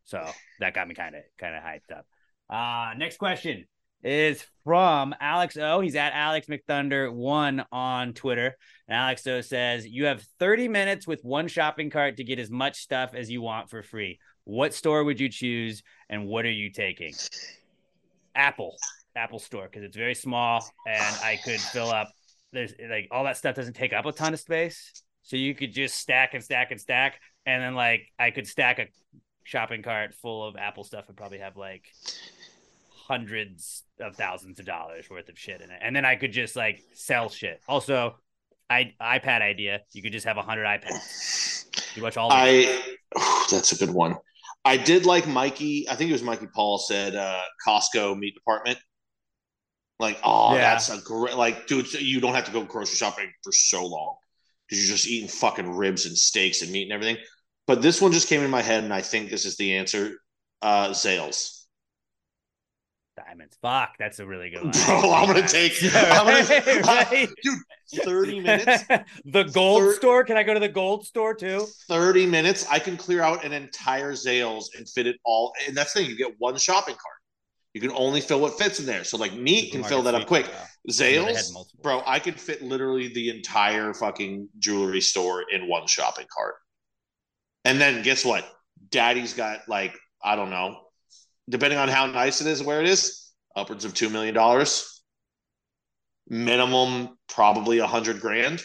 So that got me kind of kind of hyped up. Uh next question is from Alex O. He's at Alex McThunder one on Twitter. And Alex O says, You have 30 minutes with one shopping cart to get as much stuff as you want for free. What store would you choose and what are you taking? Apple Apple Store because it's very small and I could fill up. There's like all that stuff doesn't take up a ton of space, so you could just stack and stack and stack, and then like I could stack a shopping cart full of Apple stuff and probably have like hundreds of thousands of dollars worth of shit in it, and then I could just like sell shit. Also, I iPad idea. You could just have a hundred iPads. You watch all.
I that's a good one. I did like Mikey. I think it was Mikey Paul said uh, Costco meat department. Like, oh,
Yeah.
that's a great. Like, dude, you don't have to go grocery shopping for so long because you're just eating fucking ribs and steaks and meat and everything. But this one just came in my head, and I think this is the answer. Uh, Zales.
Diamonds. Fuck, that's a really good one.
Bro, I'm gonna take. I'm gonna,
Right.
dude, 30 minutes.
the gold
Thir-
store. Can I go to the gold store too?
30 minutes, I can clear out an entire Zales and fit it all. And that's the thing, you get one shopping cart. You can only fill what fits in there. So, like, meat can fill that up quick. Zales, bro, I could fit literally the entire fucking jewelry store in one shopping cart. And then guess what? Daddy's got, like, I don't know, depending on how nice it is, where it is, upwards of $2 million. Minimum, probably a hundred grand.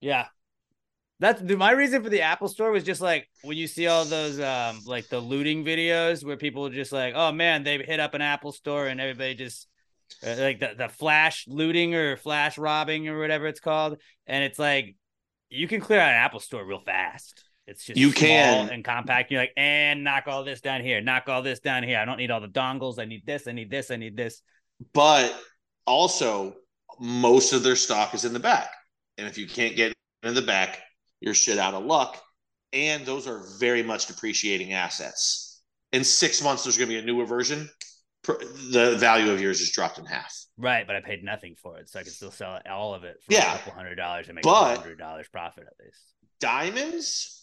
Yeah. That's my reason for the Apple store was just like when you see all those um like the looting videos where people are just like, oh man, they hit up an Apple store and everybody just uh, like the, the flash looting or flash robbing or whatever it's called. And it's like you can clear out an Apple store real fast. It's just
You
small
can.
and compact. You're like, and knock all this down here, knock all this down here. I don't need all the dongles. I need this, I need this, I need this.
but also most of their stock is in the back. And if you can't get in the back, you're shit out of luck. And those are very much depreciating assets. In six months, there's going to be a newer version. The value of yours is dropped in half.
Right, but I paid nothing for it, so I could still sell all of it for
Yeah.
a couple hundred dollars and make a hundred dollars profit at least.
Diamonds,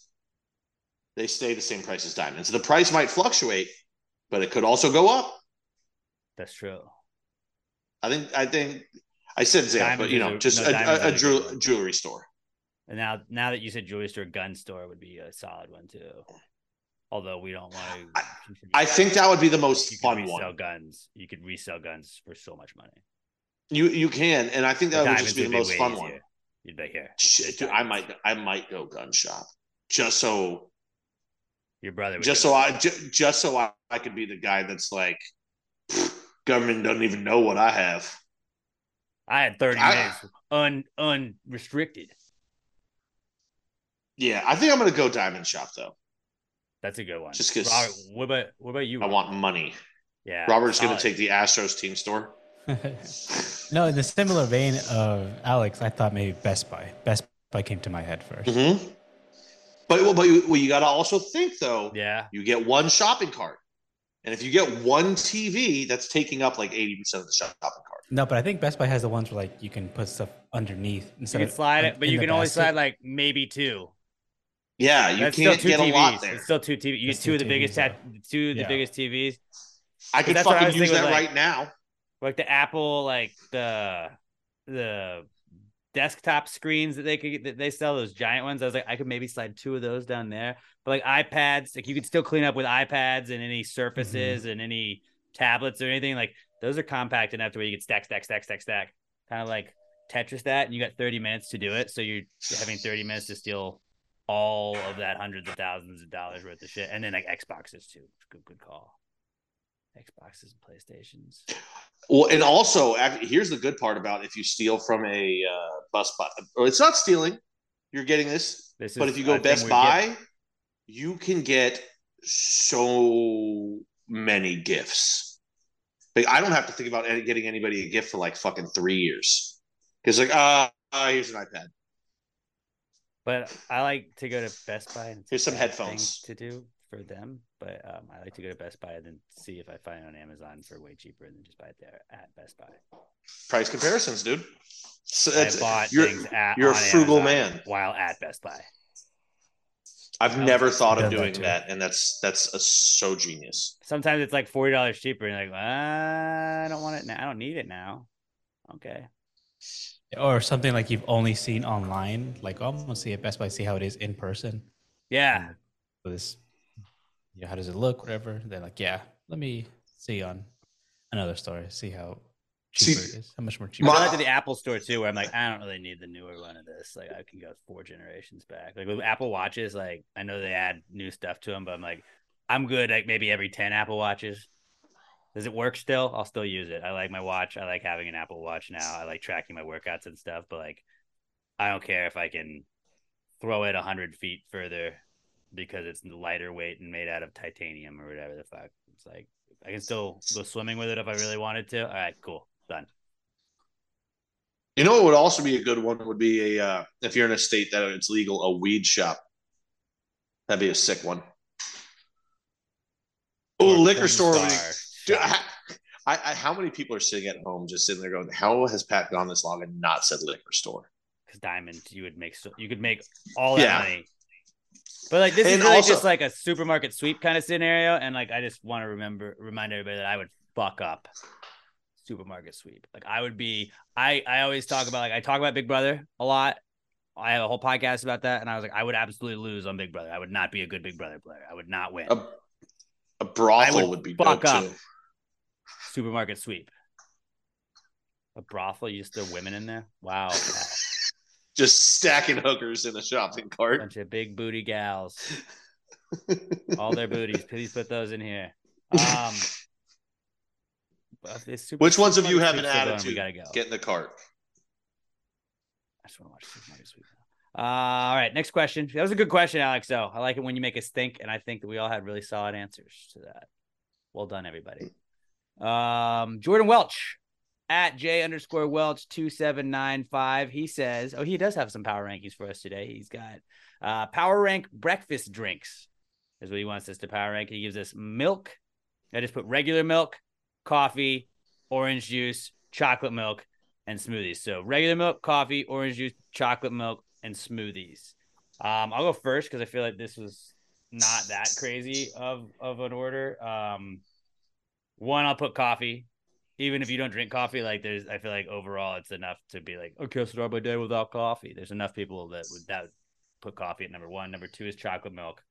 they stay the same price as diamonds. The price might fluctuate, but it could also go up.
That's true.
I think. I think. I said
Diamonds
but you know, just
no,
a, a, a
is a
jewel- jewelry store.
And now, now that you said jewelry store, gun store would be a solid one too. Although we don't want to.
I think that would be the most
you
fun one.
guns. You could resell guns for so much money.
You you can, and I think that would just be the
be
most fun
easier.
one.
You'd be here.
Shit, dude, I might I might go gun shop just so
Your brother.
Just so. I ju- just so I, I could be the guy that's like government doesn't even know what I have.
I had thirty
I-
minutes un unrestricted.
Yeah, I think I'm gonna go diamond shop though.
That's a good one.
Just
because. what about what about you?
I want money.
Yeah,
Robert's gonna take the Astros team store.
no, in the similar vein of Alex, I thought maybe Best Buy. Best Buy came to my head 1st
hmm But well, but you, well, you got to also think though.
Yeah,
You get one shopping cart, and if you get one TV, that's taking up like eighty percent of the shopping cart.
No, but I think Best Buy has the ones where like you can put stuff underneath
you
instead
can
of
slide
in-
it, but you can only
basket.
slide like maybe two.
Yeah, you
That's
can't
still two
get
TVs.
a lot there.
It's still two TV. You
That's
get two of the
two
biggest,
TVs,
two of the
Yeah.
biggest TVs.
I could
that's I
fucking use that
like-
right now.
like the Apple, like the the desktop screens that they could that they sell those giant ones. I was like, I could maybe slide two of those down there. But like iPads, like you could still clean up with iPads and any surfaces
Mm-hmm.
and any tablets or anything. Like those are compact enough to where you could stack, stack, stack, stack, stack, kind of like Tetris that, and you got 30 minutes to do it. So you're having 30 minutes to steal all of that hundreds of thousands of dollars worth of shit, and then like Xboxes too. Good, good call. Xboxes and PlayStations.
Well, and also, here's the good part about if you steal from a uh, bus buy, or it's not stealing, you're getting this.
This
But
is
if you go
thing
Best Buy,
getting.
you can get so many gifts. Like, I don't have to think about any, getting anybody a gift for like fucking three years. Because like, uh, uh, here's an iPad.
But I like to go to Best Buy and
Here's some headphones.
to do for them. But um, I like to go to Best Buy and then see if I find it on Amazon for way cheaper and then just buy it there at Best Buy.
Price comparisons, dude. So
I
that's-
bought
you're,
things at
you're a frugal
Amazon
man.
while at Best Buy.
I've
I
never thought of
done that
doing that, and that's that's a, so genius.
Sometimes it's like forty dollars cheaper, and you're like, "Ah, I don't want it now. I don't need it now. Okay.
or something like you've only seen online. Like, oh, I'm gonna see at Best Buy, see how it is in person.
Yeah.
With this, you know, how does it look? Whatever. They're like, yeah, let me see on another store. See how
See,
cheaper it is. How much more cheaper?
I
My-
went to the Apple store too, where I'm like, I don't really need the newer one of this. Like, I can go four generations back. Like with Apple Watches, like I know they add new stuff to them, but I'm like, I'm good. Like maybe every ten Apple Watches. Does it work still? I'll still use it. I like my watch. I like having an Apple Watch now. I like tracking my workouts and stuff. But like, I don't care if I can throw it hundred feet further because it's lighter weight and made out of titanium or whatever the fuck. It's like I can still go swimming with it if I really wanted to. All right, cool, done.
You know what would also be a good one would be a uh, if you're in a state that it's legal, a weed shop. That'd be a sick one. Oh, liquor store. would be-
star.
Dude, I, I, I, how many people are sitting at home just sitting there going, "How has Pat gone this long and not said liquor store?"
because diamond you would make so you could make all that
Yeah.
money. But like this is
And
really
also-
just like a supermarket sweep kind of scenario, and like I just want to remember remind everybody that I would fuck up supermarket sweep. Like I would be I I always talk about like I talk about Big Brother a lot. I have a whole podcast about that, and I was like I would absolutely lose on Big Brother. I would not be a good Big Brother player. I would not win.
A, a brothel would,
would
be
fuck up.
too.
supermarket sweep. A brothel, you just throw women in there. Wow,
Just stacking hookers in a shopping cart.
bunch of big booty gals. all their booties. Please put those in here. Um, super-
Which ones of you have an
Sweep's still going,
attitude?
We gotta go.
Get in the cart.
I just want to watch Sweep. now. Uh, all right, next question. That was a good question, Alex. Though I like it when you make us think, and I think that we all had really solid answers to that. Well done, everybody. Um, Jordan Welch at J underscore Welch two seven nine five. He says, "Oh, he does have some power rankings for us today. He's got uh, power rank breakfast drinks." Is what he wants us to power rank. He gives us milk. I just put regular milk, coffee, orange juice, chocolate milk, and smoothies. So regular milk, coffee, orange juice, chocolate milk, and smoothies. Um, I'll go first because I feel like this was not that crazy of of an order. Um, one, I'll put coffee. Even if you don't drink coffee, like there's, I feel like overall it's enough to be like, okay, I'll start my day without coffee. There's enough people that would that put coffee at number one. Number two is chocolate milk.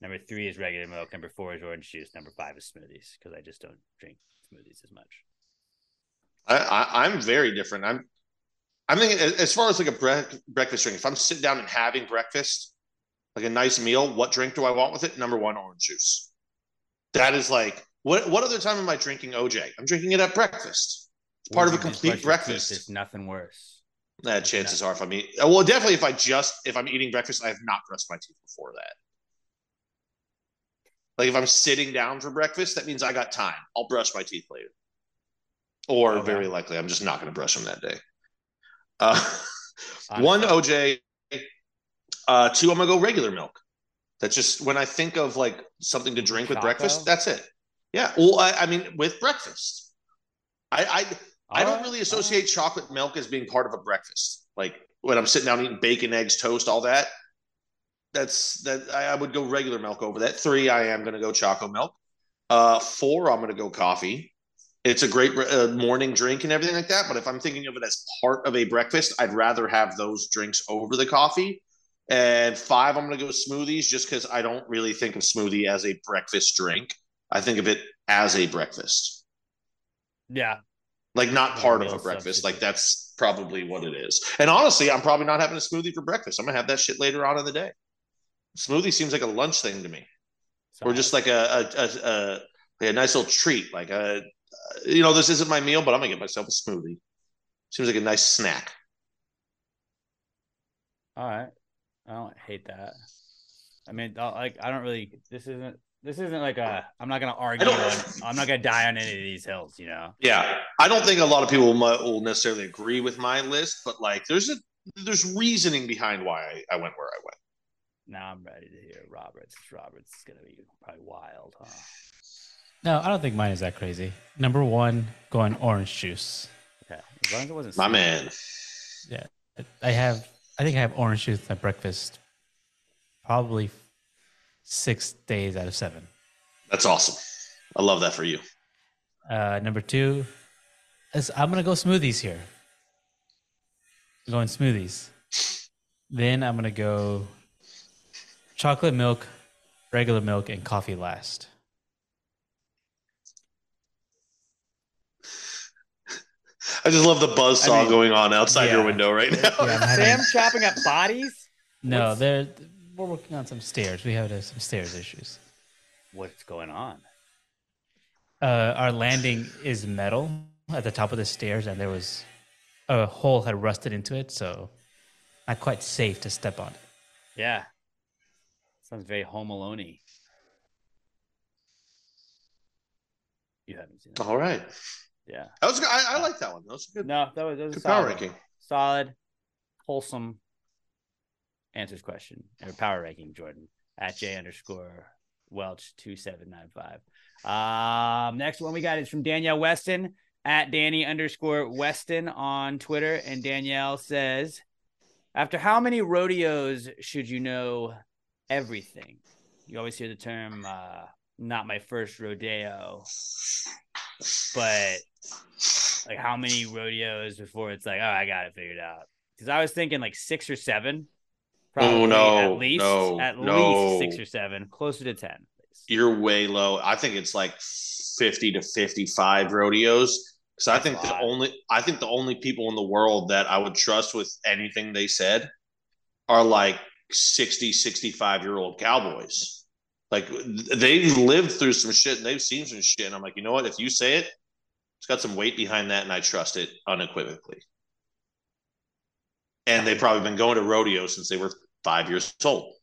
Number three is regular milk. Number four is orange juice. Number five is smoothies because I just don't drink smoothies as much.
I, I, I'm very different. I'm, I'm thinking as far as like a bre- breakfast drink. If I'm sitting down and having breakfast, like a nice meal, what drink do I want with it? Number one, orange juice. That is like what? What other time am I drinking OJ? I'm drinking it at breakfast. It's part of a complete
brush your teeth,
breakfast.
There's nothing worse.
That chances are if I'm eating, well, definitely if I just if I'm eating breakfast, I have not brushed my teeth before that. Like if I'm sitting down for breakfast, that means I got time. I'll brush my teeth later, or
Okay.
very likely I'm just not going to brush them that day. Uh, one OJ, uh, two I'm gonna go regular milk. That's just when I think of like something to drink with
Choco?
breakfast. That's it. Yeah. Well, I, I mean, with breakfast, I I, I don't
Alright,
really associate chocolate milk as being part of a breakfast. Like when I'm sitting down eating bacon, eggs, toast, all that. That's that. I, I would go regular milk over that. Three, I am going to go chocolate milk. Uh, four, I'm going to go coffee. It's a great uh, morning drink and everything like that. But if I'm thinking of it as part of a breakfast, I'd rather have those drinks over the coffee. And five, I'm going to go smoothies just because I don't really think of smoothie as a breakfast drink. I think of it as a breakfast
Yeah.
like not part of a breakfast. Like that's probably what it is. And honestly, I'm probably not having a smoothie for breakfast. I'm gonna have that shit later on in the day. Smoothie seems like a lunch thing to me, or just like a a, a, a, a nice little treat. Like a, you know, this isn't my meal, but I'm gonna get myself a smoothie. Seems like a nice snack.
All right. I don't hate that. I mean, I- like I don't really. This isn't. This isn't like a. I'm not gonna argue. On, I'm not gonna die on any of these hills. You know.
Yeah, I don't think a lot of people will necessarily agree with my list, but like, there's a there's reasoning behind why I, I went where I went.
Now I'm ready to hear Roberts. Roberts is gonna be probably wild, huh?
No, I don't think mine is that crazy. Number one, going orange juice.
Okay. As long as it wasn't.
My
sweet.
man.
Yeah, I have. I think I have orange juice at breakfast, probably six days out of seven.
That's awesome. I love that for you.
Uh, number two, is I'm gonna go smoothies here. I'm going smoothies. Then I'm gonna go chocolate milk, regular milk, and coffee last.
I just love the buzz saw
I mean-
going on outside your window right now.
Yeah, having-
Sam chopping up bodies.
no,
What's-
they're we're working on some stairs. We have uh, some stairs issues.
What's going on?
Uh, our landing is metal at the top of the stairs, and there was a hole had rusted into it, so not quite safe to step on it.
Yeah. Sounds very Home Alone You haven't seen that.
All right.
Yeah.
That was good. I, I like that one. That was good.
No, that was, that was a
Good power ranking.
solid, wholesome answers question or power ranking. Jordan at J underscore Welch two seven nine five. Um, next one we got is from Danielle Weston at Danny underscore Weston on Twitter, and Danielle says, "After how many rodeos should you know everything?" You always hear the term uh, "not my first rodeo," but like how many rodeos before it's like, oh, I got it figured out? Because I was thinking like six or seven.
Oh, no,
at least
no,
at
no.
least six or seven, closer to ten.
You're way low. I think it's like 50 to 55 rodeos. Because I think the only I think the only people in the world that I would trust with anything they said are like 60, 65 year old cowboys. Like they've lived through some shit and they've seen some shit. And I'm like, you know what? If you say it, it's got some weight behind that, and I trust it unequivocally. And they've probably been going to rodeo since they were five years old.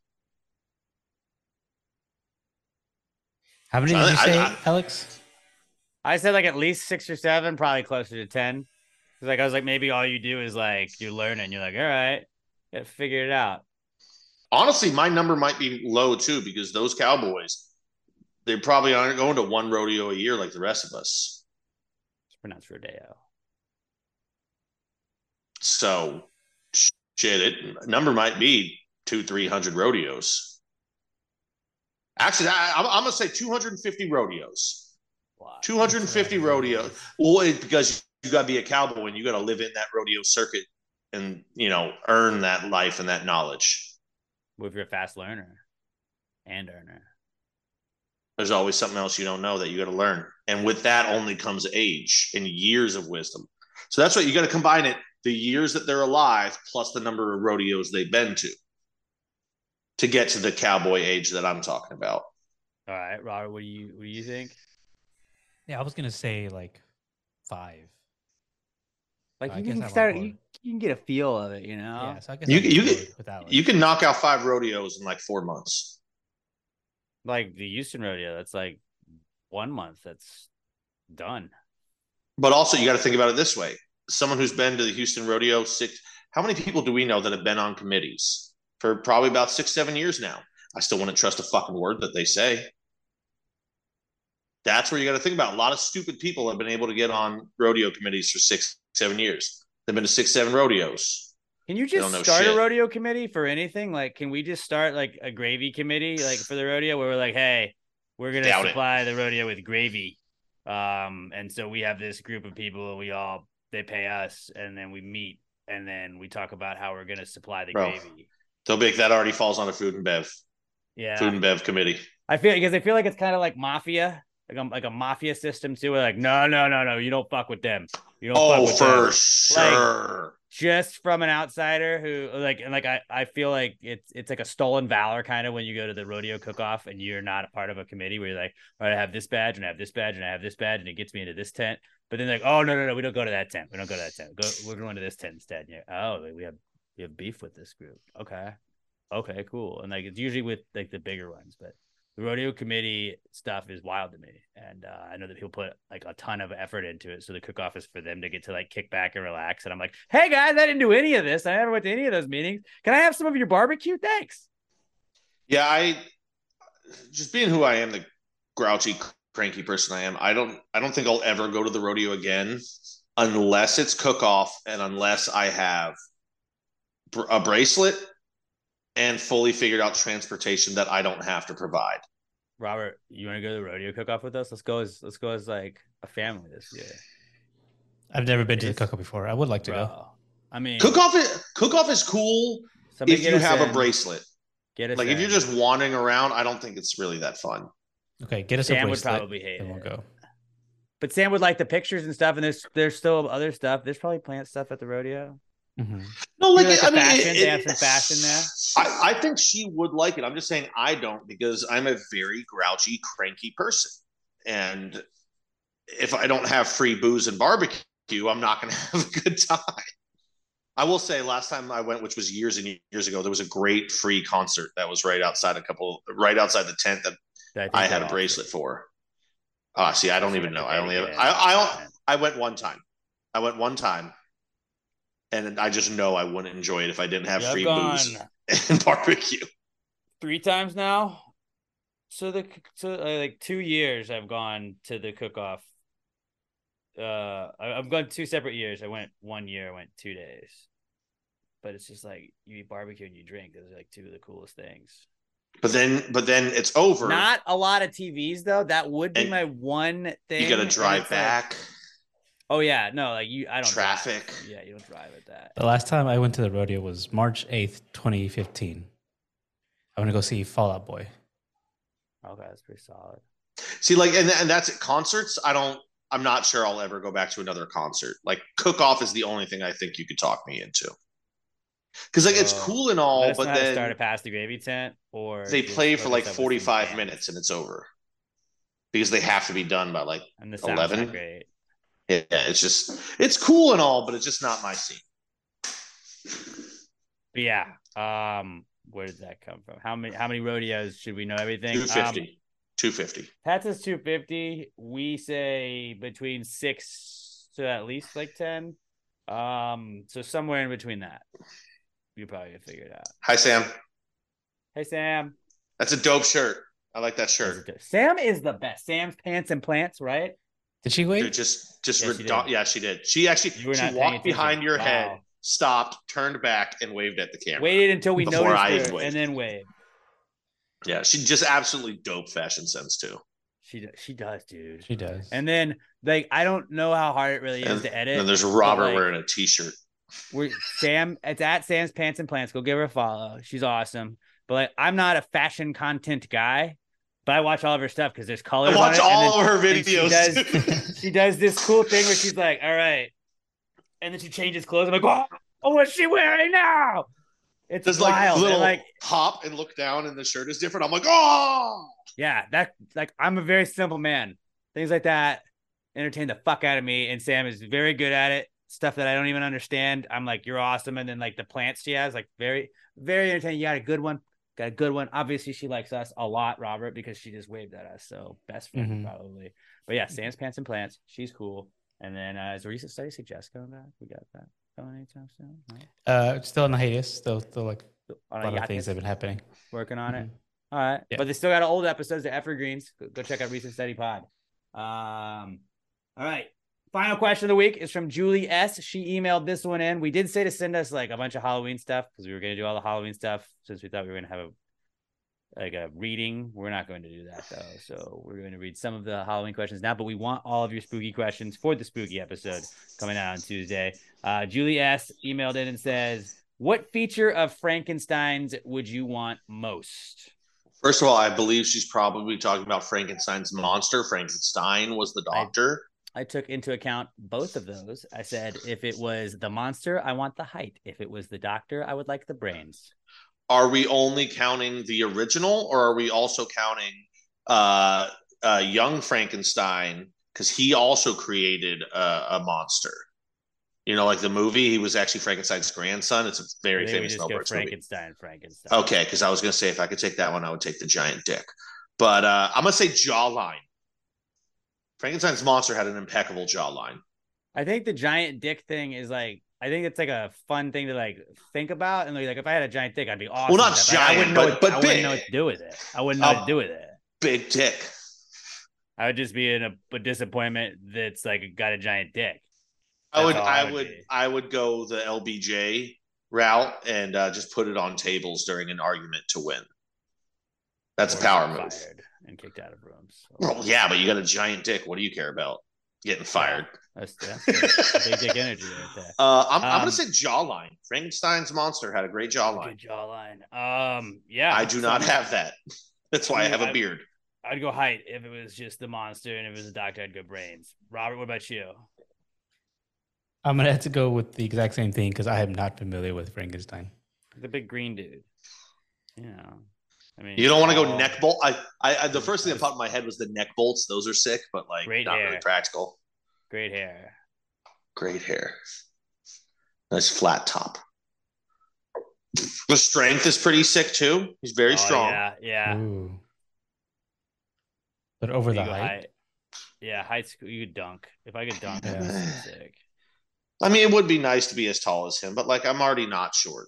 How many
So
did you say,
I-
Alex?
I said like at least six or seven, probably closer to ten. 'Cause, like I was like, maybe all you do is like you're learning. You're like, all right, got to figure it out.
honestly, my number might be low too because those Cowboys, they probably aren't going to one rodeo a year like the rest of us.
It's pronounced rodeo.
So, shit, it number might be two, three hundred rodeos. Actually, I, I'm, I'm gonna say 250 rodeos.
Wow.
250 rodeos. Well, because you got to be a cowboy and you got to live in that rodeo circuit and you know earn that life and that knowledge.
If you're a fast learner and earner.
there's always something else you don't know that you got to learn. And with that only comes age and years of wisdom. So that's what you got to combine it the years that they're alive plus the number of rodeos they've been to to get to the cowboy age that I'm talking about.
All right, Robert, what do you what do you think?
Yeah, I was gonna say like five.
Like
I
you can start, you, you can get a feel of it, you know.
Yeah, so I guess
You-
I'm
you-
board with that.
You can knock out five rodeos in like four months.
Like the Houston rodeo, that's like one month. That's done.
But also, you got to think about it this way: someone who's been to the Houston rodeo six. How many people do we know that have been on committees for probably about six, seven years now? I still wouldn't trust a fucking word that they say. That's where you got to think about. A lot of stupid people have been able to get on rodeo committees for six, seven years. They've been to six, seven rodeos.
Can you just start
shit.
a rodeo committee for anything? Like, can we just start like a gravy committee, like for the rodeo, where we're like, hey, we're gonna
Doubt it.
supply the rodeo with gravy, um, and so we have this group of people, and we all they pay us, and then we meet, and then we talk about how we're gonna supply the
Bro.
gravy.
Make that already falls on a food and bev,
Yeah,
food and bev committee.
I feel because I feel like it's kind of like mafia, like a, like a mafia system too. Where like, no, no, no, no, you don't fuck with them. You don't fuck
Oh,
with
for
them.
sure.
Just from an outsider who like and like I, I feel like it's it's like a stolen valor kind of when you go to the rodeo cook off and you're not a part of a committee where you're like, all right, I have this badge and I have this badge and I have this badge and it gets me into this tent. But then like, oh no, no, no, we don't go to that tent. We don't go to that tent. Go we're going to this tent instead. And you're, oh, we have we have beef with this group. Okay. Okay, cool. And like it's usually with like the bigger ones, but the rodeo committee stuff is wild to me. And uh, I know that people put like a ton of effort into it. So the cook off is for them to get to like kick back and relax. And I'm like, hey guys, I didn't do any of this. I never went to any of those meetings. Can I have some of your barbecue? Thanks.
Yeah, I just being who I am, the grouchy, cranky person I am. I don't, I don't think I'll ever go to the rodeo again unless it's cook off and unless I have a bracelet and fully figured out transportation that I don't have to provide.
Robert, you want to go to the rodeo cook off with us? Let's go as let's go as like a family this year.
I've never been to the
It's-
cookout before. I would like to go.
I mean,
Cook off, is, cook off is cool if you have
in.
a bracelet.
Get us
Like if you're just wandering around, I don't think it's really that fun.
Okay, get us
Sam
a
would
bracelet.
probably hate
then we'll
it.
go.
But Sam would like the pictures and stuff, and there's there's still other stuff. There's probably plant stuff at the rodeo.
Mhm.
No, like,
You like
I mean,
fashion?
it-
They have
it-
some fashion there?
I, I think she would like it. I'm just saying I don't because I'm a very grouchy, cranky person, and if I don't have free booze and barbecue, I'm not going to have a good time. I will say, last time I went, which was years and years ago, there was a great free concert that was right outside a couple, right outside the tent that
that think
I had a bracelet
free.
for. Ah, see, I don't even know. I only
pay
have. I,
in.
I I went one time. I went one time, and I just know I wouldn't enjoy it if I didn't have free
gone
booze and barbecue.
three times now. So the so uh, like two years I've gone to the cook off. Uh, I, I've gone two separate years. I went one year. I went two days. But it's just like you eat barbecue and you drink. Those are like two of the coolest things.
But then, but then it's over.
Not a lot of TVs though. That would be
And
my one thing.
you got to drive
it's like-
back.
Oh yeah, no, like you. I don't drive.
Traffic.
Yeah, you don't drive at that.
The last time I went to the rodeo was March 8th, 2015. I want to go see Fall Out Boy.
Okay, that's pretty solid.
See, like, and and that's it. Concerts. I don't. I'm not sure I'll ever go back to another concert. Like, cook off is the only thing I think you could talk me into. Because like it's
Uh,
cool and all, but
know
then
start it Pass the Gravy tent, or
they play for like
us up with some
45 minutes and it's over because they have to be done by like
and the sound's
11?
not great.
Yeah. It's just it's cool and all, but it's just not my scene.
But yeah, um, where did that come from? How many how many rodeos should we know everything? Um,
250. 250.
Pat says two fifty. We say between six to at least like ten. Um, so somewhere in between that. You probably figure it out.
Hi, Sam.
Hey Sam.
That's a dope shirt. I like that shirt.
Sam is the best. Sam's pants and plants, right?
Did she wait?
Dude, just just
Yeah, she
redo-
did.
yeah, she did. She actually
You were
she
not paying
walked behind your
Wow.
head, stopped, turned back, and waved at the camera.
Waited until we
Before I
noticed her
waved.
and then waved.
Yeah, she just absolutely dope fashion sense too.
She do- she does, dude.
She does.
And then like I don't know how hard it really is
And,
to edit.
and there's Robert
like-
wearing a t-shirt.
We're Sam. It's at Sam's Pants and Plants. Go give her a follow. She's awesome. But like, I'm not a fashion content guy, but I watch all of her stuff because there's color.
I watch all
then-
of her
and she does- She does this cool thing where she's like, "All right," and then she changes clothes. I'm like, "Oh, oh what's she wearing now?" It's
There's like
wild. And,
little
like,
pop and look down, and the shirt is different. I'm like, oh,
yeah, that like I'm a very simple man. Things like that entertain the fuck out of me, and Sam is very good at it. Stuff that I don't even understand. I'm like, you're awesome, and then like the plants she has, like very, very entertaining. You got a good one, got a good one. Obviously, she likes us a lot, Robert, because she just waved at us. So best friend
Mhm.
probably. But yeah, Sam's pants and plants. She's cool. And then uh, is a recent study suggest coming back? We got that going anytime soon. Right?
Uh, still in the hiatus. Still, still like a lot of things have been happening.
working on it.
Mhm.
All right,
Yeah.
but they still got old episodes of Evergreens. Go, go check out recent study pod. Um, all right. Final question of the week is from Julie S. She emailed this one in. We did say to send us like a bunch of Halloween stuff because we were going to do all the Halloween stuff since we thought we were going to have a like a reading. We're not going to do that though. So we're going to read some of the Halloween questions now, but we want all of your spooky questions for the spooky episode coming out on Tuesday. Uh, Julie S. emailed in and says, "What feature of Frankenstein's would you want most?"
First of all, I believe she's probably talking about Frankenstein's monster. Frankenstein was the doctor.
I took into account both of those. I said if it was the monster, I want the height. If it was the doctor, I would like the brains.
Are we only counting the original, or are we also counting uh, uh, young Frankenstein because he also created a, a monster? You know, like the movie, he was actually Frankenstein's grandson. It's a very famous
go
Brooks movie.
Frankenstein, Frankenstein.
Okay, because I was gonna say if I could take that one, I would take the giant dick. But uh, I'm gonna say jawline. Frankenstein's monster had an impeccable jawline.
I think the giant dick thing is like I think it's like a fun thing to like think about and like if I had a giant dick, I'd be awesome.
Well, not
but I
giant,
wouldn't know
but-
what,
but
I wouldn't know what to do with it. I wouldn't know what to do with it.
Big dick.
I would just be in a, a disappointment that's like got a giant dick.
I would,
That's I
I
would
would,
be.
I would go the LBJ route and uh, just put it on tables during an argument to win. That's a power move.
fired And kicked out of rooms.
Well, yeah, but you got a giant dick. What do you care about? Getting fired.
That's, that's big dick energy right there.
Uh, I'm, I'm
Um,
gonna say jawline. Frankenstein's monster had a great jawline.
Good jawline. Um, yeah.
I do not have that. That's why I have
I-
a beard.
I'd go height if it was just the monster, and if it was a doctor, I'd go brains. Robert, what about you?
I'm gonna have to go with the exact same thing because I am not familiar with Frankenstein.
The big green dude. Yeah. I mean,
You don't want to go neck bolt. I, I, I, the first thing that popped in my head was the neck bolts. Those are sick, but like
Great
not
hair.
really practical.
Great hair.
Great hair. Nice flat top. The strength is pretty sick too. He's very
Oh,
strong.
Yeah, yeah.
Ooh. But over the
go
height.
Yeah, height school. You could dunk. If I could dunk,
Yeah.
that'd be sick.
I mean, it would be nice to be as tall as him, but like I'm already not short.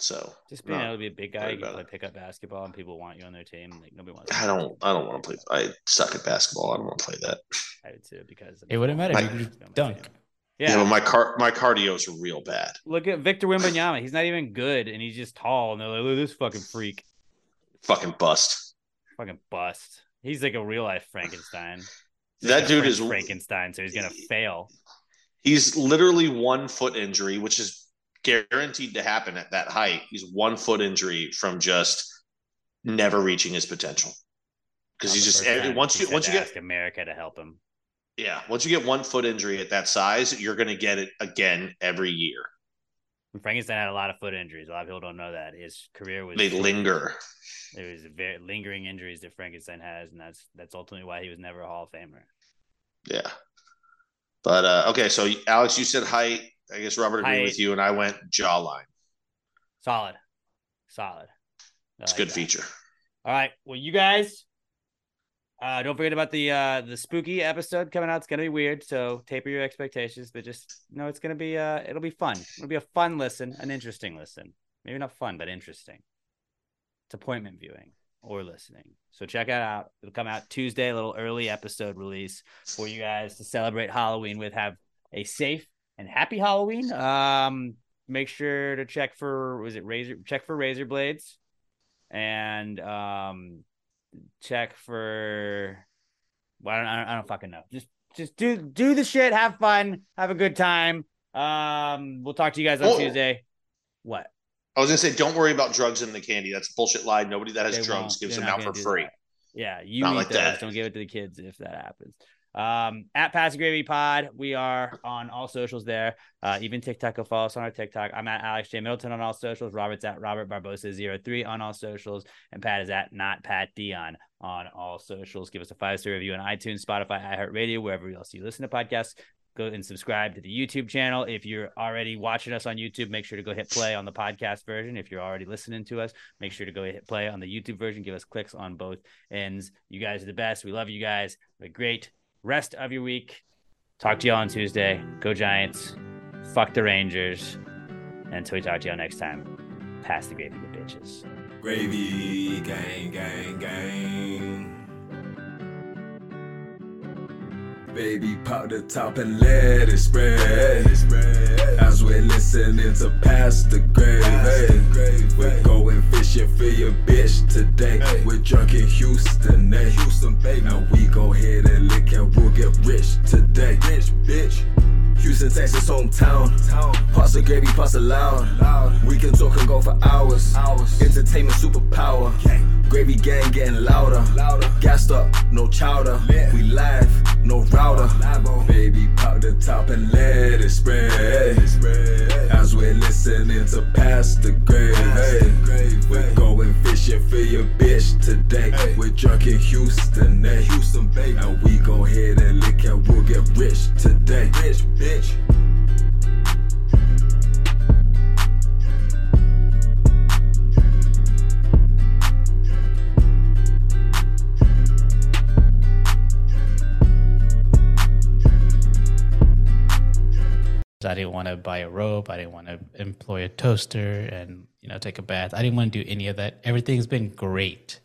Like, so
Just being
not
able to be a big guy,
worried
you can play
it.
pickup basketball, and people want you on their team. Like nobody wants.
I don't. I don't want to play. I suck at basketball. I don't want to play that.
I would too because
It wouldn't matter.
My-
You can just
on my
dunk.
Yeah,
Yeah,
but my car, my cardio is real bad.
look at Victor Wembanyama. He's not even good, and he's just tall. And they're like, "Look at this fucking freak,
Fucking bust.
fucking bust." He's like a real life Frankenstein. He's
That
like
dude
French
is
Frankenstein, so he's gonna fail.
He's literally one foot injury, which is guaranteed to happen at that height. He's one foot injury from just never reaching his potential. Because he's just every, once you once you get
America to help him.
yeah once you get one foot injury at that size, you're going to get it again every year.
Frankenstein had a lot of foot injuries. A lot of people don't know that his career was
They linger.
There was very lingering injuries that Frankenstein has, and that's that's ultimately why he was never a Hall of Famer.
Yeah. But uh, okay, so Alex, you said height. I guess Robert agreed with you, and I went jawline.
Solid, solid. I
It's a
like
good
that.
feature.
All right. Well, you guys, uh, don't forget about the uh, the spooky episode coming out. It's gonna be weird, so taper your expectations. But just know it's gonna be uh, it'll be fun. It'll be a fun listen, an interesting listen. Maybe not fun, but interesting. It's appointment viewing or listening. So check it out. It'll come out Tuesday, a little early episode release for you guys to celebrate Halloween with. Have a safe and happy Halloween. Um, make sure to check for was it razor check for razor blades and um check for well, I don't, I don't I don't fucking know. Just just do do the shit, have fun, have a good time. Um we'll talk to you guys on
Oh.
Tuesday. What?
I was gonna say, don't worry about drugs in the candy. That's a bullshit lie. Nobody that has
They
drugs
won't.
gives
They're
them out for free.
that. Yeah, you
Not like
those.
that.
Don't give it to the kids if that happens. Um, at Pass Gravy Pod, we are on all socials there. Uh, even TikTok. Go follow us on our TikTok. I'm at Alex J Middleton on all socials. Robert's at Robert Barbosa 03 on all socials, and Pat is at not Pat Dionne on all socials. Give us a five star review on iTunes, Spotify, iHeartRadio, wherever else you listen to podcasts. Go and subscribe to the YouTube channel. If you're already watching us on YouTube, make sure to go hit play on the podcast version. If you're already listening to us, make sure to go hit play on the YouTube version. Give us clicks on both ends. You guys are the best. We love you guys. Have a great rest of your week. Talk to you all on Tuesday. Go Giants. Fuck the Rangers. And until we talk to y'all next time, pass the gravy to bitches.
Gravy, gang, gang, gang. Baby, pop the top and let it spread. As we're listening to Pass the Gravy. We're going fishing for your bitch today. We're drunk in Houston, eh? Houston, baby. And we go ahead and lick and we'll get rich today. Rich, bitch. Houston, Texas, hometown. Pasta gravy, pasta loud. We can talk and go for hours. Entertainment superpower. Gravy gang getting louder. louder. Gassed up, no chowder. We live, no router. Baby, pop the top and let it spread. As we're listening to Pass the Gravy. We're going fishing for your bitch today. We're drunk in Houston, eh? Houston, baby. And we go ahead and lick and we'll get rich today. Rich, bitch.
I didn't want to buy a robe. I didn't want to employ a toaster and you know take a bath. I didn't want to do any of that. Everything's been great